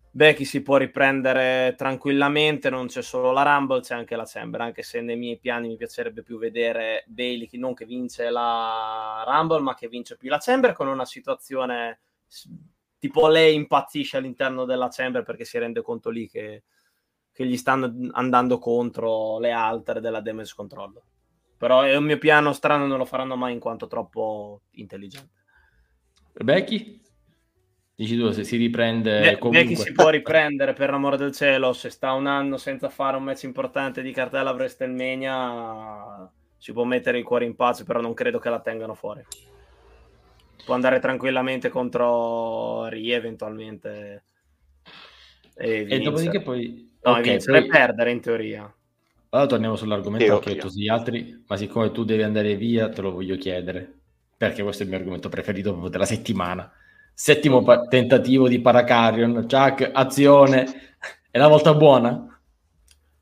[SPEAKER 2] Becky si può riprendere tranquillamente, non c'è solo la Rumble, c'è anche la Chamber, anche se nei miei piani mi piacerebbe più vedere Bailey non che vince la Rumble, ma che vince più la Chamber con una situazione tipo lei impazzisce all'interno della chamber perché si rende conto lì che, che gli stanno andando contro le altre della damage control. Però è un mio piano strano, non lo faranno mai in quanto troppo intelligente.
[SPEAKER 1] Becky? Dici tu se si riprende
[SPEAKER 2] Be- comunque. Becky si può riprendere per l'amore del cielo, se sta un anno senza fare un match importante di cartella a WrestleMania si può mettere il cuore in pace, però non credo che la tengano fuori può andare tranquillamente contro Rie eventualmente.
[SPEAKER 1] E, e dopodiché poi...
[SPEAKER 2] No, okay, vincere poi... perdere in teoria.
[SPEAKER 1] Allora torniamo sull'argomento che ho detto sugli altri, ma siccome tu devi andare via te lo voglio chiedere, perché questo è il mio argomento preferito della settimana. Settimo pa- tentativo di Paracarrion, Chuck, azione, è la volta buona?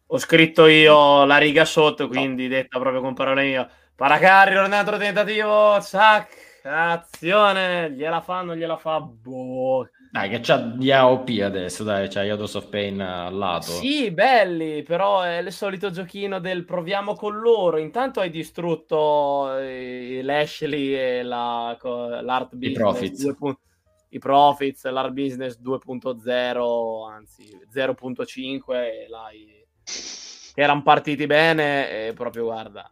[SPEAKER 2] Ho scritto io la riga sotto, quindi no. detta proprio con parole mie. Paracarrion, un altro tentativo, Chuck, Azione, gliela fa, non gliela fa, boh.
[SPEAKER 1] Dai, che c'ha gli AOP adesso, dai, c'ha Yados of Pain al lato.
[SPEAKER 2] Sì, belli, però è il solito giochino del proviamo con loro. Intanto hai distrutto eh, l'Ashley e la, l'Art
[SPEAKER 1] Business. I Profits.
[SPEAKER 2] 2. I Profits, l'Art Business 2.0, anzi 0.5, che erano partiti bene e proprio guarda,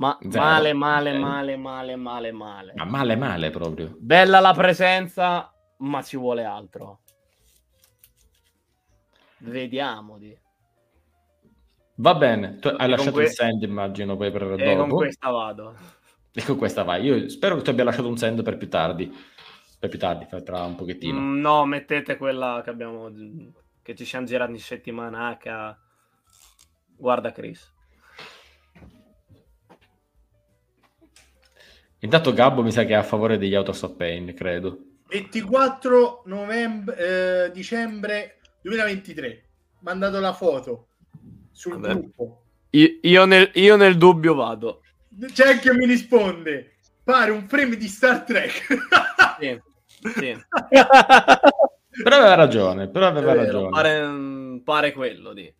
[SPEAKER 2] ma Zero. male, male, male, male, male, male.
[SPEAKER 1] Ma male, male proprio.
[SPEAKER 2] Bella la presenza, ma ci vuole altro. Vediamo di.
[SPEAKER 1] Va bene, tu hai e lasciato que... il send immagino poi per
[SPEAKER 2] e dopo. con questa vado.
[SPEAKER 1] E con questa vai. Io spero che tu abbia lasciato un send per più tardi. Per più tardi, tra un pochettino.
[SPEAKER 2] Mm, no, mettete quella che abbiamo che ci siamo girati in settimana H. Guarda Chris.
[SPEAKER 1] Intanto Gabbo mi sa che è a favore degli Autos of Pain, credo.
[SPEAKER 5] 24 novembre, eh, dicembre 2023. Mandato la foto sul Vabbè. gruppo.
[SPEAKER 2] Io, io, nel, io, nel, dubbio vado.
[SPEAKER 5] C'è chi mi risponde. Pare un frame di Star Trek.
[SPEAKER 2] sì, sì.
[SPEAKER 1] però aveva ragione, però aveva vero, ragione.
[SPEAKER 2] Pare, pare quello di...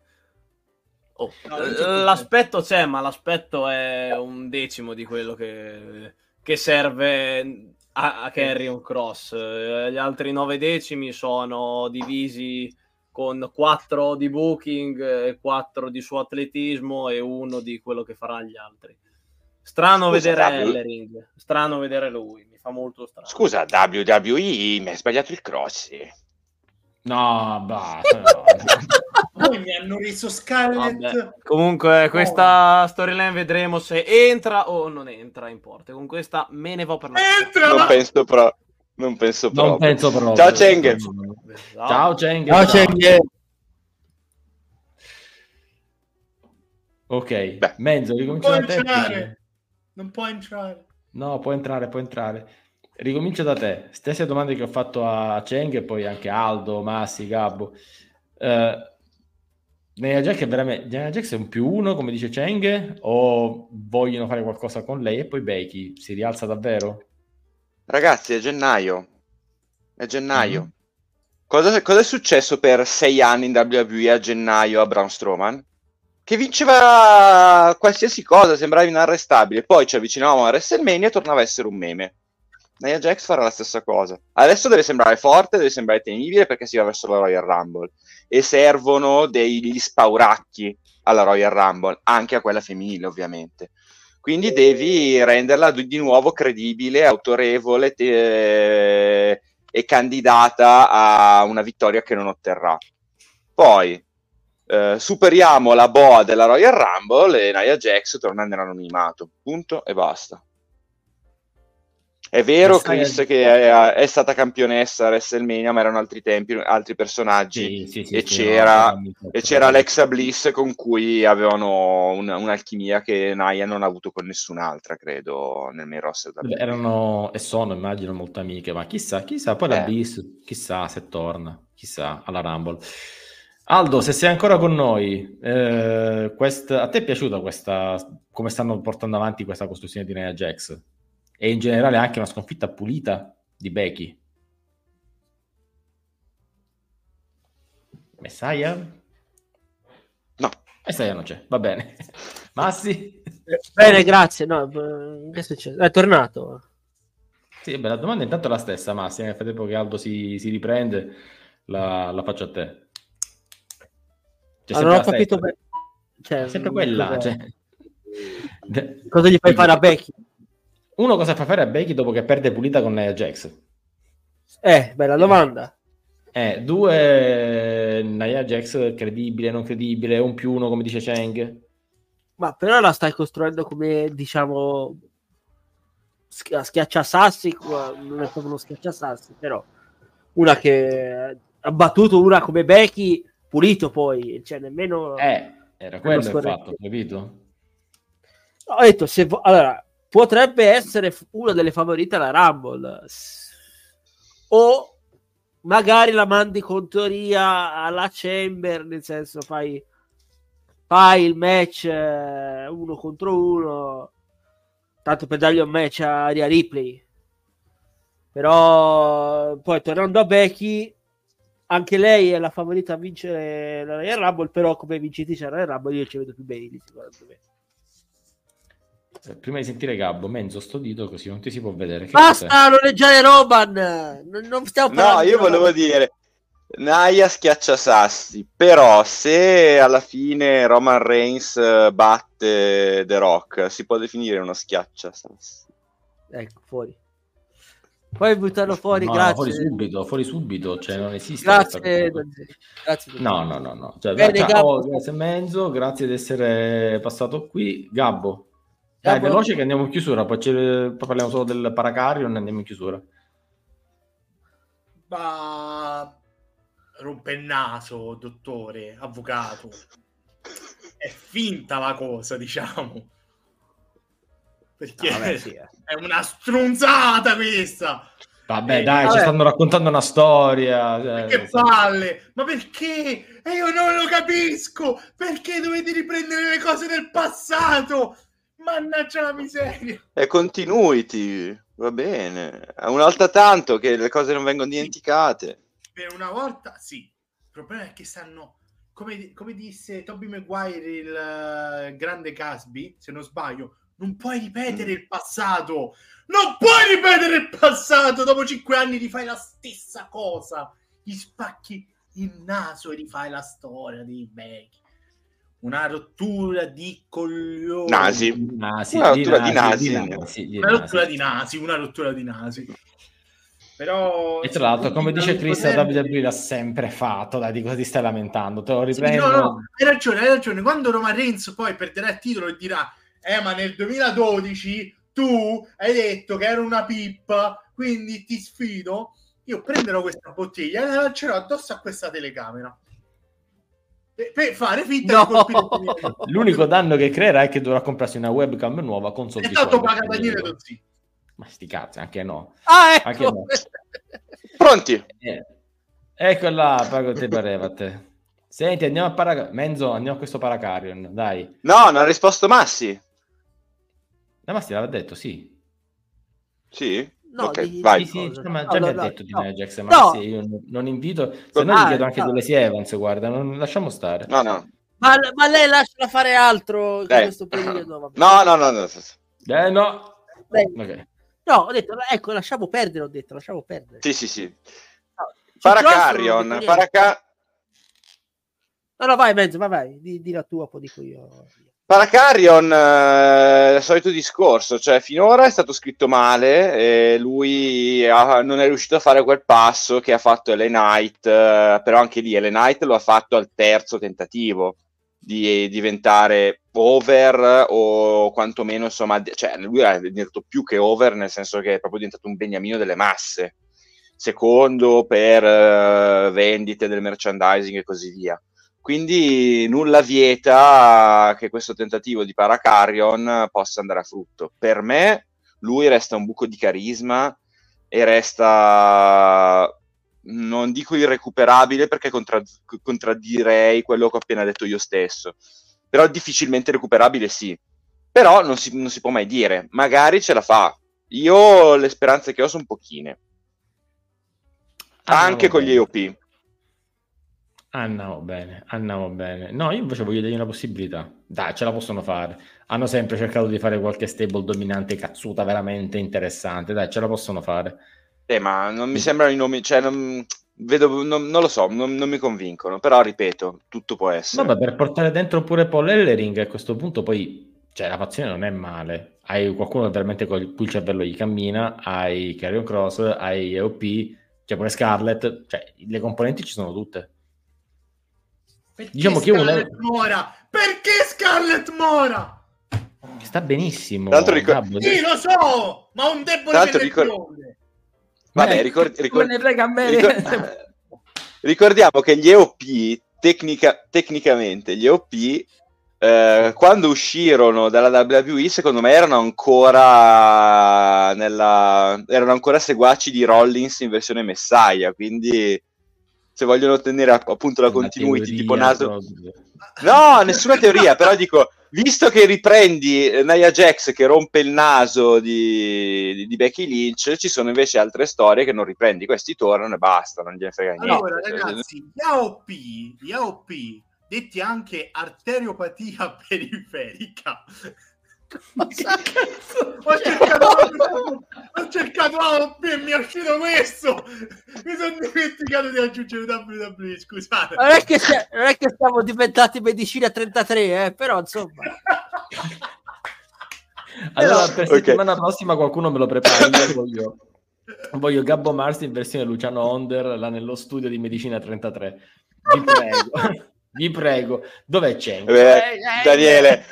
[SPEAKER 2] Oh, no, l'aspetto c'è, ma l'aspetto è un decimo di quello che che serve a, a Carrion Cross. Gli altri nove decimi sono divisi con quattro di booking, quattro di suo atletismo e uno di quello che farà gli altri. Strano Scusa, vedere w... Ellering, strano vedere lui, mi fa molto strano.
[SPEAKER 4] Scusa, WWE mi ha sbagliato il cross.
[SPEAKER 1] No, basta. No.
[SPEAKER 5] Poi mi hanno reso Scarlett.
[SPEAKER 2] Comunque, questa storyline vedremo se entra o non entra in porte. Con questa me ne vo per la
[SPEAKER 4] Entra! Non penso però. Non penso proprio.
[SPEAKER 1] Non penso proprio.
[SPEAKER 4] Ciao Cheng.
[SPEAKER 1] Ciao Cheng.
[SPEAKER 3] Ciao Cheng.
[SPEAKER 1] Ok, Beh. Menzo, ricomincia da
[SPEAKER 5] te. Non può entrare.
[SPEAKER 1] No, può entrare, può entrare. Ricomincio da te. Stesse domande che ho fatto a Cheng e poi anche Aldo, Massi, Gabbo. Uh, Nia Jax è veramente Nia Jax è un più uno, come dice Cheng, o vogliono fare qualcosa con lei? E poi Becky si rialza davvero?
[SPEAKER 4] Ragazzi, è gennaio. È gennaio. Mm. Cosa, cosa, è successo per sei anni in WWE a gennaio a Braun Strowman? Che vinceva qualsiasi cosa, sembrava inarrestabile. Poi ci avvicinavamo a WrestleMania e tornava a essere un meme. Nia Jax farà la stessa cosa. Adesso deve sembrare forte, deve sembrare temibile perché si va verso la Royal Rumble. E servono degli spauracchi alla Royal Rumble, anche a quella femminile ovviamente. Quindi devi renderla di nuovo credibile, autorevole te- e candidata a una vittoria che non otterrà. Poi eh, superiamo la boa della Royal Rumble e Nia Jax torna nell'anonimato. Punto e basta. È vero, Chris, che è, è, stata campionessa a WrestleMania, ma erano altri tempi, altri personaggi. Sì, sì, sì, e, c'era, no, e c'era Alexa Bliss con cui avevano un, un'alchimia che Naya non ha avuto con nessun'altra, credo, nel main roster.
[SPEAKER 1] Erano e sono, immagino, molto amiche, ma chissà, chissà, poi eh. la Bliss, chissà se torna, chissà, alla Rumble. Aldo, se sei ancora con noi, eh, quest... a te è piaciuta questa, come stanno portando avanti questa costruzione di Nia Jax? E in generale anche una sconfitta pulita di Becky. Messiah?
[SPEAKER 4] No.
[SPEAKER 1] Messiah non c'è, va bene. Massi?
[SPEAKER 3] Bene, grazie. No, che succede? È tornato.
[SPEAKER 1] Sì, beh, la domanda è intanto la stessa, Massi. Nel frattempo che Aldo si, si riprende, la, la, faccio a te.
[SPEAKER 3] Cioè, ah, non ho capito bene.
[SPEAKER 1] Cioè, sempre quella. Cioè...
[SPEAKER 3] Cosa gli fai fare a Becky?
[SPEAKER 1] Uno, cosa fa fare a Becky dopo che perde pulita con Nia Jax?
[SPEAKER 3] Eh, bella domanda.
[SPEAKER 1] Eh, due Nia Jax credibile, non credibile, un più uno come dice Cheng.
[SPEAKER 3] Ma però la stai costruendo come, diciamo, schiacciasassi, non è proprio uno schiacciasassi, però una che ha battuto una come Becky, pulito poi, cioè nemmeno...
[SPEAKER 1] Eh, era quello il fatto, capito?
[SPEAKER 3] Ho detto, se vo- allora, potrebbe essere una delle favorite alla Rumble. O magari la mandi con teoria alla Chamber nel senso fai fai il match eh, uno contro uno. Tanto per dargli un match a Ria Ripley. Però poi tornando a Becky anche lei è la favorita a vincere la Royal Rumble però come vincitrice la Royal Rumble io ci vedo più bene sicuramente
[SPEAKER 1] prima di sentire Gabbo, Menzo sto dito così non ti si può vedere. Che
[SPEAKER 3] Basta noleggiare Roban! Non, non stiamo
[SPEAKER 4] No, io volevo dire, Naya schiaccia sassi, però se alla fine Roman Reigns eh, batte The Rock, si può definire uno schiaccia sassi.
[SPEAKER 3] Ecco, fuori. Puoi buttarlo fuori,
[SPEAKER 1] no,
[SPEAKER 3] grazie.
[SPEAKER 1] Fuori subito, fuori subito, cioè non esiste.
[SPEAKER 3] Grazie,
[SPEAKER 1] grazie. No, no, no, no. Cioè, Bene, ciao, grazie Menzo, grazie di essere passato qui. Gabbo, dai, Gabbo... veloce che andiamo in chiusura, poi, poi parliamo solo del Paracarion e andiamo in chiusura.
[SPEAKER 5] Ma rompe il naso, dottore, avvocato. È finta la cosa, diciamo. Perché ah, vabbè, sì, eh. è una strunzata questa.
[SPEAKER 1] Vabbè, eh, dai, vabbè. ci stanno raccontando una storia.
[SPEAKER 5] Cioè, che palle! Ma perché? E io non lo capisco! Perché dovete riprendere le cose del passato? Mannaggia la miseria.
[SPEAKER 4] È continuity, va bene. Una volta tanto che le cose non vengono dimenticate.
[SPEAKER 5] Per una volta sì. Il problema è che stanno, come, come disse Toby Maguire, il uh, grande Casby, se non sbaglio, non puoi ripetere mm. il passato. Non puoi ripetere il passato. Dopo cinque anni rifai la stessa cosa. Gli spacchi il naso e rifai la storia dei Becky una rottura di coglioni.
[SPEAKER 4] Nasi.
[SPEAKER 1] nasi
[SPEAKER 4] una rottura di nasi.
[SPEAKER 5] Una rottura di nasi, una rottura di nasi. Però,
[SPEAKER 1] e tra l'altro, come dice Chris, la WWE l'ha sempre fatto. Dai, di cosa ti stai lamentando? Te lo riprendo. Sì, no, no,
[SPEAKER 5] hai ragione, hai ragione. Quando Roman Reigns poi perderà il titolo e dirà: Eh, ma nel 2012 tu hai detto che era una pippa, quindi ti sfido. Io prenderò questa bottiglia e la lancerò addosso a questa telecamera per fare finta
[SPEAKER 1] no. di L'unico danno che creerà è che dovrà comprarsi una webcam nuova con soldi. È
[SPEAKER 5] stato pagato Daniele Dozzi.
[SPEAKER 1] Ma sti cazzi, anche no.
[SPEAKER 3] Ah, ecco. Anche no.
[SPEAKER 4] Pronti?
[SPEAKER 1] Eh. Ecco là, pago te pareva te. Senti, andiamo a Parac- Menzo, andiamo a questo Paracarion, dai.
[SPEAKER 4] No, non ha risposto Massi.
[SPEAKER 1] No, Massi l'aveva detto, sì.
[SPEAKER 4] Sì?
[SPEAKER 1] No, ok, di, vai. Sì, sì, ma già no, mi ha detto di no. Jackson, ma no. sì, io non invito, se no ah, gli chiedo anche no. delle si Evans, guarda, non lasciamo stare.
[SPEAKER 4] No, no.
[SPEAKER 3] Ma, ma lei lascia fare altro in questo periodo.
[SPEAKER 4] No, no, no, no.
[SPEAKER 1] Eh, no.
[SPEAKER 3] Okay. No, ho detto, ecco, lasciamo perdere, ho detto, lasciamo perdere.
[SPEAKER 4] Sì, sì, sì. No, Paracarion, Paraca...
[SPEAKER 3] No, no, vai, mezzo, vai, vai, di, di la tua, poi dico io.
[SPEAKER 4] Paracarion, eh, solito discorso, cioè finora è stato scritto male lui ha, non è riuscito a fare quel passo che ha fatto Ellen Knight, eh, però anche lì Ellen Knight lo ha fatto al terzo tentativo di diventare over o quantomeno insomma, cioè lui è diventato più che over nel senso che è proprio diventato un beniamino delle masse, secondo per uh, vendite del merchandising e così via. Quindi nulla vieta che questo tentativo di Paracarion possa andare a frutto. Per me lui resta un buco di carisma e resta non dico irrecuperabile perché contra- contraddirei quello che ho appena detto io stesso, però difficilmente recuperabile sì. Però non si, non si può mai dire, magari ce la fa. Io le speranze che ho sono pochine. Ah, Anche con gli EOP.
[SPEAKER 1] Andiamo bene, andiamo bene. No, io invece voglio dargli una possibilità. Dai, ce la possono fare. Hanno sempre cercato di fare qualche stable dominante cazzuta veramente interessante. Dai, ce la possono fare.
[SPEAKER 4] Eh, ma non mi sembrano i nomi, cioè non, vedo, non, non lo so, non, non, mi convincono, però ripeto, tutto può essere.
[SPEAKER 1] Vabbè, per portare dentro pure Paul Ellering a questo punto poi, cioè la fazione non è male, hai qualcuno veramente con cui il cervello gli cammina, hai Carrion Cross, hai EOP, c'è pure Scarlett, cioè le componenti ci sono tutte.
[SPEAKER 5] Perché diciamo che Scarlett uno... Mora? Perché Scarlett Mora?
[SPEAKER 1] Sta benissimo.
[SPEAKER 4] Tra l'altro ricor-
[SPEAKER 5] sì, lo so, ma un debole per le ricor-
[SPEAKER 4] Vabbè, eh, ricord- ricord- ricord- ricordiamo che gli EOP, tecnica- tecnicamente, gli EOP, eh, quando uscirono dalla WWE, secondo me erano ancora, nella... erano ancora seguaci di Rollins in versione Messiah, quindi se vogliono ottenere appunto la continuity, tipo naso... Proprio. No, nessuna teoria, però dico visto che riprendi eh, Nia Jax che rompe il naso di, di, di, Becky Lynch, ci sono invece altre storie che non riprendi. Questi tornano e basta, non gliene frega niente.
[SPEAKER 5] Allora, ragazzi, gli AOP, gli AOP detti anche arteriopatia periferica. ho, cercato, ho cercato AOP e mi è uscito questo. Mi sono dimenticato di aggiungere WWE. Scusate,
[SPEAKER 3] non è che, non è che siamo diventati medicina 33, eh, però insomma.
[SPEAKER 1] Allora, per okay. settimana prossima qualcuno me lo prepara. Io voglio, voglio Gabbo Mars in versione Luciano Onder là nello studio di Medicina 33. Vi prego, vi prego. Dov'è c'è?
[SPEAKER 4] Eh, eh, Daniele,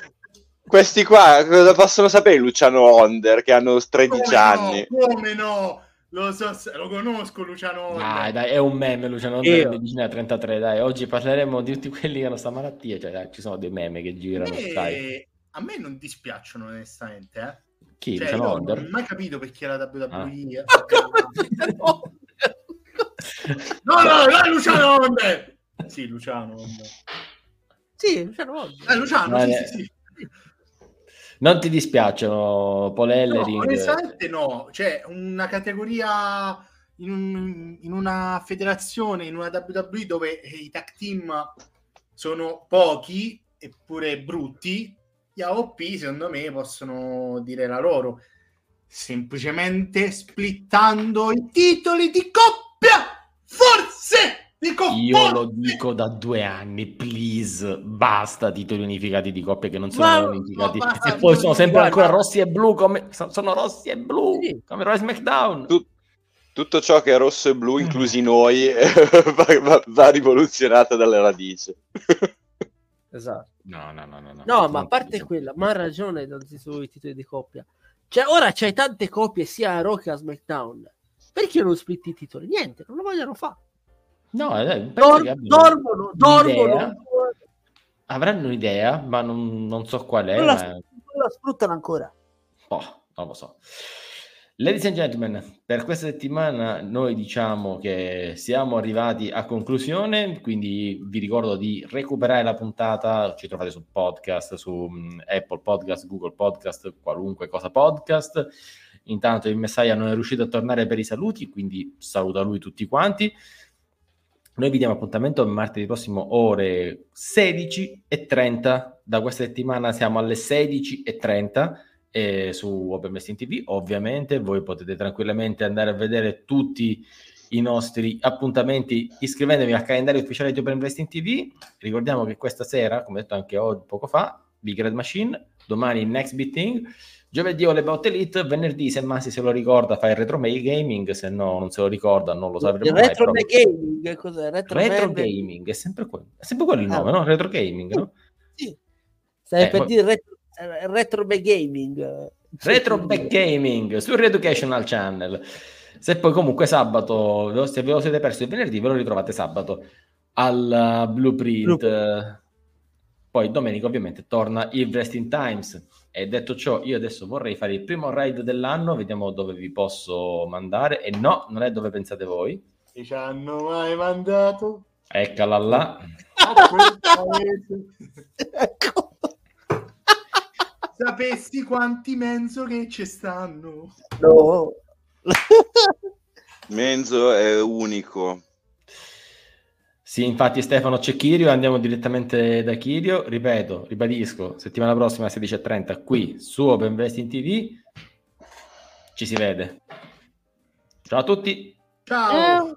[SPEAKER 4] questi qua cosa possono sapere Luciano Onder che hanno 13 come anni?
[SPEAKER 5] No, come no? Lo, so, lo conosco Luciano Onder.
[SPEAKER 1] Dai, dai, è un meme Luciano Onder in medicina 33, dai. Oggi parleremo di tutti quelli che hanno questa malattia, cioè dai, ci sono dei meme che girano,
[SPEAKER 5] e... A me non dispiacciono onestamente, eh.
[SPEAKER 1] Chi? Cioè, Luciano Onder?
[SPEAKER 5] Non ho mai capito perché era WWE. Ah. no, no, no, è Luciano Onder. Sì, Luciano Onder.
[SPEAKER 3] Sì, Luciano Onder.
[SPEAKER 5] Eh, Luciano, sì, sì, sì.
[SPEAKER 1] Non ti dispiacciono Paul Ellering?
[SPEAKER 5] No, onestamente no, cioè una categoria in, un, in, una federazione, in una WWE dove i tag team sono pochi eppure brutti, gli AOP secondo me possono dire la loro, semplicemente splittando i titoli di coppia, forse
[SPEAKER 1] io lo dico da due anni, please, basta titoli unificati di coppie che non sono ma, unificati. Ma, e poi sono sempre guarda, ancora rossi e blu, come sono rossi e blu, sì. come Roy SmackDown.
[SPEAKER 4] Tu, tutto ciò che è rosso e blu, inclusi noi, va, va, va rivoluzionato dalle radici.
[SPEAKER 3] esatto.
[SPEAKER 1] No, no, no, no. No,
[SPEAKER 3] no ma a parte quella, ma ha ragione sui titoli di coppia. Cioè, ora c'hai tante coppie sia a Rock che a SmackDown. Perché non split i titoli? Niente, non lo vogliono fare.
[SPEAKER 1] No,
[SPEAKER 3] eh, Dor- dormono, dormono.
[SPEAKER 1] Avranno un'idea, ma non, non so qual è.
[SPEAKER 3] Non
[SPEAKER 1] la,
[SPEAKER 3] ma... non la sfruttano ancora.
[SPEAKER 1] Oh, non lo so. Ladies and gentlemen, per questa settimana noi diciamo che siamo arrivati a conclusione, quindi vi ricordo di recuperare la puntata, ci trovate su podcast, su um, Apple Podcast, Google Podcast, qualunque cosa podcast. Intanto il Messiah non è riuscito a tornare per i saluti, quindi saluta lui tutti quanti. Noi vi diamo appuntamento martedì prossimo ore 16 e 30. Da questa settimana siamo alle 16 e 30 eh, su Open Wrestling TV. Ovviamente voi potete tranquillamente andare a vedere tutti i nostri appuntamenti iscrivendovi al calendario ufficiale di Open Wrestling TV. Ricordiamo che questa sera, come detto anche oggi, poco fa, Big Red Machine, domani Next Beating, giovedì All About Elite, venerdì se Massi se lo ricorda fa il Retro May Gaming, se no non se lo ricorda non lo sapremo
[SPEAKER 3] mai. Retro May Gaming, cos'è?
[SPEAKER 1] Retro, Retro Gaming, è sempre quello, è sempre quello il ah. nome, no? Retro Gaming, no?
[SPEAKER 3] Sì. Stai eh, per dire retro retro back gaming.
[SPEAKER 1] Retro back gaming su Reeducational Channel. Se poi comunque sabato, se ve lo siete perso il venerdì, ve lo ritrovate sabato al uh, Blueprint. Blueprint. Poi domenica ovviamente torna il Wrestling Times. E detto ciò, io adesso vorrei fare il primo raid dell'anno, vediamo dove vi posso mandare. E no, non è dove pensate voi.
[SPEAKER 5] Ci ci hanno mai mandato?
[SPEAKER 1] Eccola là.
[SPEAKER 5] ecco. Sapessi quanti Menzo che ci stanno.
[SPEAKER 3] No.
[SPEAKER 4] Menzo è unico.
[SPEAKER 1] Sì, infatti Stefano c'è Chirio, andiamo direttamente da Chirio. Ripeto, ribadisco, settimana prossima alle 16.30 qui su Open Investing TV. Ci si vede. Ciao a tutti.
[SPEAKER 5] Ciao. Eh.